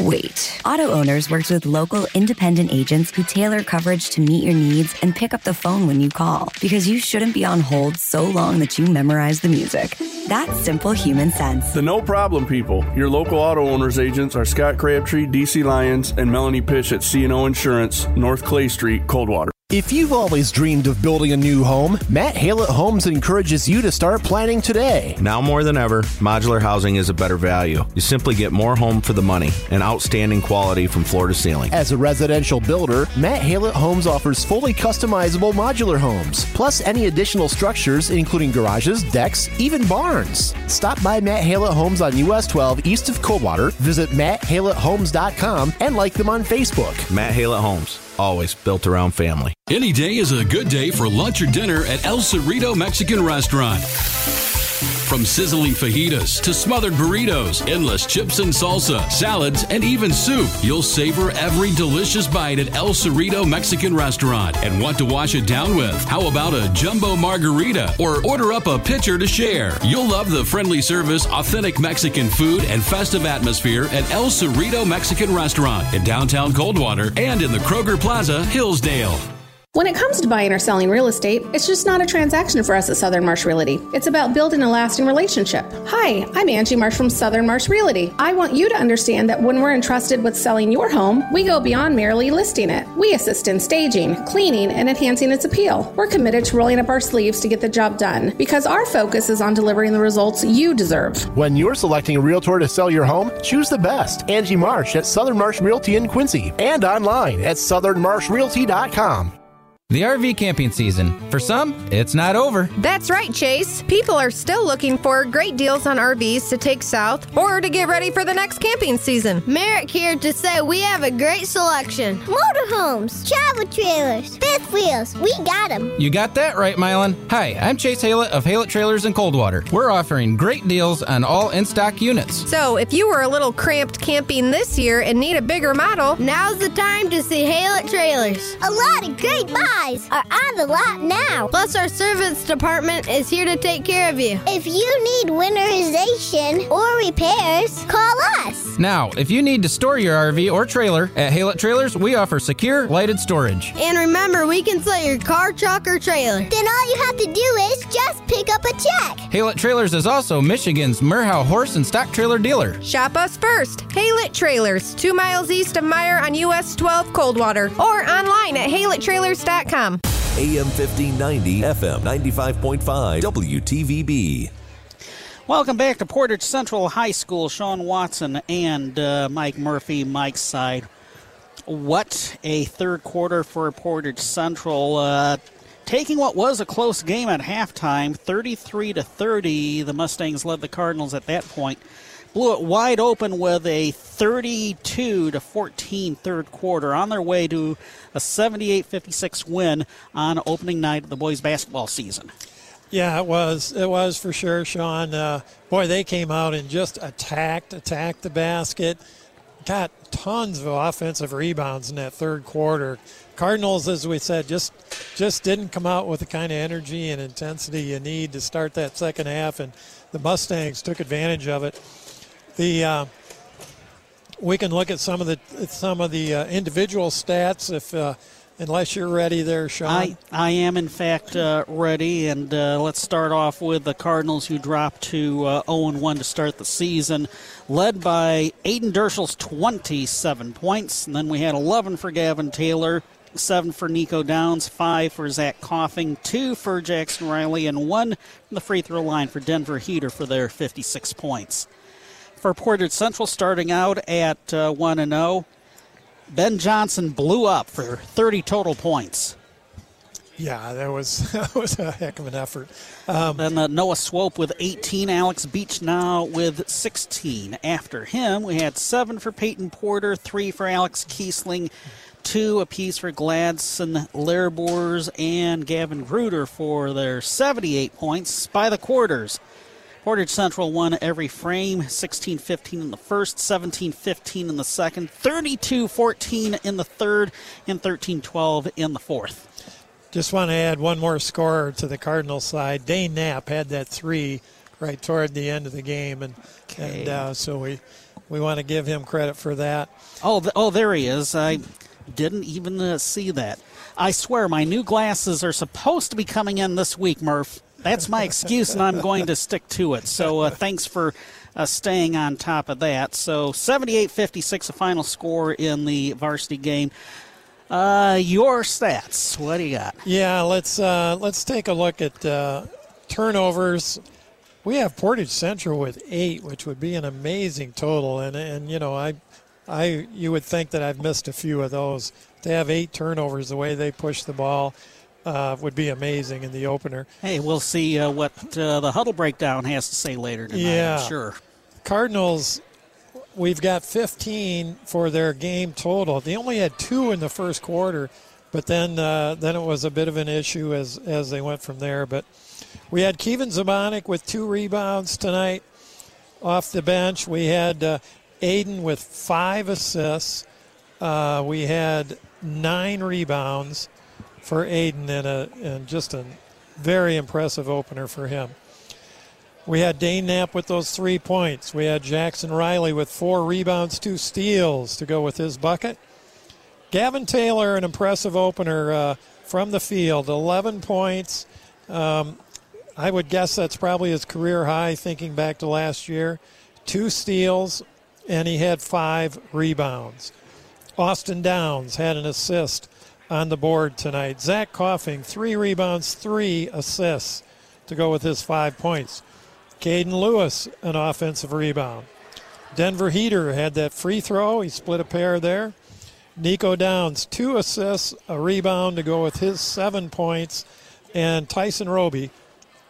Speaker 33: wait. Auto Owners works with local independent agents who tailor coverage to meet your needs and pick up the phone when you call because you shouldn't be on hold so long that you memorize the music. That's simple human sense.
Speaker 34: The no problem people. Your local auto owners agents are Scott Crabtree, DC Lyons, and Melanie Pish at CNO Insurance, North Clay Street, Coldwater.
Speaker 8: If you've always dreamed of building a new home, Matt Halet Homes encourages you to start planning today.
Speaker 35: Now more than ever, modular housing is a better value. You simply get more home for the money and outstanding quality from floor to ceiling.
Speaker 8: As a residential builder, Matt Halet Homes offers fully customizable modular homes, plus any additional structures, including garages, decks, even barns. Stop by Matt Halet Homes on US 12 east of Coldwater, visit matthalethomes.com, and like them on Facebook.
Speaker 35: Matt Halet Homes always built around family.
Speaker 26: Any day is a good day for lunch or dinner at El Cerrito Mexican Restaurant. From sizzling fajitas to smothered burritos, endless chips and salsa, salads, and even soup, you'll savor every delicious bite at El Cerrito Mexican Restaurant and want to wash it down with. How about a jumbo margarita or order up a pitcher to share? You'll love the friendly service, authentic Mexican food, and festive atmosphere at El Cerrito Mexican Restaurant in downtown Coldwater and in the Kroger Plaza, Hillsdale.
Speaker 24: When it comes to buying or selling real estate, it's just not a transaction for us at Southern Marsh Realty. It's about building a lasting relationship. Hi, I'm Angie Marsh from Southern Marsh Realty. I want you to understand that when we're entrusted with selling your home, we go beyond merely listing it. We assist in staging, cleaning, and enhancing its appeal. We're committed to rolling up our sleeves to get the job done because our focus is on delivering the results you deserve.
Speaker 8: When you're selecting a realtor to sell your home, choose the best. Angie Marsh at Southern Marsh Realty in Quincy and online at southernmarshrealty.com.
Speaker 36: The RV camping season. For some, it's not over.
Speaker 37: That's right, Chase. People are still looking for great deals on RVs to take south or to get ready for the next camping season.
Speaker 38: Merrick here to say we have a great selection. Motorhomes, travel trailers, fifth wheels, we got them.
Speaker 36: You got that right, Mylan. Hi, I'm Chase Halet of Halet Trailers in Coldwater. We're offering great deals on all in stock units.
Speaker 37: So if you were a little cramped camping this year and need a bigger model,
Speaker 38: now's the time to see Halet Trailers. A lot of great buys are on the lot now.
Speaker 37: Plus, our service department is here to take care of you.
Speaker 38: If you need winterization or repairs, call us.
Speaker 36: Now, if you need to store your RV or trailer at Halet Trailers, we offer secure lighted storage.
Speaker 37: And remember, we can sell your car, truck, or trailer.
Speaker 38: Then all you have to do is just pick up a check.
Speaker 36: Haylett Trailers is also Michigan's Merhow Horse and Stock Trailer dealer.
Speaker 37: Shop us first. Haylett Trailers, two miles east of Meyer on US 12 Coldwater, or online at
Speaker 2: AM 1590, FM 95.5, WTVB.
Speaker 3: Welcome back to Portage Central High School. Sean Watson and uh, Mike Murphy, Mike's side. What a third quarter for Portage Central. Uh, taking what was a close game at halftime, 33 to 30. The Mustangs led the Cardinals at that point. Blew it wide open with a 32 to 14 third quarter on their way to a 78-56 win on opening night of the boys basketball season.
Speaker 5: Yeah, it was. It was for sure, Sean. Uh, boy, they came out and just attacked, attacked the basket. Got tons of offensive rebounds in that third quarter. Cardinals, as we said, just just didn't come out with the kind of energy and intensity you need to start that second half, and the Mustangs took advantage of it. The uh, we can look at some of the some of the uh, individual stats if uh, unless you're ready there, Sean.
Speaker 3: I, I am, in fact, uh, ready. And uh, let's start off with the Cardinals, who dropped to uh, 0 1 to start the season, led by Ayden Dirschell's 27 points. And then we had 11 for Gavin Taylor, 7 for Nico Downs, 5 for Zach Coughing, 2 for Jackson Riley, and 1 from the free throw line for Denver Heater for their 56 points. For Portage Central, starting out at uh, 1 and 0. Ben Johnson blew up for 30 total points.
Speaker 5: Yeah, that was that was a heck of an effort. Um,
Speaker 3: then uh, Noah Swope with 18, Alex Beachnau with 16. After him, we had seven for Peyton Porter, three for Alex Kiesling, two apiece for Gladson Lerboers and Gavin Gruder for their 78 points by the quarters. Portage Central won every frame 16 15 in the first, 17 15 in the second, 32 14 in the third, and 13 12 in the fourth.
Speaker 5: Just want to add one more score to the Cardinal side. Dane Knapp had that three right toward the end of the game, and okay. and uh, so we we want to give him credit for that.
Speaker 3: Oh, th- oh, there he is. I didn't even uh, see that. I swear, my new glasses are supposed to be coming in this week, Murph that's my excuse, and I'm going to stick to it. So uh, thanks for uh, staying on top of that. So 78 56, the final score in the varsity game. Uh, your stats. What do you got?
Speaker 5: Yeah, let's uh, let's take a look at uh, turnovers. We have Portage Central with eight, which would be an amazing total, and and you know I, I you would think that I've missed a few of those. To have eight turnovers, the way they push the ball, uh, would be amazing in the opener.
Speaker 3: Hey, we'll see uh, what uh, the huddle breakdown has to say later tonight.
Speaker 5: Yeah,
Speaker 3: I'm sure.
Speaker 5: Cardinals, we've got 15 for their game total. They only had two in the first quarter, but then uh, then it was a bit of an issue as as they went from there. But we had Kevin Zamanik with two rebounds tonight off the bench. We had uh, Ayden with five assists. Uh, we had nine rebounds for Ayden and, a, and just a very impressive opener for him. We had Dane Knapp with those three points. We had Jackson Riley with four rebounds, two steals to go with his bucket. Gavin Taylor, an impressive opener uh, from the field, 11 points. Um, I would guess that's probably his career high, thinking back to last year. Two steals, and he had five rebounds. Austin Downs had an assist on the board tonight. Zach Coughing, three rebounds, three assists to go with his five points. Caden Lewis, an offensive rebound. Denver Heater had that free throw. He split a pair there. Nico Downs, two assists, a rebound to go with his seven points. And Tyson Roby,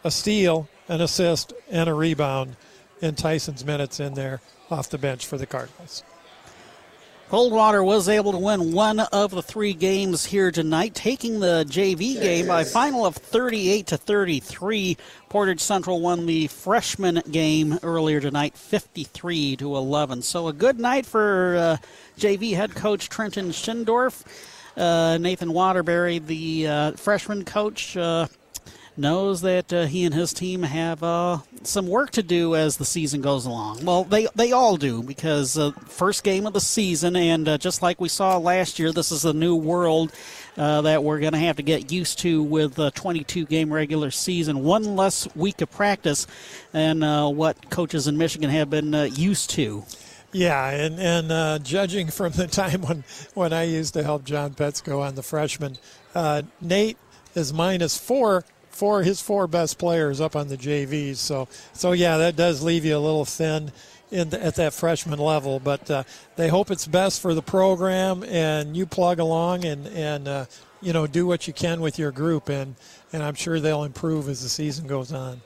Speaker 5: a steal, an assist, and a rebound in Tyson's minutes in there off the bench for the Cardinals.
Speaker 3: Coldwater was able to win one of the three games here tonight, taking the JV game by a final of 38 to 33. Portage Central won the freshman game earlier tonight, 53 to 11. So a good night for uh, JV head coach Trenton Schindorf. Uh, Nathan Waterbury, the uh, freshman coach, uh, knows that uh, he and his team have uh, some work to do as the season goes along. Well, they they all do because uh, first game of the season, and uh, just like we saw last year, this is a new world. Uh, that we're going to have to get used to with a 22 game regular season. One less week of practice than uh, what coaches in Michigan have been used to.
Speaker 5: Yeah, and and uh, judging from the time when when I used to help John Petsko on the freshman, uh, Nate is minus four for his four best players up on the JVs. So so yeah, that does leave you a little thin. In the, at that freshman level, but uh, they hope it's best for the program, and you plug along and and uh, you know do what you can with your group, and and I'm sure they'll improve as the season goes on.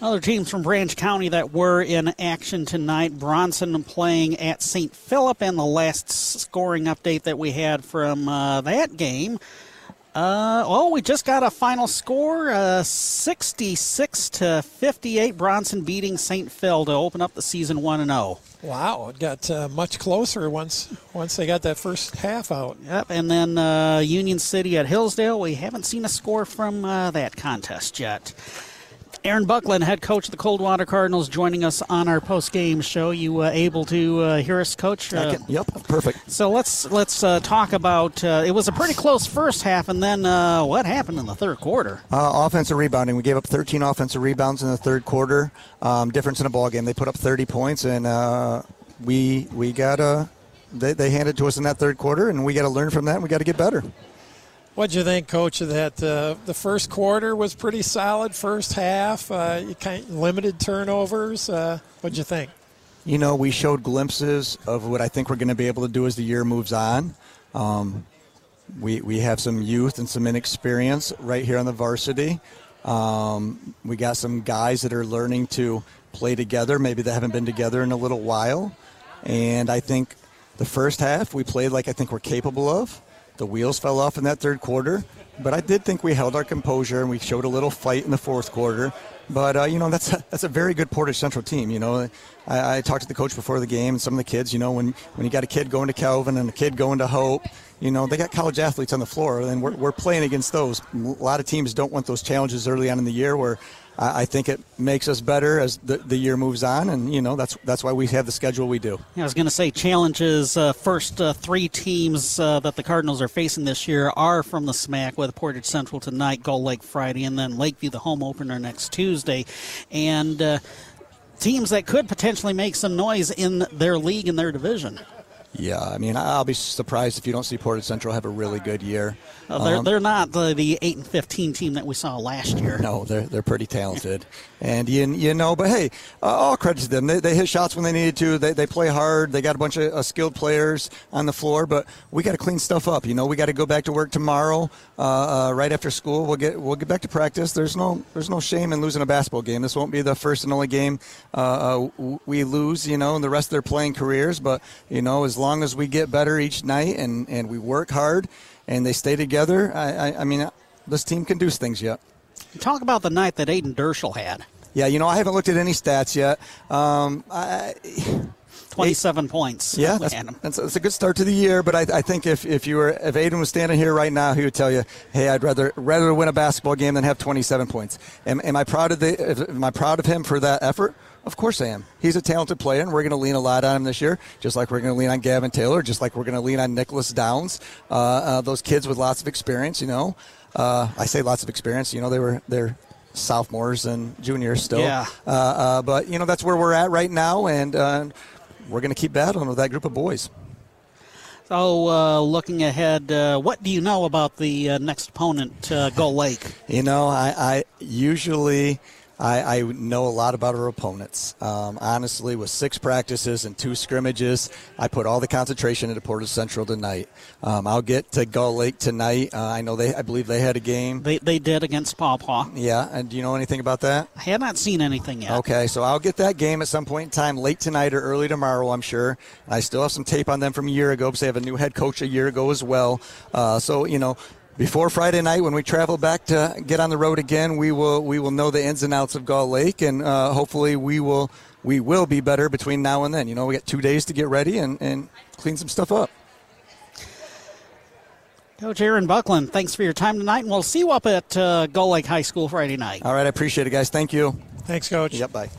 Speaker 3: Other teams from Branch County that were in action tonight Bronson playing at St. Philip, and the last scoring update that we had from uh, that game. Uh, oh, we just got a final score uh, 66 to 58. Bronson beating St. Phil to open up the season 1 0.
Speaker 5: Wow, it got uh, much closer once once they got that first half out.
Speaker 3: Yep, and then uh, Union City at Hillsdale. We haven't seen a score from uh, that contest yet. Aaron Buckland, head coach of the Coldwater Cardinals, joining us on our post-game show. You uh, able to uh, hear us, Coach?
Speaker 39: Uh, yep, perfect.
Speaker 3: So let's let's uh, talk about. Uh, it was a pretty close first half, and then uh, what happened in the third quarter?
Speaker 39: offensive rebounding. We gave up 13 offensive rebounds in the third quarter. Um, difference in a ball game. They put up 30 points, and we we got a. They, they handed to us in that third quarter, and we got to learn from that. and We got to get better.
Speaker 5: What'd you think, Coach? Of that uh, the first quarter was pretty solid. First half, uh, you kind of limited turnovers. Uh, what'd you think?
Speaker 39: You know, we showed glimpses of what I think we're going to be able to do as the year moves on. Um, we we have some youth and some inexperience right here on the varsity. Um, we got some guys that are learning to play together. Maybe they haven't been together in a little while, and I think the first half we played like I think we're capable of. The wheels fell off in that third quarter, but I did think we held our composure and we showed a little fight in the fourth quarter. But uh, you know that's a, that's a very good Portage Central team. You know, I, I, talked to the coach before the game and some of the kids. You know, when when you got a kid going to Calvin and a kid going to Hope, you know they got college athletes on the floor, and we're, we're playing against those. A lot of teams don't want those challenges early on in the year where I think it makes us better as the, the year moves on, and you know that's that's why we have the schedule we do.
Speaker 3: Yeah, I was going to say challenges. Uh, first uh, three teams uh, that the Cardinals are facing this year are from the SMAC, with Portage Central tonight, Gull Lake Friday, and then Lakeview the home opener next Tuesday, and uh, teams that could potentially make some noise in their league and their division.
Speaker 39: Yeah, I mean, I'll be surprised if you don't see Portage Central have a really good year.
Speaker 3: Uh, they're, um, they're not the, the 8 and 15 team that we saw last year.
Speaker 39: No, they're, they're pretty talented. and, you, you know, but hey, uh, all credit to them. They, they hit shots when they needed to. They, they play hard. They got a bunch of uh, skilled players on the floor, but we got to clean stuff up. You know, we got to go back to work tomorrow, uh, uh, right after school. We'll get we'll get back to practice. There's no there's no shame in losing a basketball game. This won't be the first and only game uh, we lose, you know, in the rest of their playing careers. But, you know, as long as we get better each night and, and we work hard – and they stay together. I, I, I mean, this team can do things yet.
Speaker 3: Talk about the night that Ayden Dirschell had.
Speaker 39: Yeah, you know, I haven't looked at any stats yet. Um, I,
Speaker 3: 27 eight, points.
Speaker 39: Yeah, that's, that's, that's, a good start to the year. But I, I, think if, if you were if Ayden was standing here right now, he would tell you, "Hey, I'd rather rather win a basketball game than have 27 points." Am, am I proud of the? Am I proud of him for that effort? Of course I am. He's a talented player, and we're going to lean a lot on him this year, just like we're going to lean on Gavin Taylor, just like we're going to lean on Nicholas Downs. Uh, uh, those kids with lots of experience, you know. Uh, I say lots of experience. You know, they were they're sophomores and juniors still.
Speaker 3: Yeah.
Speaker 39: Uh, uh, but you know, that's where we're at right now, and uh, we're going to keep battling with that group of boys.
Speaker 3: So, looking ahead, what do you know about the next opponent, Gull Lake?
Speaker 39: You know, I, I usually I, I know a lot about our opponents. Um, honestly, with six practices and two scrimmages, I put all the concentration into Portage Central tonight. Um, I'll get to Gull Lake tonight. Uh, I know they, I believe they had a game.
Speaker 3: They, they did against Paw Paw.
Speaker 39: Yeah, and do you know anything about that?
Speaker 3: I have not seen anything yet.
Speaker 39: Okay, so I'll get that game at some point in time, late tonight or early tomorrow, I'm sure. I still have some tape on them from a year ago because they have a new head coach a year ago as well. Uh, so you know before Friday night when we travel back to get on the road again, we will we will know the ins and outs of Gull Lake, and uh, hopefully we will we will be better between now and then. You know, we got two days to get ready and, and clean some stuff up.
Speaker 3: Coach Aaron Buckland, thanks for your time tonight, and we'll see you up at uh, Gull Lake High School Friday night.
Speaker 39: All right, I appreciate it, guys. Thank you.
Speaker 5: Thanks, Coach.
Speaker 39: Yep, bye.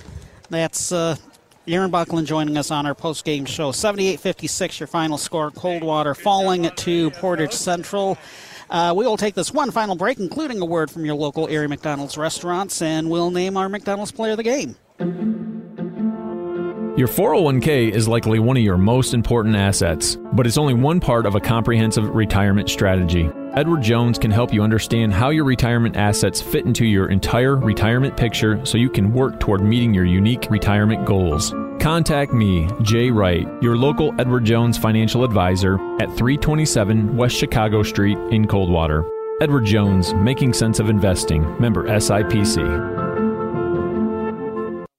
Speaker 3: That's uh, Aaron Buckland joining us on our post-game show. 78-56, your final score. Coldwater falling to Portage Central. Uh, we will take this one final break, including a word from your local area McDonald's restaurants, and we'll name our McDonald's player of the game.
Speaker 40: Your 401k is likely one of your most important assets, but it's only one part of a comprehensive retirement strategy. Edward Jones can help you understand how your retirement assets fit into your entire retirement picture so you can work toward meeting your unique retirement goals. Contact me, Jay Wright, your local Edward Jones financial advisor at 327 West Chicago Street in Coldwater. Edward Jones, making sense of investing, member SIPC.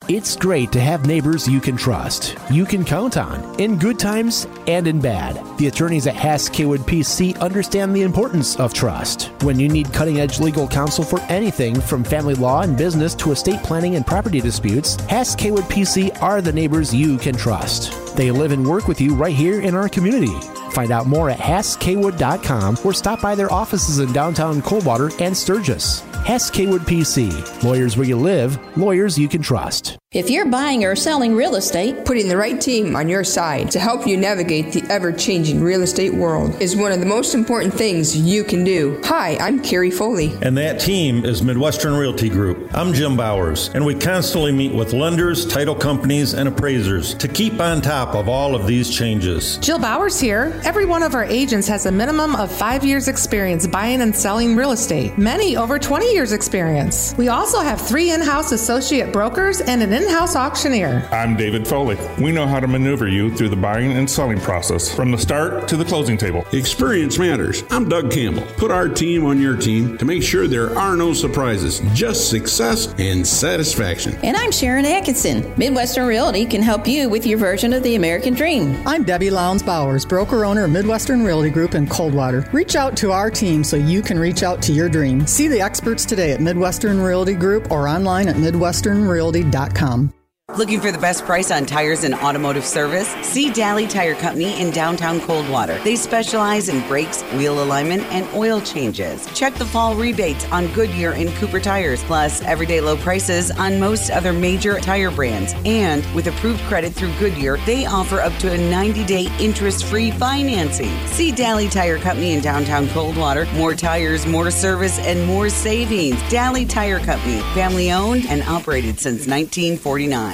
Speaker 8: It's great to have neighbors you can trust, you can count on, in good times and in bad. The attorneys at Hass Kaywood PC understand the importance of trust. When you need cutting edge legal counsel for anything from family law and business to estate planning and property disputes, Hass Kaywood PC are the neighbors you can trust. They live and work with you right here in our community. Find out more at HassKwood.com or stop by their offices in downtown Coldwater and Sturgis. Hess Kaywood PC. Lawyers where you live, lawyers you can trust.
Speaker 41: If you're buying or selling real estate,
Speaker 42: putting the right team on your side to help you navigate the ever changing real estate world is one of the most important things you can do. Hi, I'm Carrie Foley.
Speaker 43: And that team is Midwestern Realty Group. I'm Jim Bowers, and we constantly meet with lenders, title companies, and appraisers to keep on top of all of these changes.
Speaker 44: Jill Bowers here. Every one of our agents has a minimum of five years' experience buying and selling real estate, many over 20 years' experience. We also have three in house associate brokers and an in house auctioneer.
Speaker 45: I'm David Foley. We know how to maneuver you through the buying and selling process from the start to the closing table.
Speaker 46: Experience matters. I'm Doug Campbell. Put our team on your team to make sure there are no surprises, just success and satisfaction.
Speaker 41: And I'm Sharon Atkinson. Midwestern Realty can help you with your version of the American dream.
Speaker 47: I'm Debbie Lowndes Bowers, broker owner of Midwestern Realty Group in Coldwater. Reach out to our team so you can reach out to your dream. See the experts today at Midwestern Realty Group or online at midwesternrealty.com com.
Speaker 48: Looking for the best price on tires and automotive service? See Daly Tire Company in downtown Coldwater. They specialize in brakes, wheel alignment, and oil changes. Check the fall rebates on Goodyear and Cooper tires, plus everyday low prices on most other major tire brands. And with approved credit through Goodyear, they offer up to a 90 day interest free financing. See Daly Tire Company in downtown Coldwater. More tires, more service, and more savings. Daly Tire Company, family owned and operated since 1949.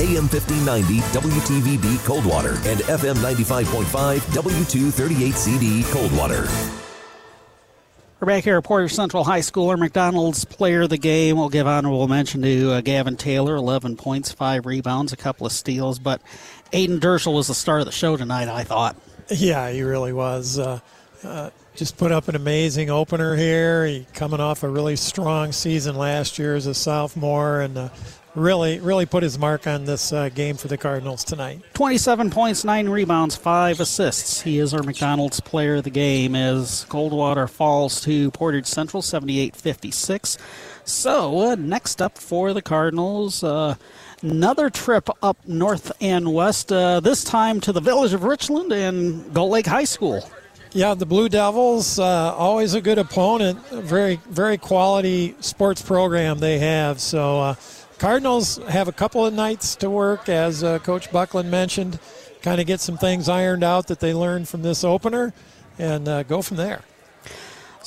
Speaker 2: AM 1590 WTVB Coldwater and FM 95.5 W238CD Coldwater.
Speaker 3: We're back here at Portage Central High School. Our McDonald's player of the game. We'll give honorable mention to uh, Gavin Taylor, 11 points, 5 rebounds, a couple of steals. But Ayden Dirschell was the star of the show tonight, I thought.
Speaker 5: Yeah, he really was. Uh, uh, just put up an amazing opener here. He coming off a really strong season last year as a sophomore, and uh, really, really put his mark on this uh, game for the Cardinals tonight.
Speaker 3: 27 points, 9 rebounds, 5 assists. He is our McDonald's player of the game as Coldwater falls to Portage Central 78 56. So, uh, next up for the Cardinals, uh, another trip up north and west, uh, this time to the village of Richland and Gull Lake High School.
Speaker 5: Yeah, the Blue Devils, uh, always a good opponent. Very, very quality sports program they have. So, uh, Cardinals have a couple of nights to work, as uh, Coach Buckland mentioned, kind of get some things ironed out that they learned from this opener and uh, go from there.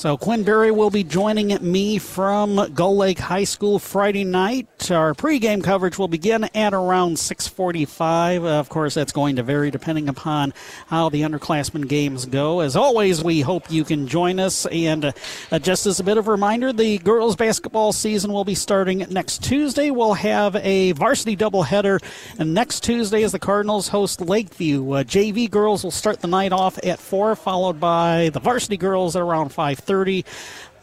Speaker 3: So Quinn Berry will be joining me from Gull Lake High School Friday night. Our pregame coverage will begin at around 6:45. Of course, that's going to vary depending upon how the underclassmen games go. As always, we hope you can join us. And uh, just as a bit of a reminder, the girls basketball season will be starting next Tuesday. We'll have a varsity doubleheader, and next Tuesday, as the Cardinals host Lakeview, uh, JV girls will start the night off at four, followed by the varsity girls at around 5. 5:30.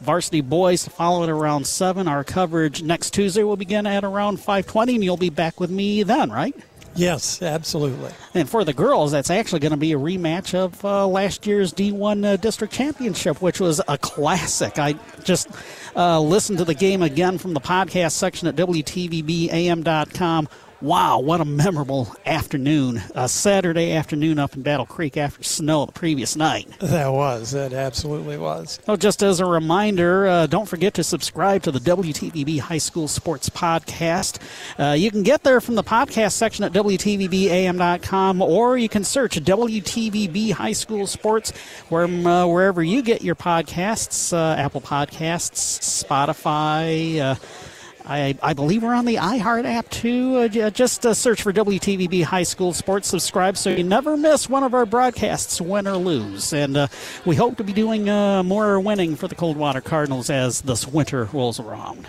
Speaker 3: Varsity boys to follow at around seven. Our coverage next Tuesday will begin at around 5:20, and you'll be back with me then, right?
Speaker 5: Yes, absolutely.
Speaker 3: And for the girls, that's actually going to be a rematch of uh, last year's D1 uh, district championship, which was a classic. I just uh, listened to the game again from the podcast section at WTVBAM.com Wow, what a memorable afternoon. A Saturday afternoon up in Battle Creek after snow the previous night.
Speaker 5: That was. That absolutely was.
Speaker 3: Well, just as a reminder, uh, don't forget to subscribe to the WTVB High School Sports Podcast. Uh, you can get there from the podcast section at WTVBAM.com or you can search WTVB High School Sports where, uh, wherever you get your podcasts uh, Apple Podcasts, Spotify uh, I, I, believe we're on the iHeart app too. Uh, just uh, search for WTVB High School Sports. Subscribe so you never miss one of our broadcasts, win or lose. And uh, we hope to be doing uh, more winning for the Coldwater Cardinals as this winter rolls around.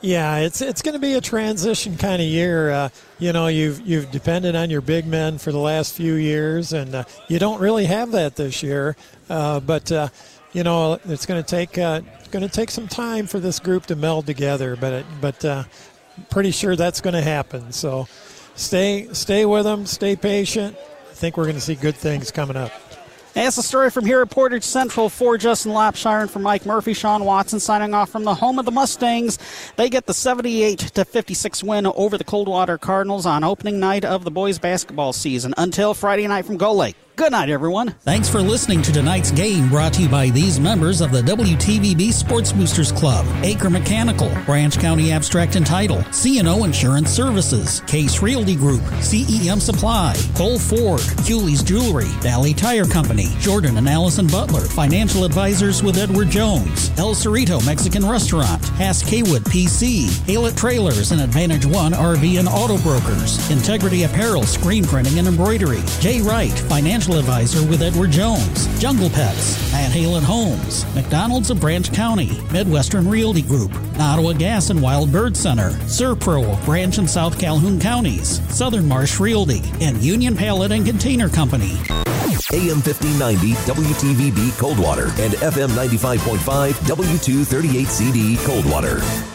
Speaker 5: Yeah, it's it's going to be a transition kind of year. Uh, you know, you've you've depended on your big men for the last few years, and uh, you don't really have that this year. but you know, it's going to take uh, going to take some time for this group to meld together, but it, but uh, pretty sure that's going to happen. So stay stay with them, stay patient. I think we're going to see good things coming up.
Speaker 3: That's the story from here at Portage Central for Justin Lopshire and for Mike Murphy. Sean Watson signing off from the home of the Mustangs. They get the 78 to 56 win over the Coldwater Cardinals on opening night of the boys basketball season. Until Friday night from Gull Lake. Good night, everyone.
Speaker 49: Thanks for listening to tonight's game brought to you by these members of the WTVB Sports Boosters Club Acre Mechanical, Branch County Abstract and Title, CNO Insurance Services, Case Realty Group, CEM Supply, Cole Ford, Cooley's Jewelry, Daly Tire Company, Jordan and Allison Butler, Financial Advisors with Edward Jones, El Cerrito Mexican Restaurant, Hass Kaywood PC, Halet Trailers and Advantage One RV and Auto Brokers, Integrity Apparel, Screen Printing and Embroidery, Jay Wright, Financial financial advisor with Edward Jones, Jungle Pets, Van Halen Homes, McDonald's of Branch County, Midwestern Realty Group, Ottawa Gas and Wild Bird Center, ServPro, Branch and South Calhoun Counties, Southern Marsh Realty, and Union Pallet and Container Company.
Speaker 2: AM 1590 WTVB Coldwater and FM 95.5 W238CD Coldwater.